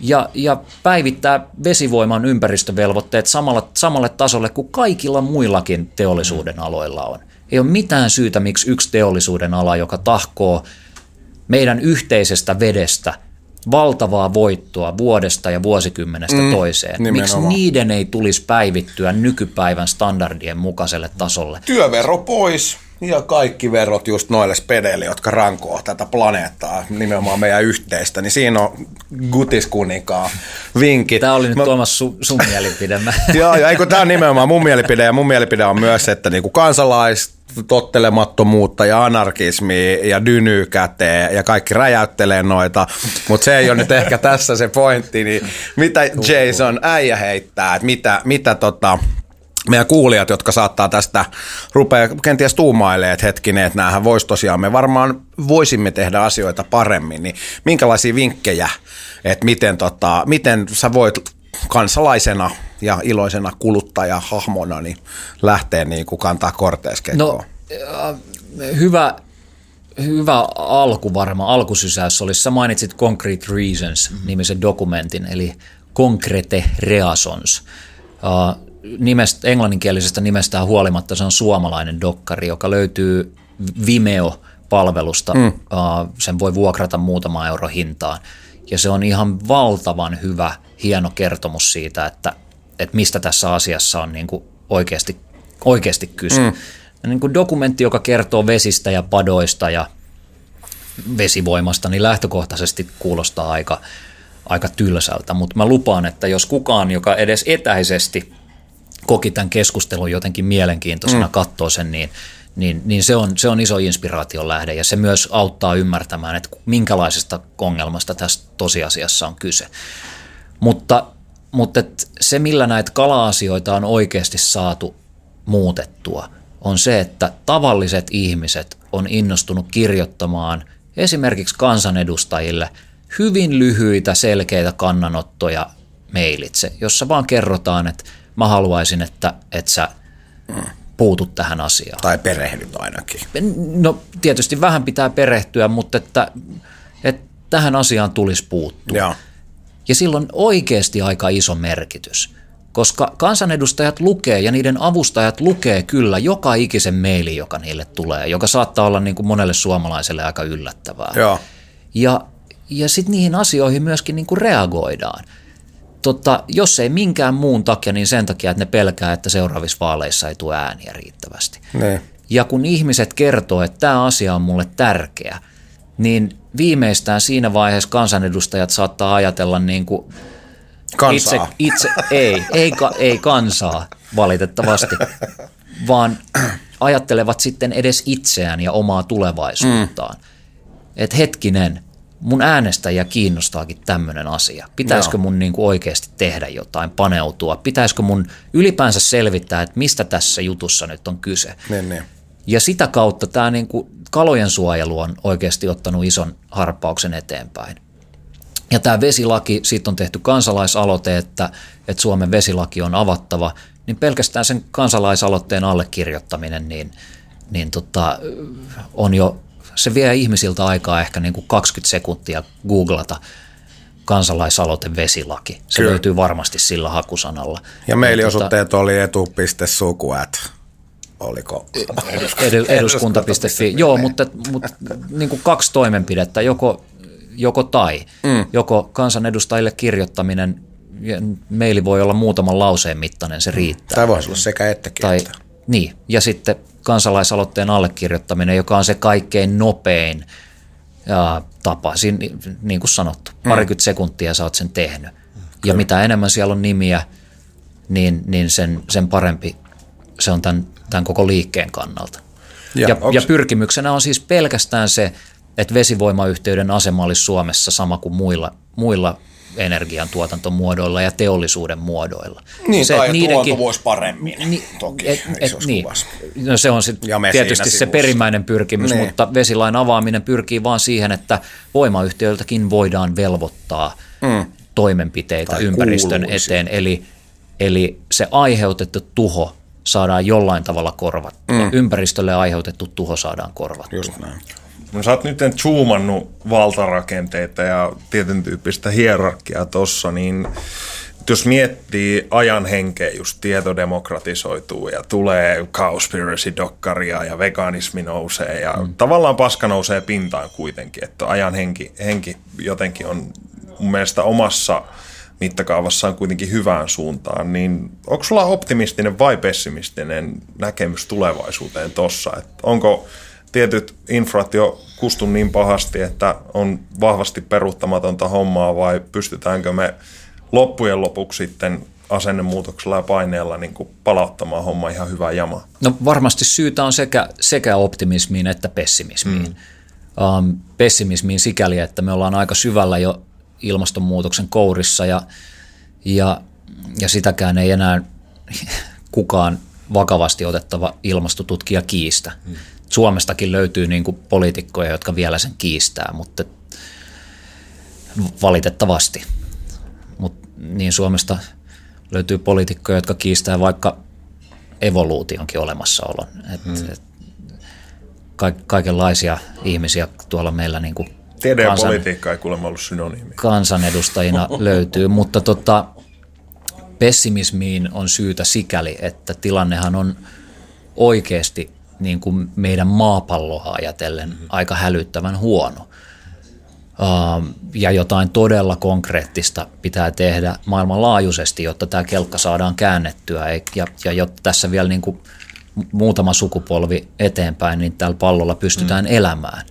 ja, ja päivittää vesivoiman ympäristövelvoitteet samalla, samalle tasolle kuin kaikilla muillakin teollisuuden aloilla on. Ei ole mitään syytä, miksi yksi teollisuuden ala, joka tahkoo meidän yhteisestä vedestä valtavaa voittoa vuodesta ja vuosikymmenestä mm, toiseen. Miksi nimenomaan. niiden ei tulisi päivittyä nykypäivän standardien mukaiselle tasolle? Työvero pois ja kaikki verot just noille spedeille, jotka rankoo tätä planeettaa, nimenomaan meidän yhteistä, niin siinä on Gutis-kuninkaan vinkit. Tämä oli nyt Mä- Tuomas sun, sun mielipide. Joo, joo, eikö tämä on nimenomaan mun mielipide, ja mun mielipide on myös, että niinku kansalaistottelemattomuutta ja anarkismia ja dyny käteen ja kaikki räjäyttelee noita, mutta se ei ole nyt ehkä tässä se pointti, niin mitä Jason äijä heittää, että mitä, mitä tota, meidän kuulijat, jotka saattaa tästä rupeaa kenties tuumailemaan, että hetkinen, että näähän voisi tosiaan, me varmaan voisimme tehdä asioita paremmin, niin minkälaisia vinkkejä, että miten, tota, miten sä voit kansalaisena ja iloisena kuluttajahahmona niin lähteä niin kuin kantaa korteeskeikkoon? No, äh, hyvä, hyvä alku varmaan, alkusysäys olisi, sä mainitsit Concrete Reasons mm-hmm. nimisen dokumentin, eli Concrete Reasons. Uh, nimestä, englanninkielisestä nimestään huolimatta se on suomalainen dokkari, joka löytyy Vimeo-palvelusta. Mm. Sen voi vuokrata muutama euro hintaan. Ja se on ihan valtavan hyvä, hieno kertomus siitä, että, että mistä tässä asiassa on niin kuin oikeasti, oikeasti kyse. Mm. Niin kuin dokumentti, joka kertoo vesistä ja padoista ja vesivoimasta, niin lähtökohtaisesti kuulostaa aika, aika tylsältä, mutta mä lupaan, että jos kukaan, joka edes etäisesti koki tämän keskustelun jotenkin mielenkiintoisena, mm. katsoo sen, niin, niin, niin se, on, se on iso inspiraation lähde ja se myös auttaa ymmärtämään, että minkälaisesta ongelmasta tässä tosiasiassa on kyse. Mutta, mutta et se, millä näitä kala-asioita on oikeasti saatu muutettua, on se, että tavalliset ihmiset on innostunut kirjoittamaan esimerkiksi kansanedustajille hyvin lyhyitä, selkeitä kannanottoja mailitse, jossa vaan kerrotaan, että mä haluaisin, että, että sä puutut tähän asiaan. Tai perehdyt ainakin. No tietysti vähän pitää perehtyä, mutta että, että tähän asiaan tulisi puuttua. Joo. Ja silloin oikeasti aika iso merkitys, koska kansanedustajat lukee ja niiden avustajat lukee kyllä joka ikisen maili, joka niille tulee, joka saattaa olla niin kuin monelle suomalaiselle aika yllättävää. Joo. Ja, ja sitten niihin asioihin myöskin niin kuin reagoidaan. Totta, jos ei minkään muun takia, niin sen takia, että ne pelkää, että seuraavissa vaaleissa ei tule ääniä riittävästi. Niin. Ja kun ihmiset kertoo, että tämä asia on mulle tärkeä, niin viimeistään siinä vaiheessa kansanedustajat saattaa ajatella niin kuin Kansaa. Itse, itse, ei, ei, ei kansaa valitettavasti, vaan ajattelevat sitten edes itseään ja omaa tulevaisuuttaan. Mm. Että hetkinen, mun äänestäjä kiinnostaakin tämmöinen asia. Pitäisikö Joo. mun niin kuin oikeasti tehdä jotain, paneutua? Pitäisikö mun ylipäänsä selvittää, että mistä tässä jutussa nyt on kyse? Niin, niin. Ja sitä kautta tämä niin kuin kalojen suojelu on oikeasti ottanut ison harppauksen eteenpäin. Ja tämä vesilaki, siitä on tehty kansalaisaloite, että, että Suomen vesilaki on avattava, niin pelkästään sen kansalaisaloitteen allekirjoittaminen niin, niin tota, on jo, se vie ihmisiltä aikaa ehkä niin kuin 20 sekuntia googlata kansalaisaloite vesilaki. Se Kyllä. löytyy varmasti sillä hakusanalla. Ja mailiosoitteet oli etu.sukuät. Oliko? Edu, eduskunta.fi. Joo, mutta, mutta niin kuin kaksi toimenpidettä, joko, joko tai. Mm. Joko kansanedustajille kirjoittaminen, meili voi olla muutaman lauseen mittainen, se riittää. Tämä voisi olla sekä ettekin. Tai, että. Niin, ja sitten kansalaisaloitteen allekirjoittaminen, joka on se kaikkein nopein ja, tapa. Siinä, niin kuin sanottu, parikymmentä sekuntia sä oot sen tehnyt. Ja mitä enemmän siellä on nimiä, niin, niin sen, sen parempi se on tämän, tämän koko liikkeen kannalta. Ja Ja, onks- ja pyrkimyksenä on siis pelkästään se, että vesivoimayhtiöiden asema olisi Suomessa sama kuin muilla, muilla energiantuotantomuodoilla ja teollisuuden muodoilla. Niin, se, tai tuotanto voisi paremmin, Ni, toki, et, et, niin. No se on sit tietysti se perimmäinen pyrkimys, Niin. mutta vesilain avaaminen pyrkii vaan siihen, että voimayhtiöiltäkin voidaan velvoittaa mm. toimenpiteitä Tai ympäristön kuuluisi. eteen. Eli, eli se aiheutettu tuho saadaan jollain tavalla korvattua. Mm. Ympäristölle aiheutettu tuho saadaan korvattua. Just näin. No sä oot nyt zoomannut valtarakenteita ja tietyn tyyppistä hierarkiaa tossa, niin jos miettii ajan henkeä, just tieto demokratisoituu ja tulee cowspiracy-dokkaria ja veganismi nousee ja mm. tavallaan paska nousee pintaan kuitenkin, että ajan henki, henki jotenkin on mun mielestä omassa mittakaavassaan kuitenkin hyvään suuntaan, niin onko sulla optimistinen vai pessimistinen näkemys tulevaisuuteen tossa? Et onko tietyt infrat jo kustu niin pahasti, että on vahvasti peruuttamatonta hommaa vai pystytäänkö me loppujen lopuksi sitten asennemuutoksella ja paineella niin kuin palauttamaan homma ihan hyvää jamaa? No varmasti syytä on sekä, sekä optimismiin että pessimismiin. Mm. Um, pessimismiin sikäli, että me ollaan aika syvällä jo ilmastonmuutoksen kourissa ja, ja, ja sitäkään ei enää kukaan vakavasti otettava ilmastotutkija kiistä. Mm. Suomestakin löytyy niin kuin poliitikkoja, jotka vielä sen kiistää, mutta valitettavasti. Mutta niin Suomesta löytyy poliitikkoja, jotka kiistää vaikka evoluutionkin olemassaolon. Et, hmm. et, ka- kaikenlaisia ihmisiä tuolla meillä niin kuin Tiede ja kansan- politiikka ei kuulemma ollut synonyymi. kansanedustajina löytyy, mutta tota, pessimismiin on syytä sikäli, että tilannehan on oikeasti niin kuin meidän maapalloa ajatellen aika hälyttävän huono. Um, ja jotain todella konkreettista pitää tehdä maailmanlaajuisesti, jotta tämä kelkka saadaan käännettyä. Ja, ja jotta tässä vielä niin kuin muutama sukupolvi eteenpäin, niin tällä pallolla pystytään mm. elämään.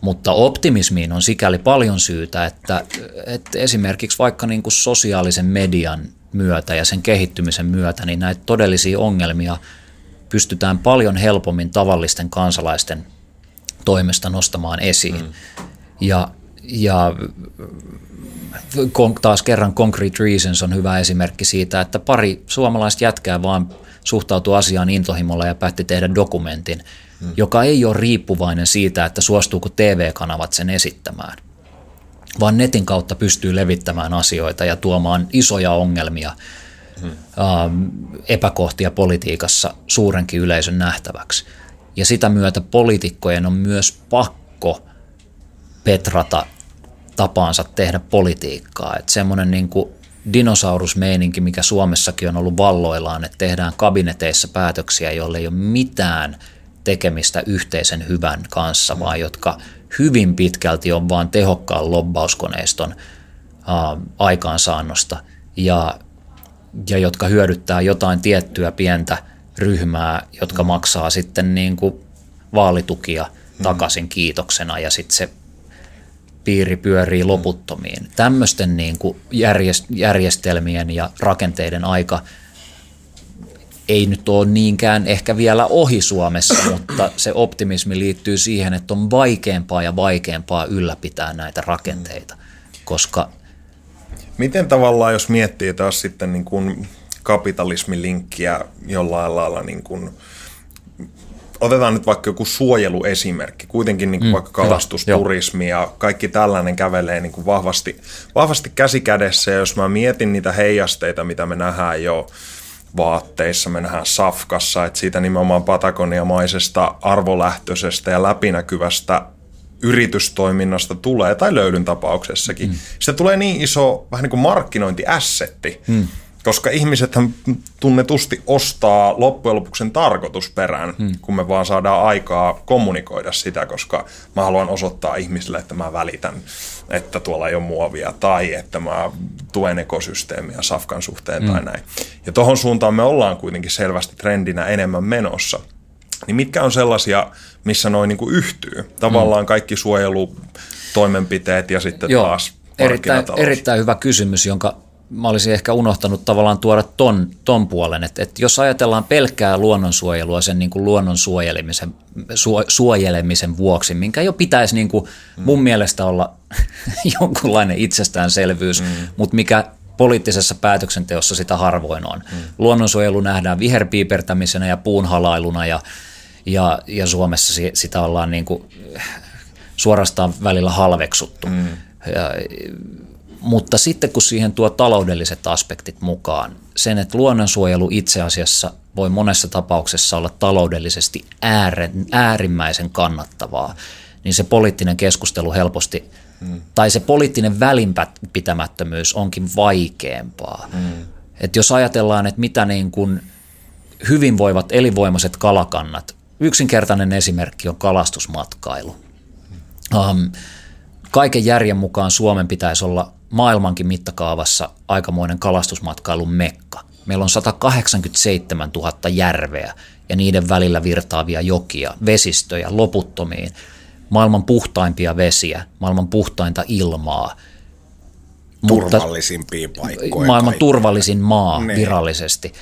Mutta optimismiin on sikäli paljon syytä, että, että esimerkiksi vaikka niin kuin sosiaalisen median myötä ja sen kehittymisen myötä, niin näitä todellisia ongelmia pystytään paljon helpommin tavallisten kansalaisten toimesta nostamaan esiin. Mm. Ja, ja taas kerran Concrete Reasons on hyvä esimerkki siitä, että pari suomalaista jätkää vaan suhtautuu asiaan intohimolla ja päätti tehdä dokumentin, hmm. joka ei ole riippuvainen siitä, että suostuuko TV-kanavat sen esittämään, vaan netin kautta pystyy levittämään asioita ja tuomaan isoja ongelmia. Ähm, epäkohtia politiikassa suurenkin yleisön nähtäväksi. Ja sitä myötä poliitikkojen on myös pakko petrata tapaansa tehdä politiikkaa. Että semmoinen niin dinosaurusmeininki, mikä Suomessakin on ollut valloillaan, että tehdään kabineteissa päätöksiä, joille ei ole mitään tekemistä yhteisen hyvän kanssa, vaan jotka hyvin pitkälti on vain tehokkaan lobbauskoneiston ää, aikaansaannosta ja, ja jotka hyödyttää jotain tiettyä pientä ryhmää, jotka maksaa sitten niin kuin vaalitukia takaisin kiitoksena ja sitten se piiri pyörii loputtomiin. Tämmöisten niin kuin järjestelmien ja rakenteiden aika ei nyt ole niinkään ehkä vielä ohi Suomessa, mutta se optimismi liittyy siihen, että on vaikeampaa ja vaikeampaa ylläpitää näitä rakenteita, koska... Miten tavallaan, jos miettii taas sitten niin kuin kapitalismilinkkiä jollain lailla niin kuin otetaan nyt vaikka joku suojeluesimerkki, kuitenkin niin kuin mm, vaikka kalastusturismi ja kaikki tällainen kävelee niin kuin vahvasti, vahvasti käsi kädessä. Ja jos mä mietin niitä heijasteita, mitä me nähdään jo vaatteissa, me nähdään safkassa, että siitä nimenomaan patagoniamaisesta arvolähtöisestä ja läpinäkyvästä yritystoiminnasta tulee, tai löydyn tapauksessakin, mm. sitä tulee niin iso vähän niin kuin markkinointiassetti, mm koska ihmiset tunnetusti ostaa loppujen lopuksi sen tarkoitusperän, hmm. kun me vaan saadaan aikaa kommunikoida sitä, koska mä haluan osoittaa ihmisille, että mä välitän, että tuolla ei ole muovia tai että mä tuen ekosysteemiä safkan suhteen hmm. tai näin. Ja tohon suuntaan me ollaan kuitenkin selvästi trendinä enemmän menossa. Niin mitkä on sellaisia, missä noin niin yhtyy? Tavallaan kaikki suojelutoimenpiteet ja sitten Joo. taas Erittäin, erittäin hyvä kysymys, jonka mä olisin ehkä unohtanut tavallaan tuoda ton, ton puolen, että, että jos ajatellaan pelkkää luonnonsuojelua sen niin kuin luonnon suojelemisen, su, suojelemisen vuoksi, minkä jo pitäisi niin kuin mm. mun mielestä olla jonkunlainen itsestäänselvyys, mm. mutta mikä poliittisessa päätöksenteossa sitä harvoin on. Mm. Luonnonsuojelu nähdään viherpiipertämisenä ja puunhalailuna ja, ja, ja Suomessa sitä ollaan niin kuin suorastaan välillä halveksuttu. Mm. Ja, mutta sitten kun siihen tuo taloudelliset aspektit mukaan, sen, että luonnonsuojelu itse asiassa voi monessa tapauksessa olla taloudellisesti äärimmäisen kannattavaa, niin se poliittinen keskustelu helposti, mm. tai se poliittinen välinpitämättömyys onkin vaikeampaa. Mm. Et jos ajatellaan, että mitä niin kuin hyvinvoivat elinvoimaiset kalakannat, yksinkertainen esimerkki on kalastusmatkailu. Um, kaiken järjen mukaan Suomen pitäisi olla maailmankin mittakaavassa aikamoinen kalastusmatkailun mekka. Meillä on 187 000 järveä ja niiden välillä virtaavia jokia, vesistöjä loputtomiin, maailman puhtaimpia vesiä, maailman puhtainta ilmaa. Turvallisimpia paikkoja. Maailman kaikkea. turvallisin maa ne. virallisesti.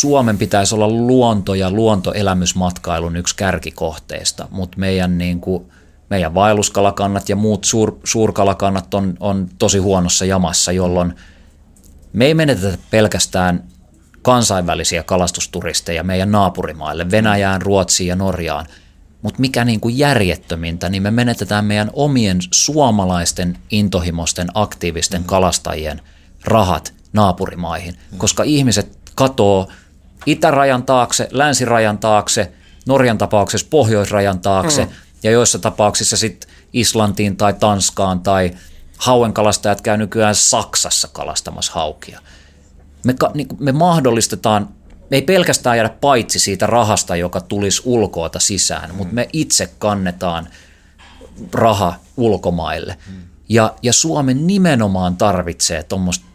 Suomen pitäisi olla luonto- ja luontoelämysmatkailun yksi kärkikohteista, mutta meidän niin kuin – meidän vaelluskalakannat ja muut suur, suurkalakannat on, on tosi huonossa jamassa, jolloin me ei menetetä pelkästään kansainvälisiä kalastusturisteja meidän naapurimaille, Venäjään, Ruotsiin ja Norjaan, mutta mikä niin kuin järjettömintä, niin me menetetään meidän omien suomalaisten intohimosten aktiivisten kalastajien rahat naapurimaihin, koska ihmiset katoo itärajan taakse, länsirajan taakse, Norjan tapauksessa pohjoisrajan taakse, mm ja joissa tapauksissa sitten Islantiin tai Tanskaan tai hauenkalastajat käy nykyään Saksassa kalastamassa haukia. Me, niin me mahdollistetaan, me ei pelkästään jäädä paitsi siitä rahasta, joka tulisi ulkoota sisään, mm. mutta me itse kannetaan raha ulkomaille. Mm. Ja, ja Suomen nimenomaan tarvitsee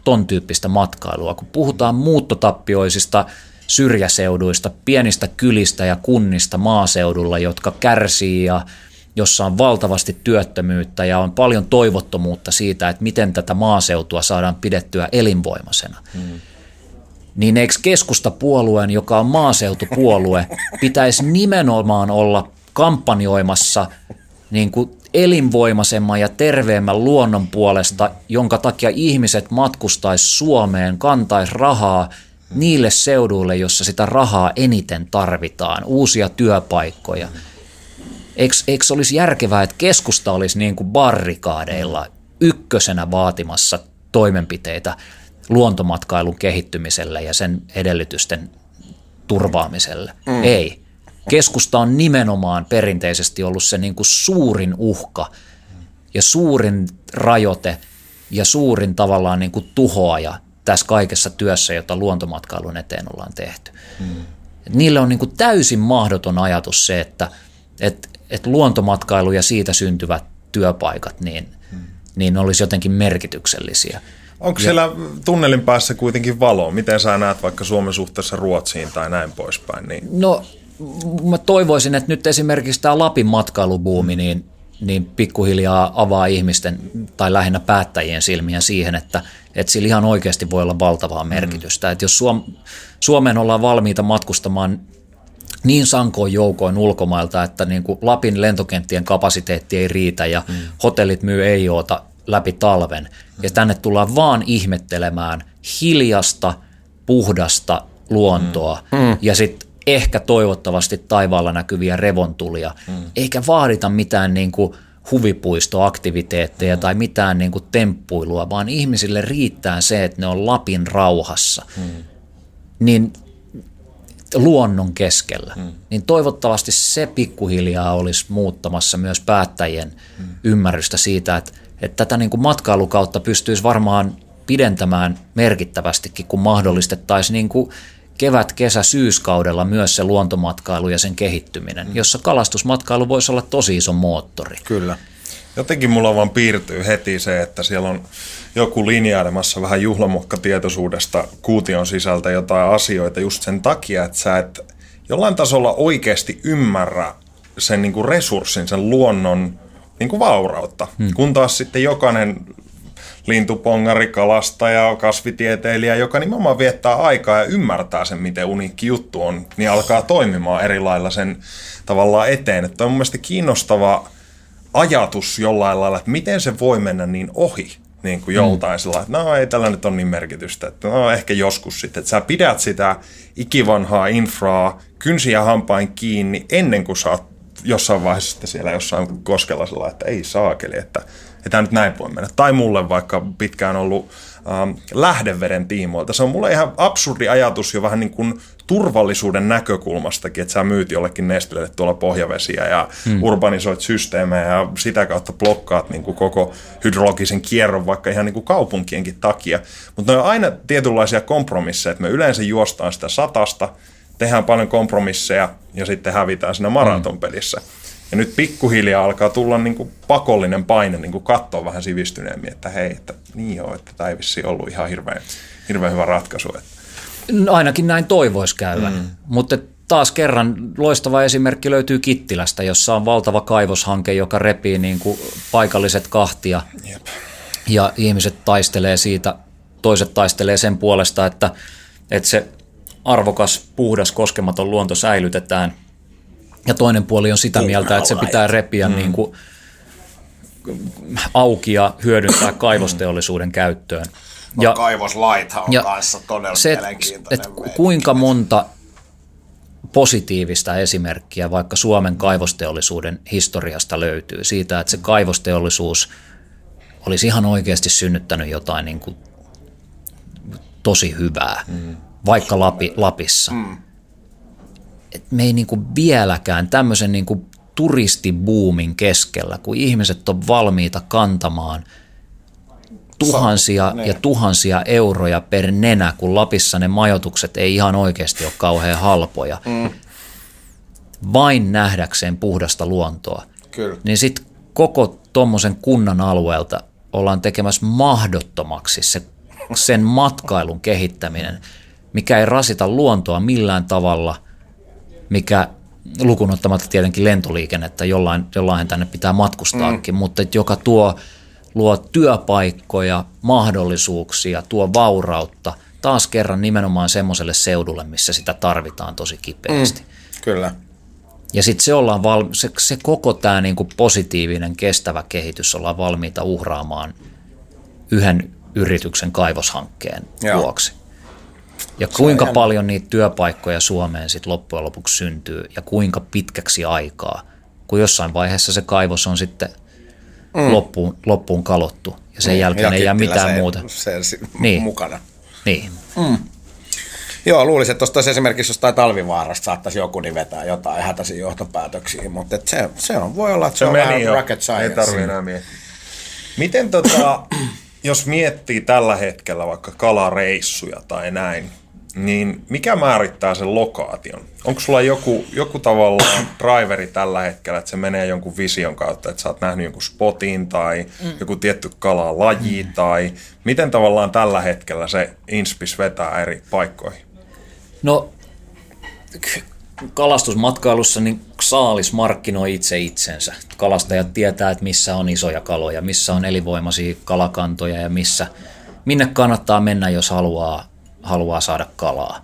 ton tyyppistä matkailua. Kun puhutaan muuttotappioisista syrjäseuduista, pienistä kylistä ja kunnista maaseudulla, jotka kärsii ja jossa on valtavasti työttömyyttä ja on paljon toivottomuutta siitä, että miten tätä maaseutua saadaan pidettyä elinvoimaisena. Hmm. Niin eikö keskustapuolueen, joka on maaseutupuolue, pitäisi nimenomaan olla kampanjoimassa niin kuin elinvoimaisemman ja terveemmän luonnon puolesta, jonka takia ihmiset matkustaisi Suomeen, kantaisi rahaa niille seuduille, jossa sitä rahaa eniten tarvitaan, uusia työpaikkoja. Eikö, eikö olisi järkevää, että keskusta olisi niin kuin barrikaadeilla ykkösenä vaatimassa toimenpiteitä luontomatkailun kehittymiselle ja sen edellytysten turvaamiselle? Mm. Ei. Keskusta on nimenomaan perinteisesti ollut se niin kuin suurin uhka ja suurin rajoite ja suurin tavallaan niin kuin tuhoaja tässä kaikessa työssä, jota luontomatkailun eteen ollaan tehty. Hmm. niille on niin kuin täysin mahdoton ajatus se, että et, et luontomatkailu ja siitä syntyvät työpaikat niin, hmm. niin olisi jotenkin merkityksellisiä. Onko ja, siellä tunnelin päässä kuitenkin valo? Miten sä näet vaikka Suomen suhteessa Ruotsiin tai näin poispäin? Niin? No mä toivoisin, että nyt esimerkiksi tämä Lapin matkailubuumi, niin niin pikkuhiljaa avaa ihmisten tai lähinnä päättäjien silmiä siihen, että, että sillä ihan oikeasti voi olla valtavaa merkitystä. Mm. Että jos Suom- Suomeen ollaan valmiita matkustamaan niin sankoin joukoin ulkomailta, että niin kuin Lapin lentokenttien kapasiteetti ei riitä ja mm. hotellit myy ei oota läpi talven. Mm. Ja tänne tullaan vaan ihmettelemään hiljasta, puhdasta luontoa mm. Mm. ja sitten ehkä toivottavasti taivaalla näkyviä revontulia, mm. eikä vaadita mitään niin kuin huvipuistoaktiviteetteja mm. tai mitään niin kuin temppuilua, vaan ihmisille riittää se, että ne on Lapin rauhassa. Mm. Niin luonnon keskellä, mm. niin toivottavasti se pikkuhiljaa olisi muuttamassa myös päättäjien mm. ymmärrystä siitä, että, että tätä niin kuin matkailukautta pystyisi varmaan pidentämään merkittävästikin, kun mahdollistettaisiin niin kuin kevät, kesä, syyskaudella myös se luontomatkailu ja sen kehittyminen, mm. jossa kalastusmatkailu voisi olla tosi iso moottori. Kyllä. Jotenkin mulla vaan piirtyy heti se, että siellä on joku linjailemassa vähän juhlamukkatietoisuudesta kuution sisältä jotain asioita just sen takia, että sä et jollain tasolla oikeasti ymmärrä sen niin kuin resurssin, sen luonnon niin kuin vaurautta. Hmm. Kun taas sitten jokainen lintupongari, kalastaja, kasvitieteilijä, joka nimenomaan viettää aikaa ja ymmärtää sen, miten uniikki juttu on, niin alkaa toimimaan eri lailla sen tavallaan eteen. Että on mun mielestä kiinnostava ajatus jollain lailla, että miten se voi mennä niin ohi niin kuin joltain mm. sillä että no ei tällä nyt ole niin merkitystä, että no ehkä joskus sitten, että sä pidät sitä ikivanhaa infraa kynsiä hampain kiinni ennen kuin sä oot jossain vaiheessa sitten siellä jossain koskella sillä että ei saakeli, että ei tämä nyt näin voi mennä. Tai mulle vaikka pitkään ollut ähm, lähdeveden tiimoilta. Se on mulle ihan absurdi ajatus jo vähän niin kuin turvallisuuden näkökulmastakin, että sä myyt jollekin nestelelle tuolla pohjavesiä ja hmm. urbanisoit systeemejä ja sitä kautta blokkaat niin kuin koko hydrologisen kierron vaikka ihan niin kuin kaupunkienkin takia. Mutta ne on aina tietynlaisia kompromisseja, että me yleensä juostaan sitä satasta, tehdään paljon kompromisseja ja sitten hävitään siinä maratonpelissä. Hmm. Ja nyt pikkuhiljaa alkaa tulla niin kuin pakollinen paine niin kuin katsoa vähän sivistyneemmin, että hei, että niin joo, että tämä ei vissi ollut ihan hirveän, hirveän hyvä ratkaisu. Että. No ainakin näin toivoisi käyvän, mm. mutta taas kerran loistava esimerkki löytyy Kittilästä, jossa on valtava kaivoshanke, joka repii niin kuin paikalliset kahtia. Jep. Ja ihmiset taistelee siitä, toiset taistelee sen puolesta, että, että se arvokas, puhdas, koskematon luonto säilytetään – ja toinen puoli on sitä mieltä, että se pitää repiä mm. niin kuin auki ja hyödyntää kaivosteollisuuden käyttöön. No, ja, kaivoslaithan on ja kanssa todella se, että kuinka monta positiivista esimerkkiä vaikka Suomen kaivosteollisuuden historiasta löytyy siitä, että se kaivosteollisuus olisi ihan oikeasti synnyttänyt jotain niin kuin tosi hyvää, mm. vaikka Lapi, Lapissa. Mm että me ei niin kuin vieläkään tämmöisen niin kuin turistibuumin keskellä, kun ihmiset on valmiita kantamaan tuhansia Sa- ja tuhansia euroja per nenä, kun Lapissa ne majoitukset ei ihan oikeasti ole kauhean halpoja, mm. vain nähdäkseen puhdasta luontoa. Kyllä. Niin sitten koko tuommoisen kunnan alueelta ollaan tekemässä mahdottomaksi se, sen matkailun kehittäminen, mikä ei rasita luontoa millään tavalla – mikä lukunottamatta tietenkin lentoliikennettä, jollain, jollain tänne pitää matkustaakin, mm. mutta että joka tuo, luo työpaikkoja, mahdollisuuksia, tuo vaurautta taas kerran nimenomaan semmoiselle seudulle, missä sitä tarvitaan tosi kipeästi. Mm. Kyllä. Ja sitten se, ollaan val- se, se koko tämä niinku positiivinen, kestävä kehitys ollaan valmiita uhraamaan yhden yrityksen kaivoshankkeen Joo. vuoksi. Ja kuinka paljon niitä työpaikkoja Suomeen sitten loppujen lopuksi syntyy ja kuinka pitkäksi aikaa, kun jossain vaiheessa se kaivos on sitten mm. loppuun, loppuun kalottu ja sen niin, jälkeen ei jää mitään se, muuta. Se, niin. mukana. Niin. Mm. Joo, luulisin, että tuosta esimerkiksi jostain talvivaarasta saattaisi joku niin vetää jotain hätäisiä johtopäätöksiä, mutta se, se on, voi olla, että se, se on vähän jo. rocket science. Ei tarvitse enää miettiä. Miten tota, jos miettii tällä hetkellä vaikka kalareissuja tai näin, niin mikä määrittää sen lokaation? Onko sulla joku, joku tavallaan driveri tällä hetkellä, että se menee jonkun vision kautta, että sä oot nähnyt jonkun spotin tai mm. joku tietty kalalaji mm. tai miten tavallaan tällä hetkellä se inspis vetää eri paikkoihin? No kalastusmatkailussa niin saalis markkinoi itse itsensä. Kalastajat tietää, että missä on isoja kaloja, missä on elinvoimaisia kalakantoja ja missä, minne kannattaa mennä, jos haluaa, haluaa saada kalaa.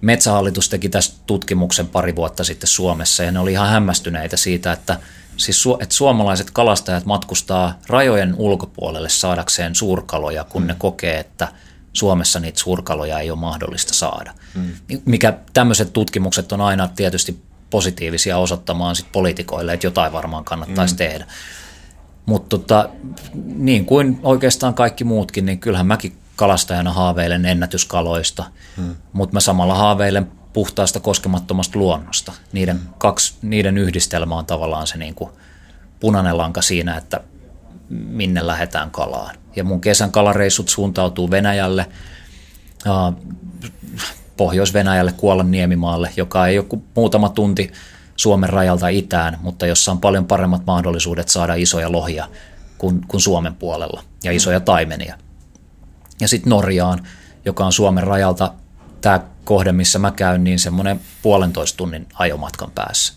Metsähallitus teki tästä tutkimuksen pari vuotta sitten Suomessa ja ne oli ihan hämmästyneitä siitä, että, siis, että suomalaiset kalastajat matkustaa rajojen ulkopuolelle saadakseen suurkaloja, kun ne kokee, että Suomessa niitä suurkaloja ei ole mahdollista saada. Hmm. Mikä tämmöiset tutkimukset on aina tietysti positiivisia osoittamaan sit poliitikoille, että jotain varmaan kannattaisi mm. tehdä. Mutta tota, niin kuin oikeastaan kaikki muutkin, niin kyllähän mäkin kalastajana haaveilen ennätyskaloista, mm. mutta mä samalla haaveilen puhtaasta koskemattomasta luonnosta. Niiden, mm. kaksi, niiden yhdistelmä on tavallaan se niin kuin punainen lanka siinä, että minne lähdetään kalaan. Ja mun kesän kalareissut suuntautuu Venäjälle, Pohjois-Venäjälle, Kuolan niemimaalle, joka ei ole kuin muutama tunti Suomen rajalta itään, mutta jossa on paljon paremmat mahdollisuudet saada isoja lohia kuin, kuin Suomen puolella ja isoja taimenia. Ja sitten Norjaan, joka on Suomen rajalta tämä kohde, missä mä käyn, niin semmoinen puolentoista tunnin ajomatkan päässä.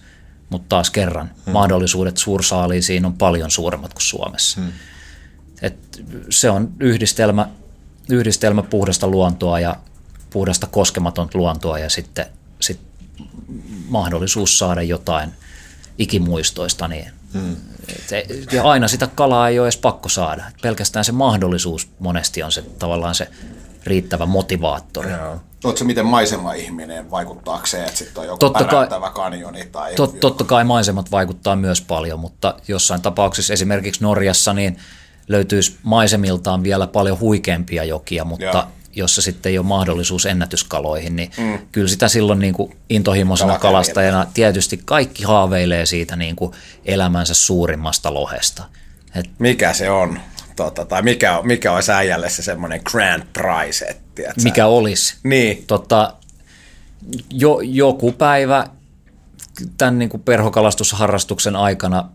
Mutta taas kerran, hmm. mahdollisuudet suursaaliisiin on paljon suuremmat kuin Suomessa. Hmm. Et se on yhdistelmä, yhdistelmä puhdasta luontoa ja puhdasta koskematonta luontoa ja sitten sit mahdollisuus saada jotain ikimuistoista. Niin hmm. Ja aina sitä kalaa ei ole edes pakko saada. Pelkästään se mahdollisuus monesti on se tavallaan se riittävä motivaattori. Joo. Oletko miten maisema-ihminen vaikuttaako se, että sitten on joku totta kai, kanjoni? Tai tot, totta kai maisemat vaikuttaa myös paljon, mutta jossain tapauksessa esimerkiksi Norjassa niin löytyisi maisemiltaan vielä paljon huikeampia jokia, mutta Joo jossa sitten ei ole mahdollisuus ennätyskaloihin, niin mm. kyllä sitä silloin niin kuin intohimoisena kalastajana tietysti kaikki haaveilee siitä niin kuin elämänsä suurimmasta lohesta. Et, mikä se on? Tota, tai mikä, mikä olisi äijälle se semmoinen grand prize? Et, mikä olisi? Niin. Tota, jo, joku päivä tämän niin kuin perhokalastusharrastuksen aikana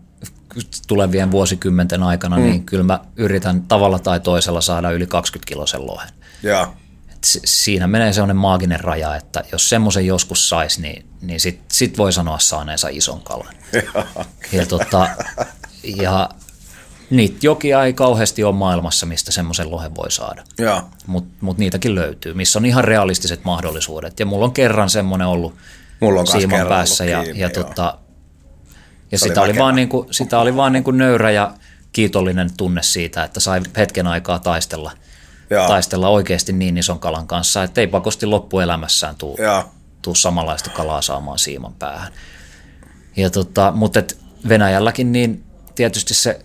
tulevien vuosikymmenten aikana, mm. niin kyllä mä yritän tavalla tai toisella saada yli 20 kilosen lohen. Ja. siinä menee sellainen maaginen raja, että jos semmoisen joskus saisi, niin, niin sit, sit voi sanoa saaneensa ison kalan. Ja, ja, tota, ja niitä jokia ei kauheasti ole maailmassa, mistä semmoisen lohen voi saada. Mutta mut niitäkin löytyy, missä on ihan realistiset mahdollisuudet. Ja mulla on kerran semmoinen ollut mulla on siiman päässä. Ja, kiinni, ja, tota, ja sitä, oli vaan niinku, sitä oli vaan niinku nöyrä ja kiitollinen tunne siitä, että sai hetken aikaa taistella – Jaa. taistella oikeasti niin ison kalan kanssa, että ei pakosti loppuelämässään tuu, tuu samanlaista kalaa saamaan siiman päähän. Ja tota, mutta et Venäjälläkin niin tietysti se,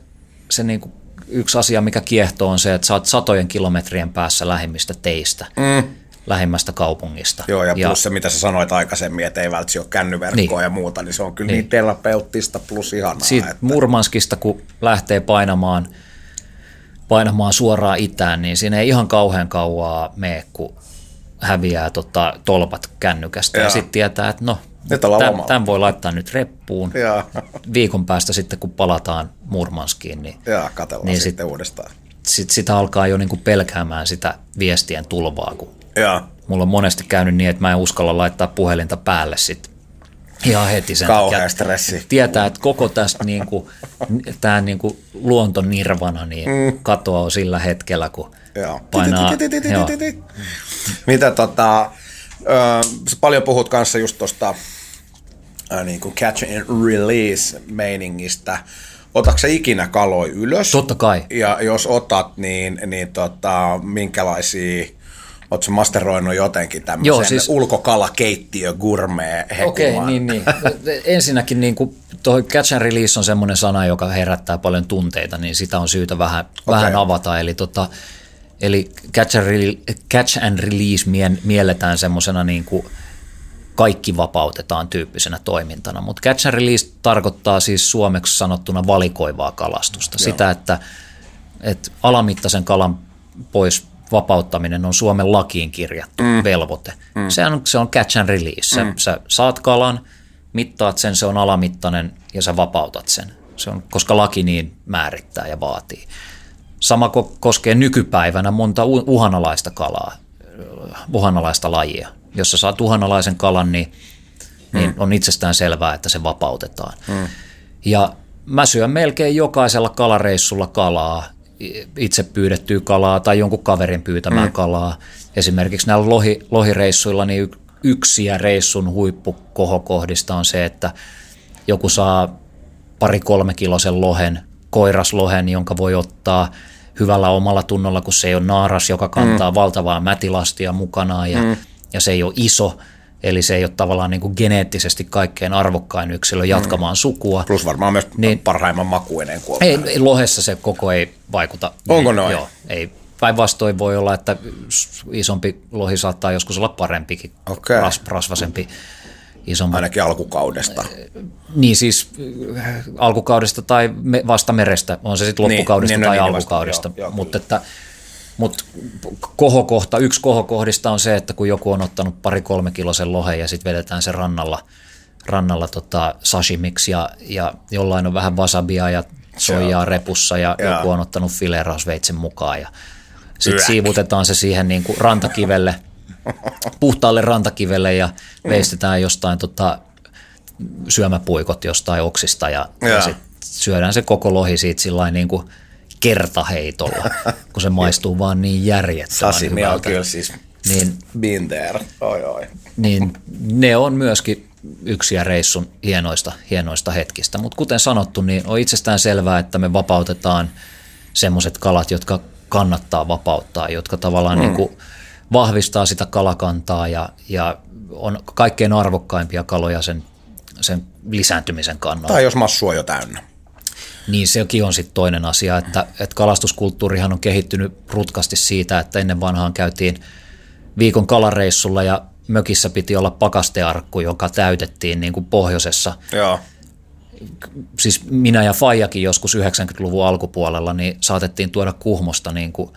se niinku yksi asia, mikä kiehtoo, on se, että sä oot satojen kilometrien päässä lähimmistä teistä. Mm lähimmästä kaupungista. Joo, ja, ja plus se, mitä sä sanoit aikaisemmin, että ei välttämättä ole kännyverkkoa niin. ja muuta, niin se on kyllä niin, niin terapeuttista plus ihanaa. Siitä että... Murmanskista, kun lähtee painamaan – painamaan suoraan itään, niin siinä ei ihan kauhean kauaa mene, kun häviää tota, tolpat kännykästä. Ja, ja sitten tietää, että no, tämän, tämän voi laittaa nyt reppuun. Ja. Viikon päästä sitten, kun palataan Murmanskiin, niin, ja, niin sitten sit, uudestaan. Sit, sitä alkaa jo niinku pelkäämään sitä viestien tulvaa, kun ja. mulla on monesti käynyt niin, että mä en uskalla laittaa puhelinta päälle sit ihan heti sen Kauhea stressi. Tietää, että koko tästä niin kuin, tämä niin kuin luontonirvana niin mm. katoaa sillä hetkellä, kun joo. painaa. Mitä tota, sä paljon puhut kanssa just tuosta niin kuin catch and release meiningistä. Otatko ikinä kaloi ylös? Totta kai. Ja jos otat, niin, niin tota, minkälaisia Oletko masteroinut jotenkin tämmöisen Joo, siis, ulkokalakeittiö gourmet Okei, okay, niin, niin. Ensinnäkin niin kuin toi catch and release on semmoinen sana, joka herättää paljon tunteita, niin sitä on syytä vähän, okay. vähän avata. Eli, tota, eli catch, and release, catch and release mielletään semmoisena niin kuin kaikki vapautetaan tyyppisenä toimintana, mutta catch and release tarkoittaa siis suomeksi sanottuna valikoivaa kalastusta. Joo. Sitä, että, että alamittaisen kalan pois vapauttaminen on Suomen lakiin kirjattu mm. velvoite. Mm. Se, on, se on catch and release. Sä, mm. sä saat kalan, mittaat sen, se on alamittainen ja sä vapautat sen. Se on, koska laki niin määrittää ja vaatii. Sama koskee nykypäivänä monta uhanalaista kalaa, uhanalaista lajia. Jos sä saat uhanalaisen kalan, niin niin on itsestään selvää, että se vapautetaan. Mm. Ja mä syön melkein jokaisella kalareissulla kalaa, itse pyydettyä kalaa tai jonkun kaverin pyytämää mm. kalaa. Esimerkiksi näillä lohi, lohireissuilla niin yksi ja reissun huippukohokohdista on se, että joku saa pari-kolme kilosen lohen, koiraslohen, jonka voi ottaa hyvällä omalla tunnolla, kun se ei ole naaras, joka kantaa mm. valtavaa mätilastia mukanaan ja, mm. ja se ei ole iso, Eli se ei ole tavallaan niin kuin geneettisesti kaikkein arvokkain yksilö jatkamaan mm. sukua. Plus varmaan myös niin, parhaimman makuinen kuin ei, ei, lohessa se koko ei vaikuta. Onko noin? Joo, ei. Päinvastoin voi olla, että isompi lohi saattaa joskus olla parempikin, okay. ras, rasvasempi. Isompi. Ainakin alkukaudesta. Niin siis alkukaudesta tai vasta merestä, on se sitten niin, loppukaudesta niin, tai niin, alkukaudesta. Vasta, joo, joo, Mutta että mutta kohokohta, yksi kohokohdista on se, että kun joku on ottanut pari-kolme kilosen lohen ja sitten vedetään se rannalla, rannalla tota sashimiksi ja, ja jollain on vähän wasabia ja soijaa repussa ja, ja. joku on ottanut filerasveitsen mukaan ja sitten siivutetaan se siihen niin kuin rantakivelle, puhtaalle rantakivelle ja veistetään jostain tota, syömäpuikot jostain oksista ja, ja. ja sitten syödään se koko lohi siitä sillä niin kuin – kertaheitolla, kun se maistuu vaan niin järjettömän Sashimi on kyllä siis niin, been there. Oi, oi. Niin ne on myöskin yksiä reissun hienoista, hienoista hetkistä. Mutta kuten sanottu, niin on itsestään selvää, että me vapautetaan semmoiset kalat, jotka kannattaa vapauttaa, jotka tavallaan mm. niin kuin vahvistaa sitä kalakantaa ja, ja on kaikkein arvokkaimpia kaloja sen, sen lisääntymisen kannalta. Tai jos massu on jo täynnä. Niin sekin on sitten toinen asia, että, että kalastuskulttuurihan on kehittynyt rutkasti siitä, että ennen vanhaan käytiin viikon kalareissulla ja mökissä piti olla pakastearkku, joka täytettiin niin kuin pohjoisessa. Joo. Siis minä ja Fajakin joskus 90-luvun alkupuolella niin saatettiin tuoda kuhmosta niin kuin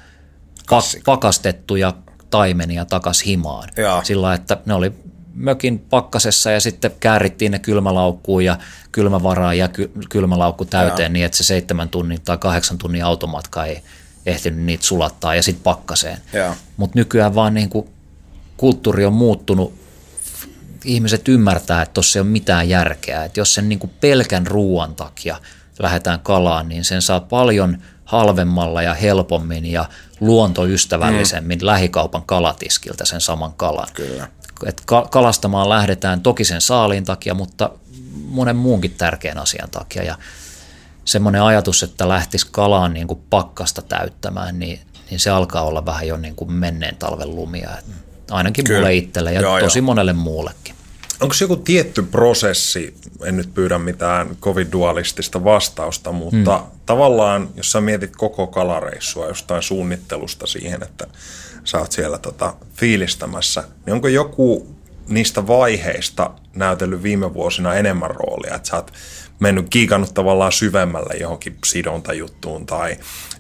pakastettuja taimenia takas himaan. Joo. Sillä että ne oli mökin pakkasessa ja sitten käärittiin ne kylmälaukkuun ja kylmävaraan ja ky- kylmälaukku täyteen ja. niin, että se seitsemän tunnin tai kahdeksan tunnin automatka ei ehtinyt niitä sulattaa ja sitten pakkaseen. Mutta nykyään vaan niin kuin kulttuuri on muuttunut, ihmiset ymmärtää, että tuossa ei ole mitään järkeä. Että jos sen niin kuin pelkän ruoan takia lähdetään kalaan, niin sen saa paljon halvemmalla ja helpommin ja luontoystävällisemmin mm. lähikaupan kalatiskiltä sen saman kalan. Kyllä että kalastamaan lähdetään toki sen saaliin takia, mutta monen muunkin tärkeän asian takia. Ja semmoinen ajatus, että lähtisi kalaan niin kuin pakkasta täyttämään, niin, niin se alkaa olla vähän jo niin kuin menneen talven lumia. Ainakin Kyllä. mulle itselle ja joo, tosi joo. monelle muullekin. Onko joku tietty prosessi, en nyt pyydä mitään kovin dualistista vastausta, mutta hmm. tavallaan jos sä mietit koko kalareissua jostain suunnittelusta siihen, että sä oot siellä tota, fiilistämässä, niin onko joku niistä vaiheista näytellyt viime vuosina enemmän roolia, että sä oot mennyt kiikannut tavallaan syvemmälle johonkin sidontajuttuun tai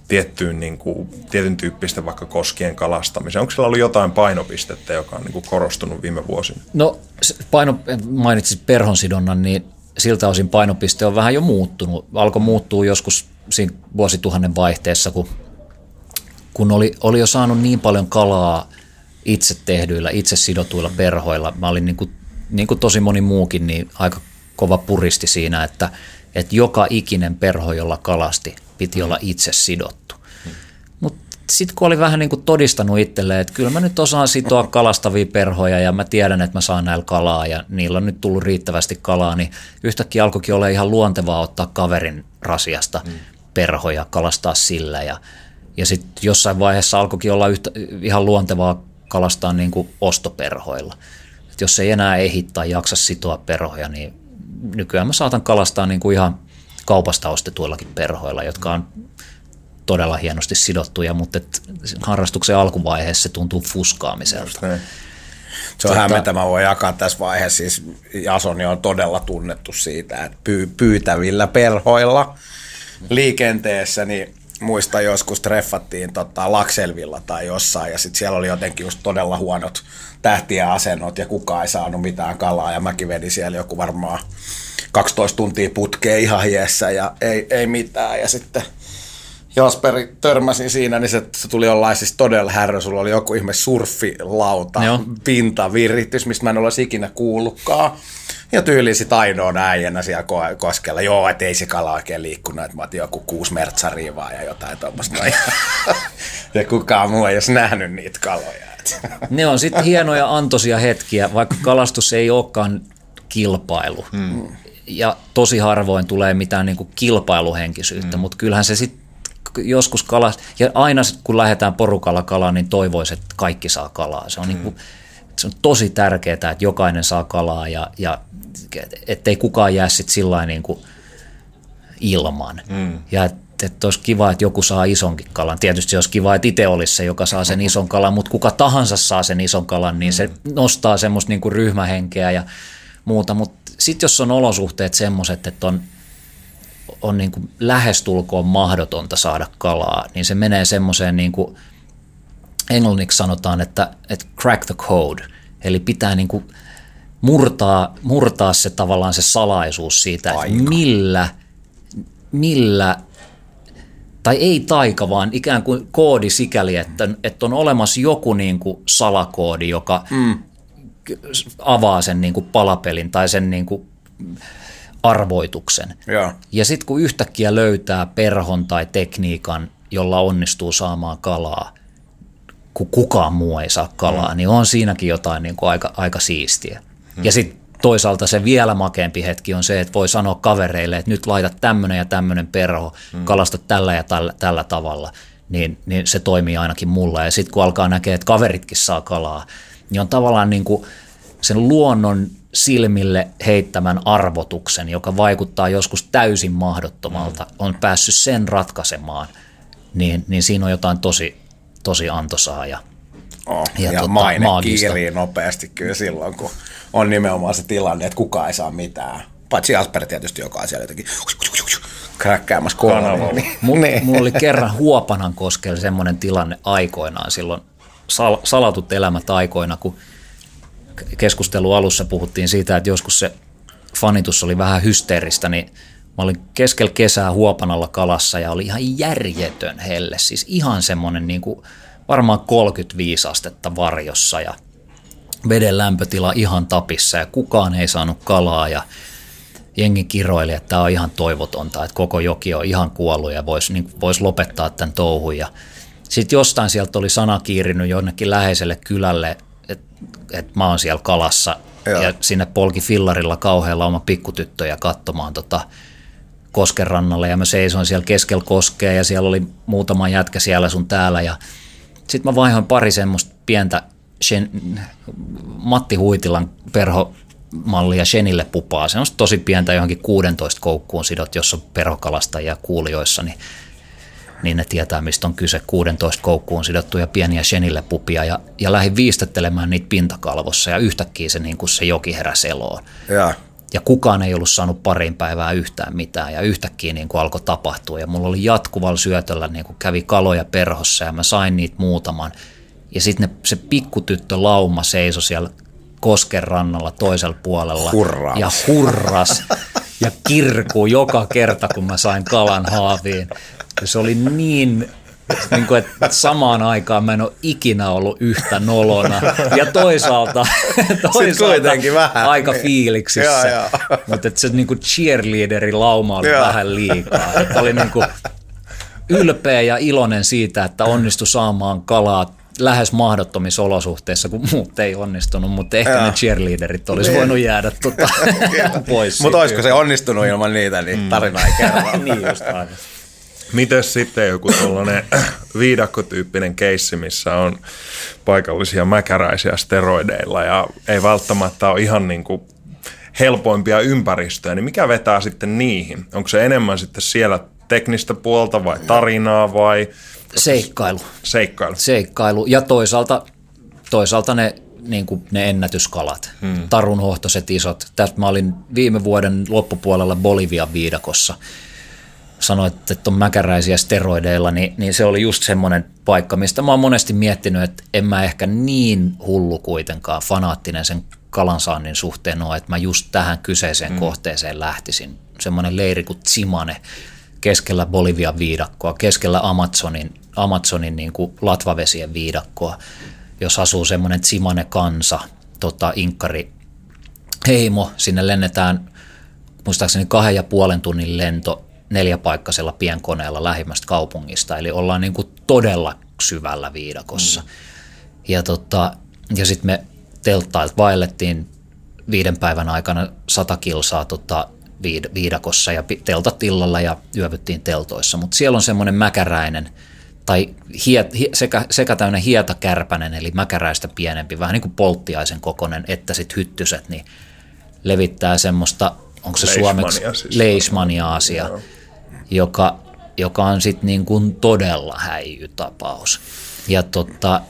tiettyyn, niin kuin, tietyn tyyppistä vaikka koskien kalastamiseen. Onko siellä ollut jotain painopistettä, joka on niin kuin korostunut viime vuosina? No paino, mainitsit perhonsidonnan, niin siltä osin painopiste on vähän jo muuttunut. Alkoi muuttua joskus siinä vuosituhannen vaihteessa, kun kun oli, oli jo saanut niin paljon kalaa itse tehdyillä, itse sidotuilla perhoilla, mä olin niin kuin, niin kuin tosi moni muukin niin aika kova puristi siinä, että, että joka ikinen perho, jolla kalasti, piti olla itse sidottu. Mutta sitten kun oli vähän niin kuin todistanut itselleen, että kyllä mä nyt osaan sitoa kalastavia perhoja ja mä tiedän, että mä saan näillä kalaa ja niillä on nyt tullut riittävästi kalaa, niin yhtäkkiä alkoikin olla ihan luontevaa ottaa kaverin rasiasta mm. perhoja, kalastaa sillä ja ja sitten jossain vaiheessa alkoikin olla yhtä, ihan luontevaa kalastaa niin kuin ostoperhoilla. Et jos ei enää ehdi tai jaksa sitoa perhoja, niin nykyään mä saatan kalastaa niin kuin ihan kaupasta ostetuillakin perhoilla, jotka on todella hienosti sidottuja, mutta et harrastuksen alkuvaiheessa se tuntuu fuskaamiselta. Se on hämmentä, mä voin jakaa tässä vaiheessa. Siis Jasoni on todella tunnettu siitä, että pyytävillä perhoilla liikenteessä, niin muista joskus treffattiin tota, Lakselvilla tai jossain ja sitten siellä oli jotenkin just todella huonot tähtiä asennot ja kukaan ei saanut mitään kalaa ja mäkin vedin siellä joku varmaan 12 tuntia putkeen ihan hiessä ja ei, ei mitään ja sitten Jasperi törmäsin siinä, niin se, se tuli jollain siis todella härrö. Sulla oli joku ihme surfilauta, Joo. pintaviritys, mistä mä en olisi ikinä kuullutkaan. Ja tyyli sit ainoa äijänä siellä ko- koskella. Joo, et ei se kala oikein liikkunut, että mä otin joku kuusi mertsaria vaan ja jotain tuommoista. ja kukaan muu ei olisi nähnyt niitä kaloja. Ne on sitten hienoja antoisia hetkiä, vaikka kalastus ei olekaan kilpailu. Hmm. Ja tosi harvoin tulee mitään niinku kilpailuhenkisyyttä, hmm. mutta kyllähän se sitten joskus kalas, ja aina kun lähdetään porukalla kalaan, niin toivoisi, että kaikki saa kalaa. Se on, hmm. niinku, se on tosi tärkeää, että jokainen saa kalaa ja, ja ettei kukaan jää sitten sillä niinku ilman. Mm. Ja että et olisi kiva, että joku saa isonkin kalan. Tietysti se olisi kiva, että itse olisi se, joka saa sen ison kalan, mutta kuka tahansa saa sen ison kalan, niin se nostaa semmoista niinku ryhmähenkeä ja muuta. Mutta sitten jos on olosuhteet semmoiset, että on, on niinku lähestulkoon mahdotonta saada kalaa, niin se menee semmoiseen, niin kuin englanniksi sanotaan, että, että crack the code. Eli pitää niinku murtaa, murtaa se tavallaan se salaisuus siitä, että millä, millä tai ei taika, vaan ikään kuin koodi sikäli, että, että on olemassa joku niin kuin salakoodi, joka mm. avaa sen niin kuin palapelin tai sen niin kuin arvoituksen. Joo. Ja sitten kun yhtäkkiä löytää perhon tai tekniikan, jolla onnistuu saamaan kalaa, kun kukaan muu ei saa kalaa, mm. niin on siinäkin jotain niin kuin aika, aika siistiä. Mm. Ja sitten toisaalta se vielä makeampi hetki on se, että voi sanoa kavereille, että nyt laita tämmöinen ja tämmöinen perho, mm. kalasta tällä ja tällä, tällä tavalla, niin, niin se toimii ainakin mulla. Ja sitten kun alkaa näkeä, että kaveritkin saa kalaa, niin on tavallaan niin kuin sen luonnon silmille heittämän arvotuksen, joka vaikuttaa joskus täysin mahdottomalta, on päässyt sen ratkaisemaan, niin, niin siinä on jotain tosi, tosi antoisaa ja, Oh, Ja ja, tota, maine maagista. kiirii nopeasti kyllä silloin, kun on nimenomaan se tilanne, että kukaan ei saa mitään. Paitsi Asper tietysti, joka on siellä jotenkin kräkkäämässä kolmella. Niin, Mulla, niin. mulla oli kerran Huopanan koskella semmoinen tilanne aikoinaan silloin, sal, salatut elämät aikoina, kun keskustelu alussa puhuttiin siitä, että joskus se fanitus oli vähän hysteeristä, niin mä olin keskellä kesää Huopanalla kalassa ja oli ihan järjetön helle, siis ihan semmoinen niin kuin varmaan 35 astetta varjossa ja veden lämpötila ihan tapissa ja kukaan ei saanut kalaa ja jengi kiroili, että tämä on ihan toivotonta, että koko joki on ihan kuollut ja voisi niin vois lopettaa tämän touhun. Ja sitten jostain sieltä oli sana kiirinyt jonnekin läheiselle kylälle, että et mä oon siellä kalassa Joo. ja sinne polki fillarilla kauhealla oma pikkutyttöjä katsomaan tota kosken rannalle ja mä seisoin siellä keskellä koskea ja siellä oli muutama jätkä siellä sun täällä ja sitten mä vaihoin pari semmoista pientä Shen, Matti Huitilan perhomallia Shenille pupaa. Se on tosi pientä johonkin 16 koukkuun sidot, jos on perhokalastajia kuulijoissa, niin, niin ne tietää, mistä on kyse. 16 koukkuun sidottuja pieniä Shenille pupia ja, ja lähdin viistettelemään niitä pintakalvossa ja yhtäkkiä se, niin kuin se joki heräsi eloon. Ja, ja kukaan ei ollut saanut parin päivää yhtään mitään ja yhtäkkiä niin kuin alkoi tapahtua. Ja mulla oli jatkuvalla syötöllä niin kuin kävi kaloja perhossa ja mä sain niitä muutaman. Ja sitten se pikkutyttö Lauma seisoi siellä kosken rannalla toisella puolella Hurraamassa. ja hurras ja kirkuu joka kerta kun mä sain kalan haaviin se oli niin niin kuin, että samaan aikaan mä en ole ikinä ollut yhtä nolona. Ja toisaalta, toisaalta vähän, aika niin. fiiliksissä. Joo, joo. Mutta että se niin kuin cheerleaderi lauma oli Joo. vähän liikaa. Että oli niin kuin ylpeä ja iloinen siitä, että onnistui saamaan kalaa lähes mahdottomissa olosuhteissa, kun muut ei onnistunut, mutta ehkä ne cheerleaderit olisi voinut jäädä tota, pois. Mutta olisiko se onnistunut ilman niitä, niin tarina ei kerro. niin just aivan. Mites sitten joku tuollainen viidakkotyyppinen keissi, missä on paikallisia mäkäräisiä steroideilla ja ei välttämättä ole ihan niin kuin helpoimpia ympäristöjä, niin mikä vetää sitten niihin? Onko se enemmän sitten siellä teknistä puolta vai tarinaa vai Seikkailu. seikkailu? seikkailu ja toisaalta, toisaalta ne, niin kuin ne ennätyskalat, hmm. tarunhohtoiset isot. Tästä mä olin viime vuoden loppupuolella Bolivian viidakossa. Sanoit, että on mäkäräisiä steroideilla, niin, niin se oli just semmoinen paikka, mistä mä oon monesti miettinyt, että en mä ehkä niin hullu kuitenkaan fanaattinen sen kalansaannin suhteen ole, että mä just tähän kyseiseen hmm. kohteeseen lähtisin. Semmoinen leiri kuin Tsimane, keskellä Bolivian viidakkoa, keskellä Amazonin, Amazonin niin kuin latvavesien viidakkoa, jos asuu semmoinen Tsimane kansa, tota, inkkari heimo, sinne lennetään muistaakseni kahden ja puolen tunnin lento neljäpaikkaisella pienkoneella lähimmästä kaupungista, eli ollaan niin kuin todella syvällä viidakossa. Mm. Ja, tota, ja sitten me telttailta vaellettiin viiden päivän aikana sata kilsaa tota, viidakossa ja teltat illalla ja yövyttiin teltoissa, mutta siellä on semmoinen mäkäräinen tai hiet, sekä, sekä tämmöinen hietakärpänen, eli mäkäräistä pienempi, vähän niin kuin polttiaisen kokonen, että sitten hyttyset, niin levittää semmoista, onko se suomeksi siis. leishmania-asia, joka, joka on sitten niin kuin todella häijytapaus. Ja tota,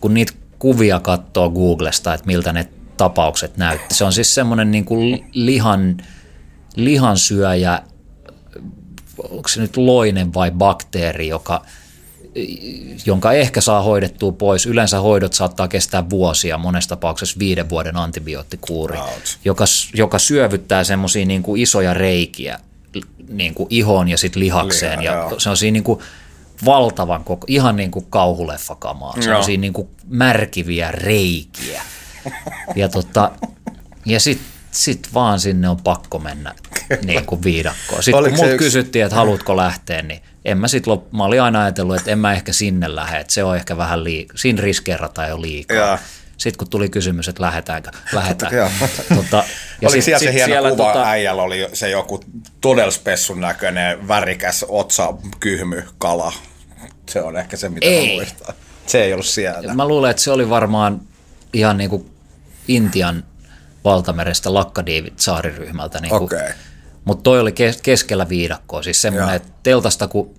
kun niitä kuvia katsoo Googlesta, että miltä ne tapaukset näytti, se on siis semmoinen niin kuin lihan, lihansyöjä, onko se nyt loinen vai bakteeri, joka – jonka ehkä saa hoidettua pois. Yleensä hoidot saattaa kestää vuosia, monessa tapauksessa viiden vuoden antibioottikuuri, joka, joka syövyttää semmoisia niin kuin isoja reikiä niin kuin ihoon ja sitten lihakseen. Liha, ja se on siinä niin kuin valtavan koko, ihan niin kuin kauhuleffakamaa, siinä niin kuin märkiviä reikiä. Ja, tota, ja sitten sit vaan sinne on pakko mennä niin kuin viidakkoon. Sitten Oliko kun mut yksi... kysyttiin, että haluatko lähteä, niin en mä sit lop... mä olin aina ajatellut, että en mä ehkä sinne lähde, että se on ehkä vähän liikaa, siinä riskeerataan jo liikaa. Ja. Sitten kun tuli kysymys, että lähdetäänkö, lähdetään. tota, ja Oliko sit, siellä sit, se hieno siellä, kuva tota... äijällä, oli se joku todella spessun näköinen, värikäs otsa, kyhmy, kala. Se on ehkä se, mitä ei. mä muistan. Se ei ollut siellä. Mä luulen, että se oli varmaan ihan niin kuin Intian valtamerestä Lakkadiivit saariryhmältä. Niin okay. Mutta toi oli keskellä viidakkoa, siis semmoinen, että teltasta kun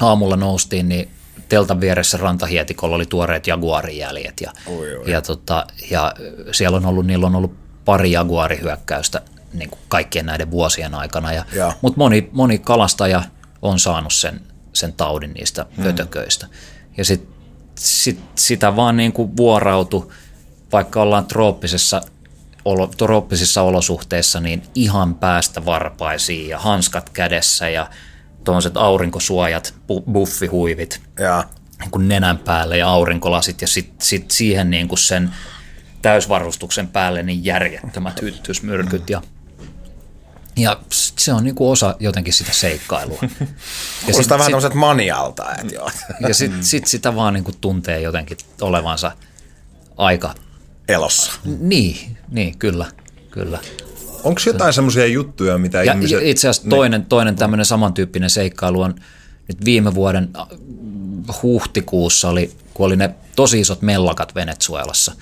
aamulla noustiin, niin teltan vieressä rantahietikolla oli tuoreet jaguarijäljet ja, oi, oi. ja, tota, ja siellä on ollut, niillä on ollut pari jaguarihyökkäystä niin kuin kaikkien näiden vuosien aikana, ja, ja. mutta moni, moni kalastaja on saanut sen, sen taudin niistä hmm. pötököistä. Ja sit, sit, sitä vaan niin kuin vuorautui, vaikka ollaan trooppisessa olo, trooppisissa olosuhteissa niin ihan päästä varpaisiin ja hanskat kädessä ja tuollaiset aurinkosuojat, buffihuivit ja. Niin kuin nenän päälle ja aurinkolasit ja sitten sit siihen niin kuin sen täysvarustuksen päälle niin järjettömät hyttysmyrkyt ja ja se on niinku osa jotenkin sitä seikkailua. Ja sit, vähän tämmöiset manialta. Et joo. Ja sitten sit sitä vaan niinku tuntee jotenkin olevansa aika elossa. Niin, niin kyllä, kyllä. Onko jotain semmoisia juttuja, mitä ja ihmiset... Itse asiassa toinen, niin. toinen tämmöinen samantyyppinen seikkailu on nyt viime vuoden äh, huhtikuussa, oli, kun oli ne tosi isot mellakat Venezuelassa,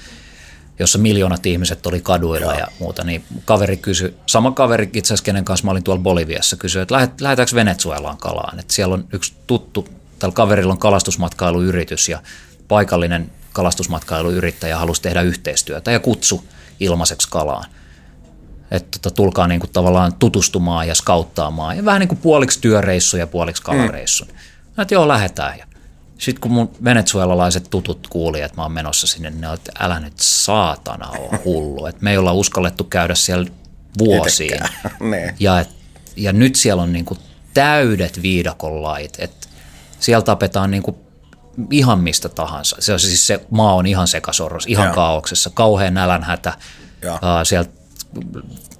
jossa miljoonat ihmiset oli kaduilla Joo. ja muuta, niin kaveri kysyi, sama kaveri itse asiassa, kenen kanssa mä olin tuolla Boliviassa, kysyi, että lähet, lähdetäänkö Venezuelaan kalaan, että siellä on yksi tuttu, tällä kaverilla on kalastusmatkailuyritys ja paikallinen kalastusmatkailuyrittäjä halusi tehdä yhteistyötä ja kutsu ilmaiseksi kalaan. Että tota, tulkaa niin kuin tavallaan tutustumaan ja skauttaamaan. Ja vähän niin kuin puoliksi työreissu ja puoliksi mm. kalareissu. Mm. että joo, lähdetään. sitten kun mun venezuelalaiset tutut kuuli, että mä oon menossa sinne, niin ne että älä nyt saatana ole hullu. Että me ei olla uskallettu käydä siellä vuosiin. Niin. ja, et, ja nyt siellä on niin kuin täydet viidakon lait. Että siellä tapetaan niin kuin ihan mistä tahansa. Se on siis se maa on ihan sekasorros, ihan ja. kaauksessa, kauhean nälänhätä. Uh, sieltä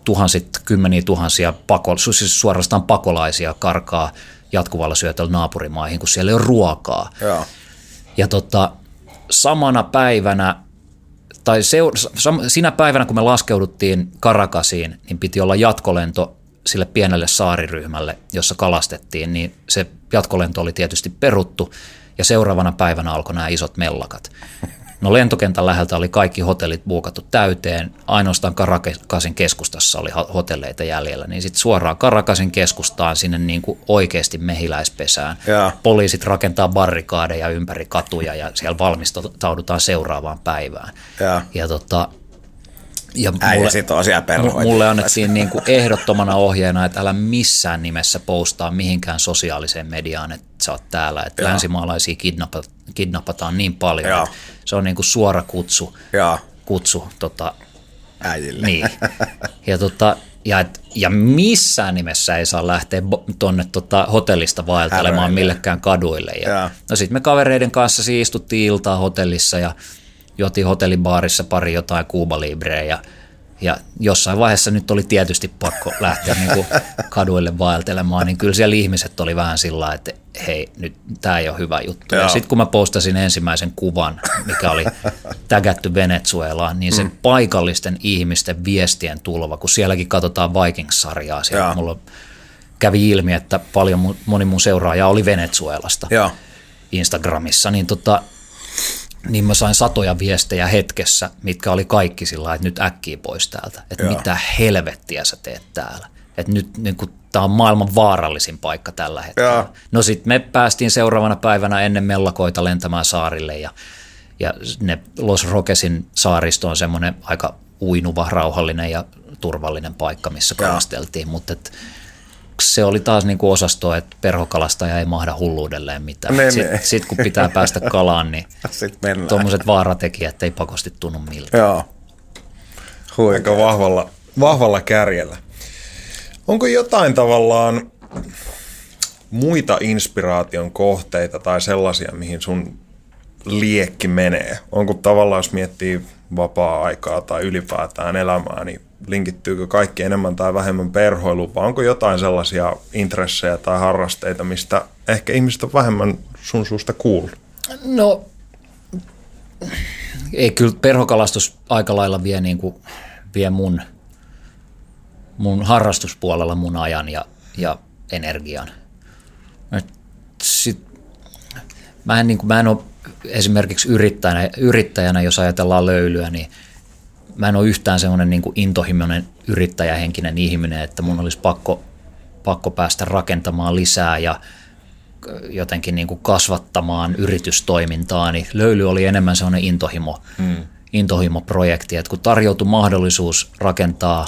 tuhansit, kymmeniä tuhansia pako, siis suorastaan pakolaisia karkaa jatkuvalla syötöllä naapurimaihin, kun siellä ei ole ruokaa. Ja, ja tota, samana päivänä, tai seur, sam, sinä päivänä, kun me laskeuduttiin Karakasiin, niin piti olla jatkolento sille pienelle saariryhmälle, jossa kalastettiin, niin se jatkolento oli tietysti peruttu, ja seuraavana päivänä alkoi nämä isot mellakat. No lentokentän läheltä oli kaikki hotellit buukattu täyteen, ainoastaan Karakasin keskustassa oli hotelleita jäljellä, niin sitten suoraan Karakasin keskustaan sinne niin kuin oikeasti mehiläispesään. Ja. Poliisit rakentaa barrikaadeja ympäri katuja ja siellä valmistaudutaan seuraavaan päivään. Ja, ja tota, ja mulle, siellä mulle annettiin niin kuin ehdottomana ohjeena, että älä missään nimessä postaa mihinkään sosiaaliseen mediaan, että sä oot täällä. Että Joo. länsimaalaisia kidnappataan, kidnappataan niin paljon, Joo. se on niin kuin suora kutsu, Joo. kutsu tota, äidille. Niin. Ja, tota, ja et ja missään nimessä ei saa lähteä tuonne tota hotellista vaeltelemaan millekään kaduille. Ja, Joo. no sitten me kavereiden kanssa siis istuttiin iltaa hotellissa ja juotiin hotellibaarissa pari jotain Cuba Libreä ja, ja jossain vaiheessa nyt oli tietysti pakko lähteä niin kuin kaduille vaeltelemaan, niin kyllä siellä ihmiset oli vähän sillä että hei, nyt tämä ei ole hyvä juttu. Ja Joo. sitten kun mä postasin ensimmäisen kuvan, mikä oli tägätty Venezuelaan, niin sen paikallisten ihmisten viestien tulva, kun sielläkin katsotaan Vikings-sarjaa, siellä Joo. mulla kävi ilmi, että paljon moni mun seuraaja oli Venezuelasta. Joo. Instagramissa, niin, tota, niin mä sain satoja viestejä hetkessä, mitkä oli kaikki sillä että nyt äkkiä pois täältä. Että Joo. mitä helvettiä sä teet täällä. Että nyt niin tämä on maailman vaarallisin paikka tällä hetkellä. Joo. No sitten me päästiin seuraavana päivänä ennen mellakoita lentämään saarille ja, ja ne Los Roquesin saaristo on semmoinen aika uinuva, rauhallinen ja turvallinen paikka, missä kalasteltiin, mutta et, se oli taas niin kuin osasto, että perhokalastaja ei mahda hulluudelleen mitään. Niin, Sitten niin. sit kun pitää päästä kalaan, niin tuommoiset vaaratekijät ei pakosti tunnu miltä. Joo. Huikea. aika vahvalla, vahvalla kärjellä. Onko jotain tavallaan muita inspiraation kohteita tai sellaisia, mihin sun liekki menee? Onko tavallaan, jos miettii vapaa-aikaa tai ylipäätään elämää, niin linkittyykö kaikki enemmän tai vähemmän perhoiluun, vai onko jotain sellaisia intressejä tai harrasteita, mistä ehkä ihmiset on vähemmän sun suusta kuullut? No, ei kyllä perhokalastus aika lailla vie, niin kuin, vie mun, mun harrastuspuolella mun ajan ja, ja energian. Sit, mä, en, niin kuin, mä en ole esimerkiksi yrittäjänä, yrittäjänä, jos ajatellaan löylyä, niin mä en ole yhtään semmoinen niin intohimoinen yrittäjähenkinen ihminen, että mun olisi pakko, pakko päästä rakentamaan lisää ja jotenkin niin kuin kasvattamaan yritystoimintaa, niin löyly oli enemmän sellainen intohimo, mm. intohimoprojekti, että kun tarjoutui mahdollisuus rakentaa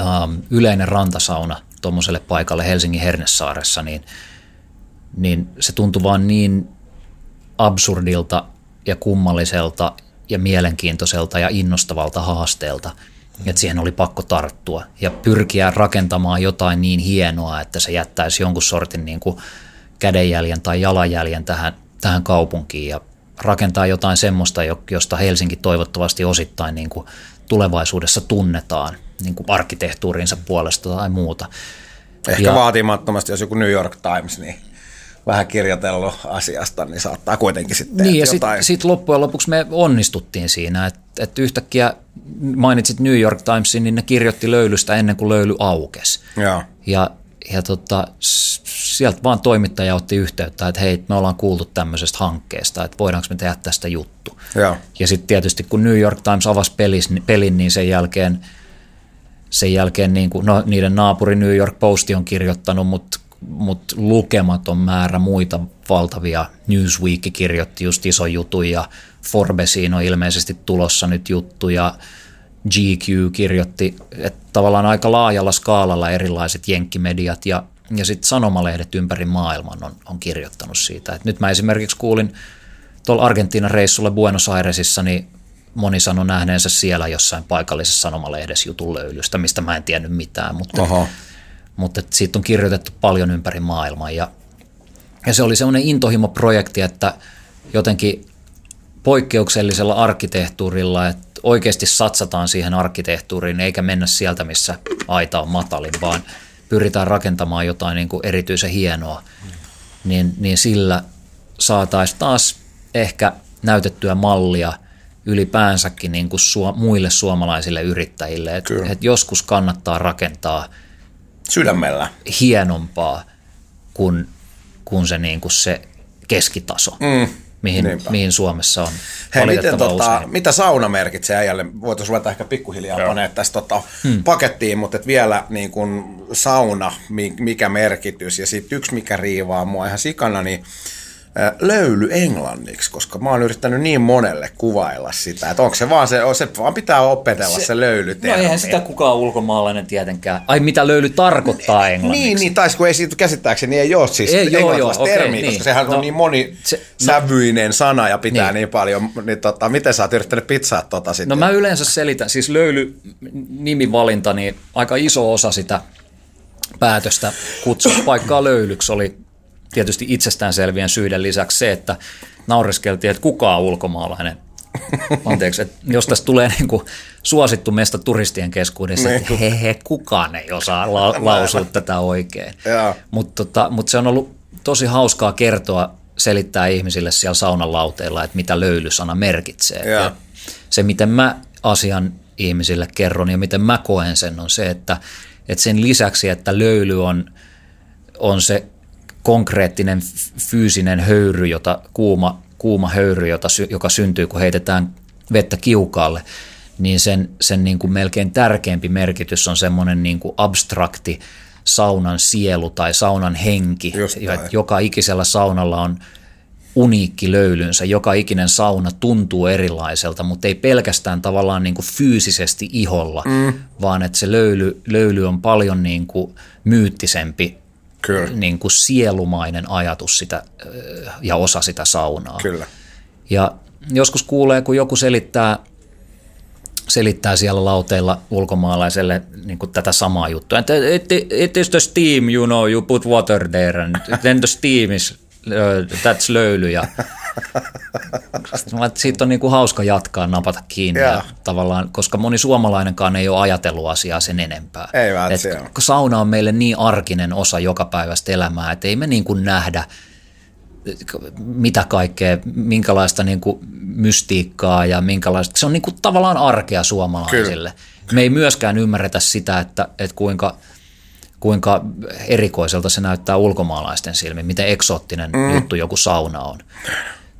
ähm, yleinen rantasauna tuommoiselle paikalle Helsingin Hernesaaressa, niin, niin se tuntui vaan niin absurdilta ja kummalliselta ja mielenkiintoiselta ja innostavalta haasteelta, että siihen oli pakko tarttua ja pyrkiä rakentamaan jotain niin hienoa, että se jättäisi jonkun sortin niin kuin kädenjäljen tai jalanjäljen tähän, tähän kaupunkiin ja rakentaa jotain semmoista, jo- josta Helsinki toivottavasti osittain niin kuin tulevaisuudessa tunnetaan niin kuin arkkitehtuurinsa puolesta tai muuta. Ehkä Ja- vaatimattomasti, jos joku New York Times, niin vähän kirjoitellut asiasta, niin saattaa kuitenkin sitten Niin, ja sitten sit loppujen lopuksi me onnistuttiin siinä, että et yhtäkkiä mainitsit New York Timesin, niin ne kirjoitti löylystä ennen kuin löyly aukesi. Joo. Ja, ja tota, sieltä vaan toimittaja otti yhteyttä, että hei, me ollaan kuultu tämmöisestä hankkeesta, että voidaanko me tehdä tästä juttu. Joo. Ja sitten tietysti kun New York Times avasi pelis, pelin, niin sen jälkeen, sen jälkeen niin kuin, no, niiden naapuri New York Post on kirjoittanut, mutta mut lukematon määrä muita valtavia. Newsweek kirjoitti just iso jutun ja Forbesiin on ilmeisesti tulossa nyt juttu ja GQ kirjoitti, että tavallaan aika laajalla skaalalla erilaiset jenkkimediat ja, ja sitten sanomalehdet ympäri maailman on, on kirjoittanut siitä. Et nyt mä esimerkiksi kuulin tuolla Argentiinan reissulla Buenos Airesissa, niin moni sanoi nähneensä siellä jossain paikallisessa sanomalehdessä jutun löylystä, mistä mä en tiennyt mitään, mutta, Oho. Mutta siitä on kirjoitettu paljon ympäri maailmaa. Ja, ja se oli semmoinen intohimoprojekti, että jotenkin poikkeuksellisella arkkitehtuurilla, että oikeasti satsataan siihen arkkitehtuuriin, eikä mennä sieltä, missä aita on matalin, vaan pyritään rakentamaan jotain niin kuin erityisen hienoa, niin, niin sillä saataisiin taas ehkä näytettyä mallia ylipäänsäkin niin kuin suo, muille suomalaisille yrittäjille, että et joskus kannattaa rakentaa Sydämellä. hienompaa kuin, kuin se, niin kuin se keskitaso, mm, mihin, niinpä. mihin Suomessa on Hei, miten, valitettavan tota, usein. mitä sauna merkitsee äijälle? Voitaisiin ruveta ehkä pikkuhiljaa panemaan tästä tota, hmm. pakettiin, mutta et vielä niin kun sauna, mi- mikä merkitys. Ja sitten yksi, mikä riivaa mua ihan sikana, niin löyly englanniksi, koska mä oon yrittänyt niin monelle kuvailla sitä, että onko se vaan se, se vaan pitää opetella se, se löyly No eihän sitä kukaan ulkomaalainen tietenkään. Ai mitä löyly tarkoittaa englanniksi? Niin, niin tai kun ei siitä käsittääkseni ei ole siis Ei, joo, joo, termiä, niin. koska sehän No, on niin monisävyinen sana ja pitää niin, Niin. niin paljon, niin tota, miten sä oot yrittänyt pizzaa tota sitten? No mä yleensä selitän, siis löyly nimivalinta, niin aika iso osa sitä päätöstä kutsua paikkaa löylyksi oli tietysti itsestäänselvien syiden lisäksi se, että naureskeltiin, että kuka on ulkomaalainen. Anteeksi, että jos tästä tulee niin kuin suosittu mesta turistien keskuudessa, että he, he, kukaan ei osaa la- lausua tätä oikein. Mutta tota, mut se on ollut tosi hauskaa kertoa, selittää ihmisille siellä saunan lauteilla, että mitä löylysana merkitsee. Joo. Ja se, miten mä asian ihmisille kerron ja miten mä koen sen, on se, että, että sen lisäksi, että löyly on, on se konkreettinen fyysinen höyry, jota, kuuma, kuuma höyry, jota, joka syntyy, kun heitetään vettä kiukaalle, niin sen, sen niin kuin melkein tärkeämpi merkitys on semmoinen niin kuin abstrakti saunan sielu tai saunan henki, joka ikisellä saunalla on uniikki löylynsä. Joka ikinen sauna tuntuu erilaiselta, mutta ei pelkästään tavallaan niin kuin fyysisesti iholla, mm. vaan että se löyly, löyly on paljon niin kuin myyttisempi, Kyllä. niin kuin sielumainen ajatus sitä, ja osa sitä saunaa. Kyllä. Ja joskus kuulee, kun joku selittää, selittää siellä lauteilla ulkomaalaiselle niin kuin tätä samaa juttua. Että it, it is the steam, you know, you put water there and then the steam is, uh, that's löyly. Ja Sitten siitä on niin kuin hauska jatkaa, napata kiinni. Joo. Ja tavallaan, koska moni suomalainenkaan ei ole ajatellut asiaa sen enempää. Ei Et se on. kun sauna on meille niin arkinen osa jokapäiväistä elämää, että ei me niin kuin nähdä mitä kaikkea, minkälaista niin kuin mystiikkaa ja minkälaista, se on niin kuin tavallaan arkea suomalaisille. Kyllä. Me ei myöskään ymmärretä sitä, että, että kuinka, kuinka erikoiselta se näyttää ulkomaalaisten silmin, miten eksoottinen mm. juttu joku sauna on.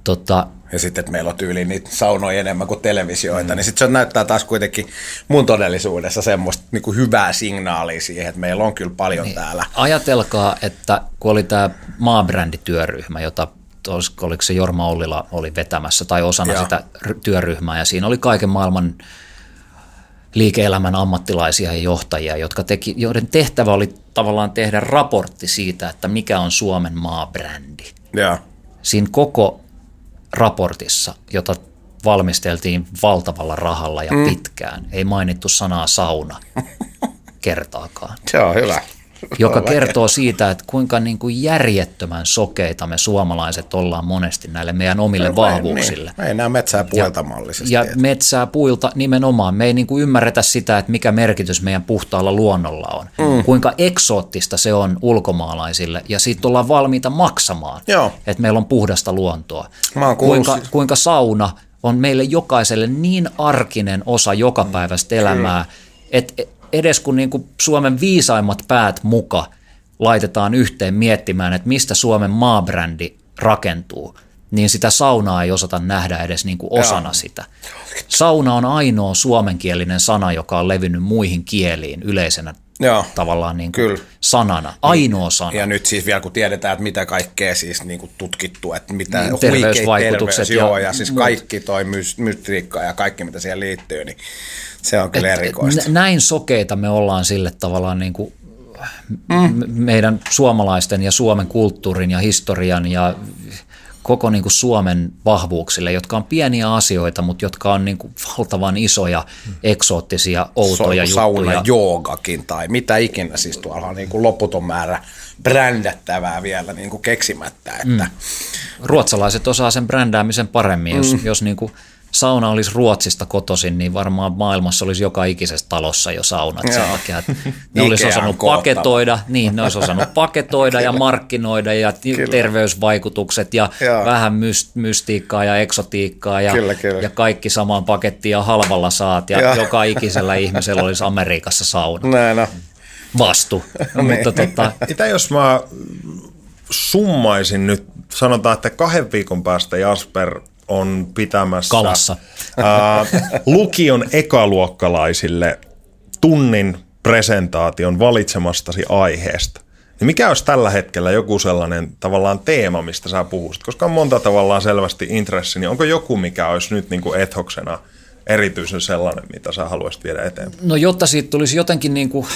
Tota, Ja sitten, että meillä on tyyliin niitä saunoja enemmän kuin televisioita, mm. niin sitten se näyttää taas kuitenkin mun todellisuudessa semmoista niin kuin hyvää signaalia siihen, että meillä on kyllä paljon niin. täällä. Ajatelkaa, että kun oli tämä maabrändityöryhmä, jota olisiko oliko se Jorma Ollila oli vetämässä tai osana Joo. sitä ry- työryhmää ja siinä oli kaiken maailman liike-elämän ammattilaisia ja johtajia, jotka teki, joiden tehtävä oli tavallaan tehdä raportti siitä, että mikä on Suomen maabrändi. Joo. Siinä koko raportissa, jota valmisteltiin valtavalla rahalla ja mm. pitkään, ei mainittu sanaa sauna kertaakaan Se on hyvä. Joka kertoo siitä, että kuinka niin kuin järjettömän sokeita me suomalaiset ollaan monesti näille meidän omille vahvuuksille. Niin. Ei näe metsää mallisesti. Ja että- metsää puilta nimenomaan. Me ei niin kuin ymmärretä sitä, että mikä merkitys meidän puhtaalla luonnolla on. Mm. Kuinka eksoottista se on ulkomaalaisille ja siitä ollaan valmiita maksamaan, Joo. että meillä on puhdasta luontoa. Kuinka, kuinka sauna on meille jokaiselle niin arkinen osa jokapäiväistä elämää, että edes kun niin kuin Suomen viisaimmat päät muka laitetaan yhteen miettimään, että mistä Suomen maabrändi rakentuu, niin sitä saunaa ei osata nähdä edes niin kuin osana Joo. sitä. Sauna on ainoa suomenkielinen sana, joka on levinnyt muihin kieliin yleisenä Joo. tavallaan niin kuin Kyllä. sanana. Ainoa sana. Ja nyt siis vielä kun tiedetään, että mitä kaikkea siis niin kuin tutkittu, että mitä Niin, terveysvaikutukset terveys, joo, ja ja siis muut. kaikki toi mys- mystiikka ja kaikki mitä siihen liittyy, niin se on kyllä erikoista. Nä- Näin sokeita me ollaan sille tavallaan niin kuin mm. meidän suomalaisten ja Suomen kulttuurin ja historian ja koko niin kuin Suomen vahvuuksille, jotka on pieniä asioita, mutta jotka on niin kuin valtavan isoja, eksoottisia, outoja Sa- sauna juttuja. joogakin tai mitä ikinä, siis tuolla on niin kuin loputon määrä brändättävää vielä niin kuin keksimättä, että mm. Ruotsalaiset osaa sen brändäämisen paremmin. Jos, mm. jos niin kuin sauna olisi Ruotsista kotoisin, niin varmaan maailmassa olisi joka ikisessä talossa jo saunat sen takia, että ne olisi osannut paketoida, niin ne olisi osannut paketoida ja markkinoida ja Kyllä. terveysvaikutukset ja Joo. vähän myst- mystiikkaa ja eksotiikkaa ja, Kyllä, kyllä. ja kaikki samaan pakettiin ja halvalla saat ja Joo. joka ikisellä ihmisellä olisi Amerikassa sauna. näin on. Vastu. Mutta tota, Mitä jos mä summaisin nyt, sanotaan, että kahden viikon päästä Jasper on pitämässä Kalassa. Ää, lukion ekaluokkalaisille tunnin presentaation valitsemastasi aiheesta. Niin mikä olisi tällä hetkellä joku sellainen tavallaan teema, mistä sä puhuisit? Koska on monta tavallaan selvästi intressi, niin onko joku, mikä olisi nyt niin kuin ethoksena erityisen sellainen, mitä sä haluaisit viedä eteenpäin? No jotta siitä tulisi jotenkin niin kuin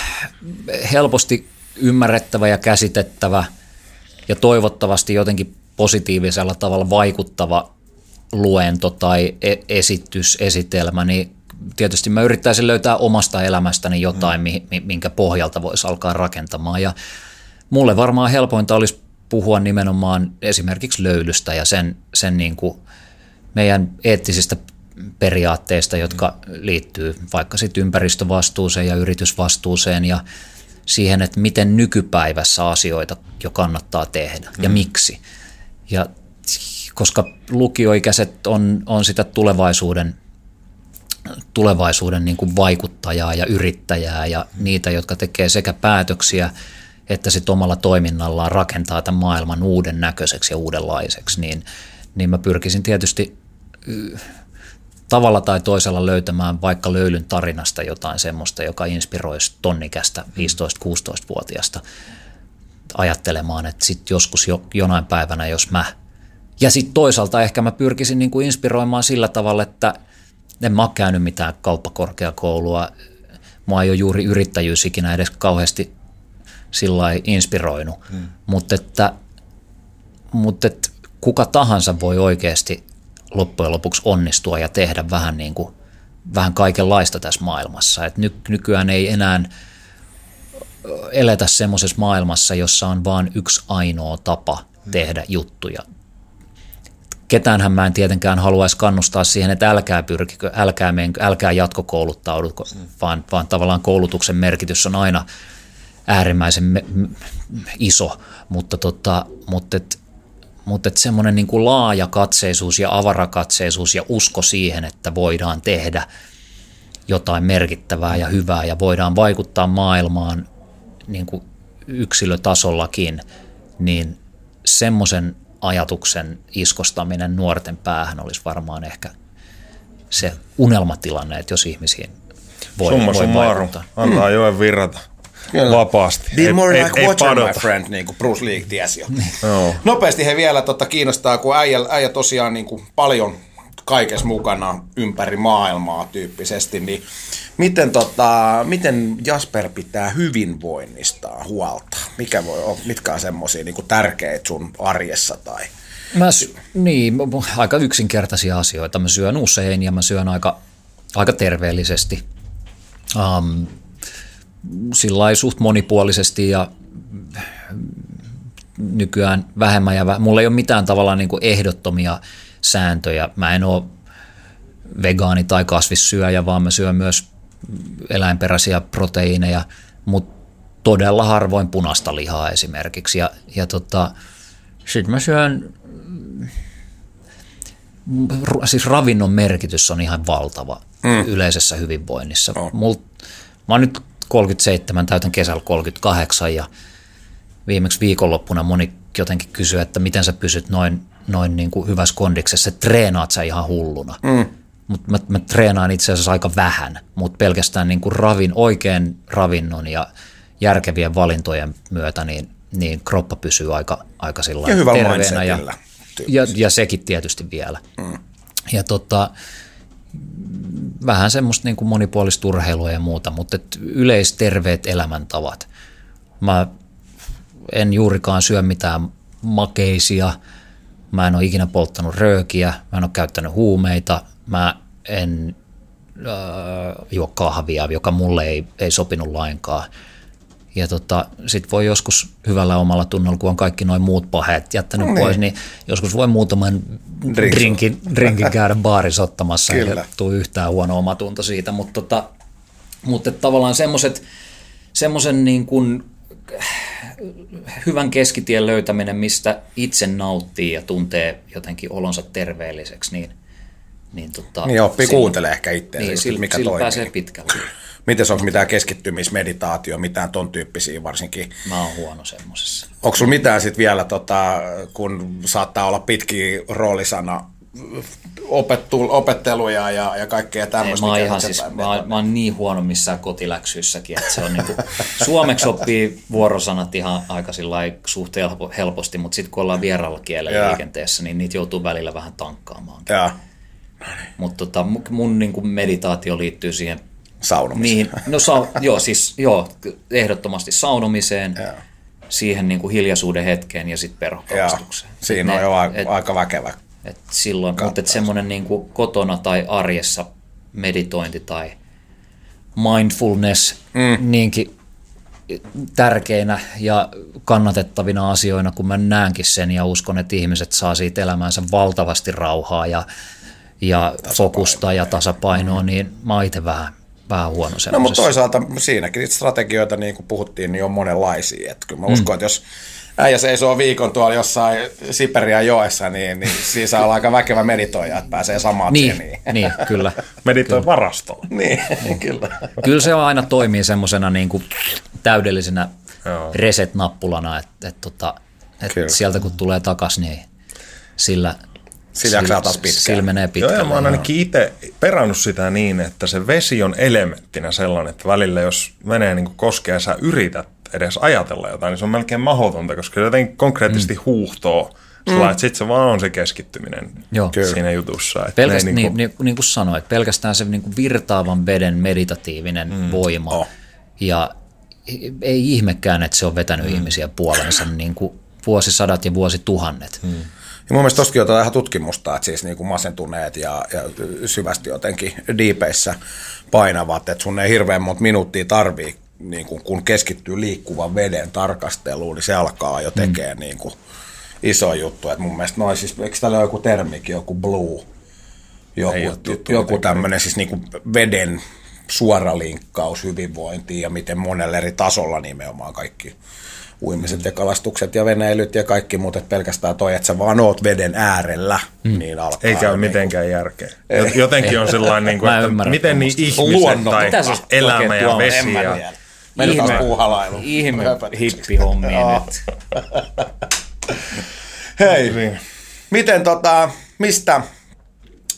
helposti ymmärrettävä ja käsitettävä ja toivottavasti jotenkin positiivisella tavalla vaikuttava luento tai e- esitys, esitelmä, niin tietysti mä yrittäisin löytää omasta elämästäni jotain, mm. minkä pohjalta voisi alkaa rakentamaan. Ja mulle varmaan helpointa olisi puhua nimenomaan esimerkiksi löylystä ja sen, sen niin kuin meidän eettisistä periaatteista, jotka liittyy vaikka sitten ympäristövastuuseen ja yritysvastuuseen ja siihen, että miten nykypäivässä asioita jo kannattaa tehdä ja mm. miksi. Ja koska lukioikäiset on, on sitä tulevaisuuden, tulevaisuuden niin kuin vaikuttajaa ja yrittäjää ja niitä, jotka tekee sekä päätöksiä että sitten omalla toiminnallaan rakentaa tämän maailman uuden näköiseksi ja uudenlaiseksi, niin, niin mä pyrkisin tietysti tavalla tai toisella löytämään vaikka löylyn tarinasta jotain semmoista, joka inspiroisi tonnikästä 15-16-vuotiaasta ajattelemaan, että sitten joskus jo, jonain päivänä, jos mä ja sitten toisaalta ehkä mä pyrkisin niin kuin inspiroimaan sillä tavalla, että en mä ole käynyt mitään kauppakorkeakoulua. Mua ei ole juuri yrittäjyys ikinä edes kauheasti sillä inspiroinut. Hmm. Mutta että, mutta että kuka tahansa voi oikeasti loppujen lopuksi onnistua ja tehdä vähän, niin kuin, vähän kaikenlaista tässä maailmassa. Et ny, nykyään ei enää eletä semmoisessa maailmassa, jossa on vain yksi ainoa tapa tehdä juttuja ketäänhän mä en tietenkään haluaisi kannustaa siihen, että älkää pyrkikö, älkää, menkö, älkää jatkokouluttaudutko, mm. vaan, vaan tavallaan koulutuksen merkitys on aina äärimmäisen me, iso, mutta, tota, mutta, et, mutta et semmoinen niin kuin laaja katseisuus ja avarakatseisuus ja usko siihen, että voidaan tehdä jotain merkittävää ja hyvää ja voidaan vaikuttaa maailmaan niin kuin yksilötasollakin, niin semmoisen ajatuksen iskostaminen nuorten päähän olisi varmaan ehkä se unelmatilanne, että jos ihmisiin voi, Summa voi vaikuttaa. Antaa mm. joen virrata. Kyllä. Vapaasti. Be ei, more like ei, Watcher, ei my friend, niin kuin Bruce Lee tiesi jo. no. Nopeasti he vielä totta, kiinnostaa, kun äijä, äijä tosiaan niin kuin paljon kaikessa mukana ympäri maailmaa tyyppisesti, niin miten, tota, miten Jasper pitää hyvinvoinnistaan huolta? Mikä voi olla, mitkä on semmoisia niin tärkeitä sun arjessa tai – Mä, niin, aika yksinkertaisia asioita. Mä syön usein ja mä syön aika, aika terveellisesti. Um, sillä suht monipuolisesti ja nykyään vähemmän ja vähemmän. Mulla ei ole mitään tavalla niin kuin ehdottomia sääntöjä. Mä en ole vegaani tai kasvissyöjä, vaan mä syön myös eläinperäisiä proteiineja, mutta todella harvoin punaista lihaa esimerkiksi. Ja, ja tota, sitten mä syön, siis ravinnon merkitys on ihan valtava mm. yleisessä hyvinvoinnissa. Oh. Mul, mä oon nyt 37, täytän kesällä 38 ja viimeksi viikonloppuna moni jotenkin kysyi, että miten sä pysyt noin, noin niin kuin hyvässä kondiksessa, treenaat sä ihan hulluna. Mm. Mutta mä, mä treenaan itse asiassa aika vähän, mutta pelkästään niin kuin ravin, oikein ravinnon ja järkevien valintojen myötä niin, niin kroppa pysyy aika, aika sillä ja terveenä. Ja, ja, ja sekin tietysti vielä. Mm. Ja tota, vähän semmoista niin kuin monipuolista urheilua ja muuta, mutta et yleisterveet elämäntavat. Mä en juurikaan syö mitään makeisia, mä en ole ikinä polttanut röökiä, mä en ole käyttänyt huumeita, mä en äh, juo kahvia, joka mulle ei, ei sopinut lainkaan. Ja tota, sit voi joskus hyvällä omalla tunnolla, kun on kaikki noin muut paheet jättänyt no niin. pois, niin joskus voi muutaman drinkin, drinkin käydä baarissa ottamassa, ja tuu yhtään huono omatunto siitä, mutta tota, mutta tavallaan semmoisen niin kuin hyvän keskitien löytäminen, mistä itse nauttii ja tuntee jotenkin olonsa terveelliseksi, niin niin, tota, niin oppii kuuntele ehkä itse, niin, sillä, mikä sillä toimii. pääsee pitkälle. Miten onko mitään keskittymismeditaatio, mitään ton tyyppisiä varsinkin? Mä oon huono semmoisessa. Onko sulla mitään sitten vielä, tota, kun saattaa olla pitki roolisana opettu, opetteluja ja, ja kaikkea tämmöistä. mä, ihan siis, mä, oon- mä oon niin huono missään kotiläksyissäkin, että se on niinku, suomeksi oppii vuorosanat ihan aika suht helpo- helposti, mutta sitten kun ollaan vieraalla kielellä Joo. liikenteessä, niin niitä joutuu välillä vähän tankkaamaan. Mutta tota, mun, niinku meditaatio liittyy siihen saunomiseen. Niihin, no sa, joo, siis joo, ehdottomasti saunomiseen, Joo. siihen niin kuin hiljaisuuden hetkeen ja sitten perhokalastukseen. siinä on Ne- jo a- et, aika väkevä. Et silloin, mutta et semmoinen niin kuin kotona tai arjessa meditointi tai mindfulness mm. niinkin tärkeinä ja kannatettavina asioina, kun mä näenkin sen ja uskon, että ihmiset saa siitä elämäänsä valtavasti rauhaa ja, ja fokusta ja tasapainoa, niin mä itse vähän, vähän huono No mutta toisaalta siinäkin strategioita, niin kuin puhuttiin, niin on monenlaisia. Että kyllä mä uskon, että jos äijä seisoo viikon tuolla jossain Siperian joessa, niin, niin siinä saa olla aika väkevä meditoija, että pääsee samaan Niin, tieniin. niin, kyllä. Meditoi varastolla. Niin, kyllä. Kyllä se on aina toimii semmoisena niin kuin täydellisenä Joo. reset-nappulana, että, että, tota, että Kyllä. sieltä kun tulee takas, niin sillä, Sillä jaksaa taas pitkään. Sillä menee Joo, pitkälle. ja mä oon ainakin itse perannut sitä niin, että se vesi on elementtinä sellainen, että välillä jos menee niin koskea ja sä yrität edes ajatella jotain, niin se on melkein mahdotonta, koska se jotenkin konkreettisesti mm. huuhtoo. Mm. Että sitten se vaan on se keskittyminen Joo. Siinä jutussa. Että Pelkästään, ne ei niin, niinku- niin, niin kuin sanoit, pelkästään se niin kuin virtaavan veden meditatiivinen mm. voima. Oh. Ja ei ihmekään, että se on vetänyt mm. ihmisiä puolensa niin kuin vuosisadat ja vuosituhannet. Mm. Ja mun mielestä tostakin otetaan ihan tutkimusta, että siis niin kuin masentuneet ja, ja syvästi jotenkin diipeissä painavat, että sun ei hirveän monta minuuttia tarvii, niin kuin, kun keskittyy liikkuvan veden tarkasteluun, niin se alkaa jo tekemään mm. niin kuin iso juttu. Että mun mielestä noin, siis, eikö täällä ole joku termikin, joku blue, joku, ole tuttu joku tämmöinen siis niin kuin veden suora linkkaus hyvinvointiin ja miten monella eri tasolla nimenomaan kaikki uimiset ja kalastukset ja veneilyt ja kaikki muut, että pelkästään toi, että sä vaan oot veden äärellä, mm. niin alkaa. ei käy jo mitenkään järkeä. Jotenkin on sellainen, niin kuin, että miten niin ihmiset Luonnon. tai elämä ja vesi ja Meni taas puuhalailu. ihme Joo. nyt. Hei, Niin. miten tota, mistä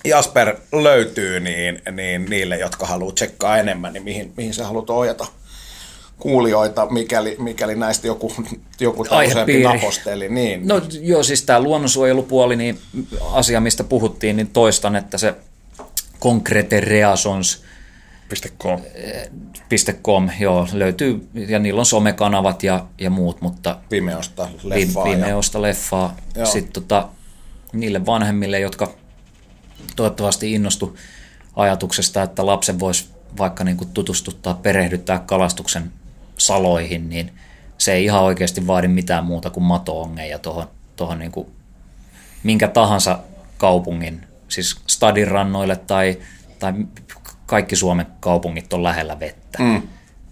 Jasper löytyy niin, niin niille, jotka haluaa tsekkaa enemmän, niin mihin, mihin sä haluat ohjata kuulijoita, mikäli, mikäli näistä joku, joku useampi naposteli. Niin, No joo, siis tämä luonnonsuojelupuoli, niin asia, mistä puhuttiin, niin toistan, että se Concrete Reasons .com. .com, joo, löytyy, ja niillä on somekanavat ja, ja muut, mutta Vimeosta vi- leffaa. ja, Vimeosta leffaa. Joo. Sitten tota, niille vanhemmille, jotka toivottavasti innostu ajatuksesta, että lapsen voisi vaikka niin kuin tutustuttaa, perehdyttää kalastuksen saloihin, niin se ei ihan oikeasti vaadi mitään muuta kuin mato-ongeja tuohon, tuohon niin kuin minkä tahansa kaupungin, siis stadin rannoille tai, tai kaikki Suomen kaupungit on lähellä vettä. Mm.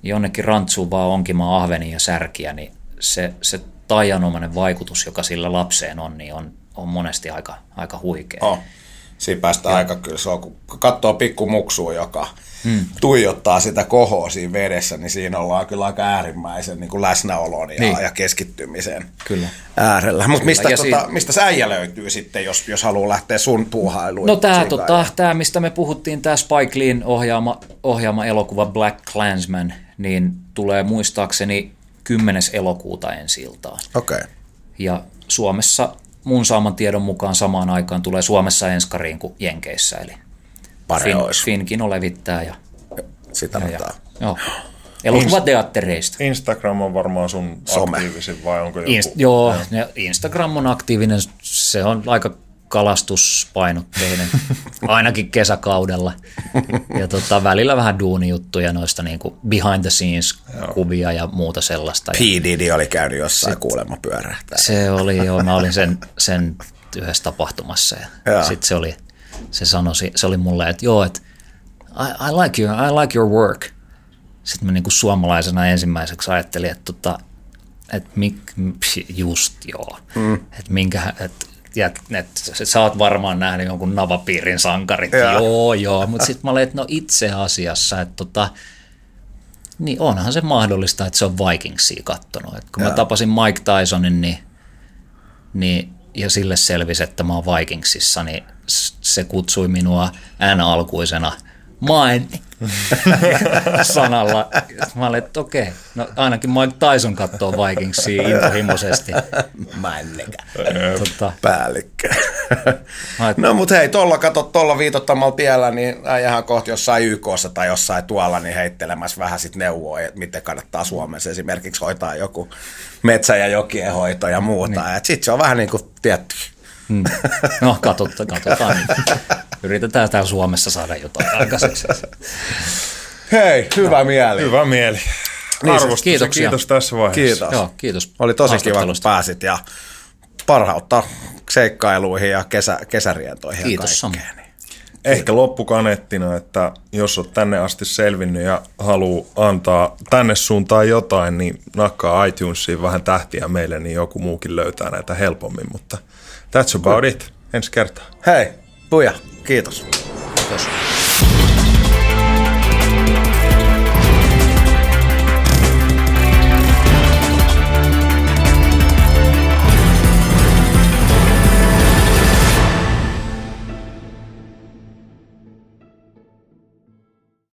Jonnekin rantsuun vaan onkimaan ahvenia ja särkiä, niin se, se taianomainen vaikutus, joka sillä lapseen on, niin on, on monesti aika, aika huikea. Oh. Siinä päästään aika kyllä, se on, kun katsoo pikku muksua, joka hmm. tuijottaa sitä kohoa siinä vedessä, niin siinä ollaan kyllä aika äärimmäisen niin kuin läsnäolon ja, Niin. ja keskittymisen Kyllä. äärellä. Mutta mistä, tota, siinä- mistä sä äijä löytyy sitten, jos, jos haluaa lähteä sun puuhailuun? No tämä, tota, tää, mistä me puhuttiin, tämä Spike Leein ohjaama, ohjaama elokuva Black Klansman, niin tulee muistaakseni 10. elokuuta ensi iltaan. Okei. Okay. Ja Suomessa mun saaman tiedon mukaan samaan aikaan tulee Suomessa enskariin kuin Jenkeissä, eli Pare fin, olisi. Finkino levittää ja, Sitä ja, ja joo. elokuvateattereista. Instagram on varmaan sun Some. aktiivisin vai onko joku? Inst- joo, ja Instagram on aktiivinen, se on aika kalastuspainotteinen, ainakin kesäkaudella. Ja tota, välillä vähän duunijuttuja noista niin kuin behind the scenes kuvia ja muuta sellaista. P. Diddy oli käynyt jossain kuulemma pyörähtää. se oli, joo, mä olin sen, sen yhdessä tapahtumassa ja sitten se oli, se sanoi, se oli mulle, että joo, että I, I, like you, I like your work. Sitten mä niin kuin suomalaisena ensimmäiseksi ajattelin, että, tota, että mik, just joo, mm. että minkä, että ja että sä oot varmaan nähnyt jonkun navapiirin sankarit, Joo. joo joo, mutta sitten mä olin, että no itse asiassa, että tota, niin onhan se mahdollista, että se on Vikingsia kattonut. Et kun mä tapasin Mike Tysonin, niin, niin, ja sille selvisi, että mä oon Vikingsissa, niin se kutsui minua N-alkuisena main sanalla. Mä olin, että okei, no ainakin Mike Tyson katsoo Vikingsia intohimoisesti. Mä en. Tota, Päällikkö. No mut hei, tuolla kato, tuolla viitottamalla tiellä, niin äijähän kohti jossain YKssa tai jossain tuolla, niin heittelemässä vähän sit neuvoa, että miten kannattaa Suomessa esimerkiksi hoitaa joku metsä- ja jokien hoito ja muuta. Niin. Sitten se on vähän niin kuin tietty. Mm. no katsotaan, katsotaan. Yritetään täällä Suomessa saada jotain aikaiseksi. Hei, hyvä no. mieli. Hyvä mieli. Arvostus ja kiitoksia. kiitos tässä vaiheessa. Kiitos. Joo, kiitos. Oli tosi kiva, kun pääsit ja parhautta seikkailuihin ja kesä, kesärientoihin Kiitos, ja kaikkeen. Niin. Ehkä loppukaneettina, että jos olet tänne asti selvinnyt ja haluaa antaa tänne suuntaan jotain, niin nakkaa iTunesiin vähän tähtiä meille, niin joku muukin löytää näitä helpommin. Mutta that's about it. Ensi kertaa. Hei, puja, kiitos. Kiitos.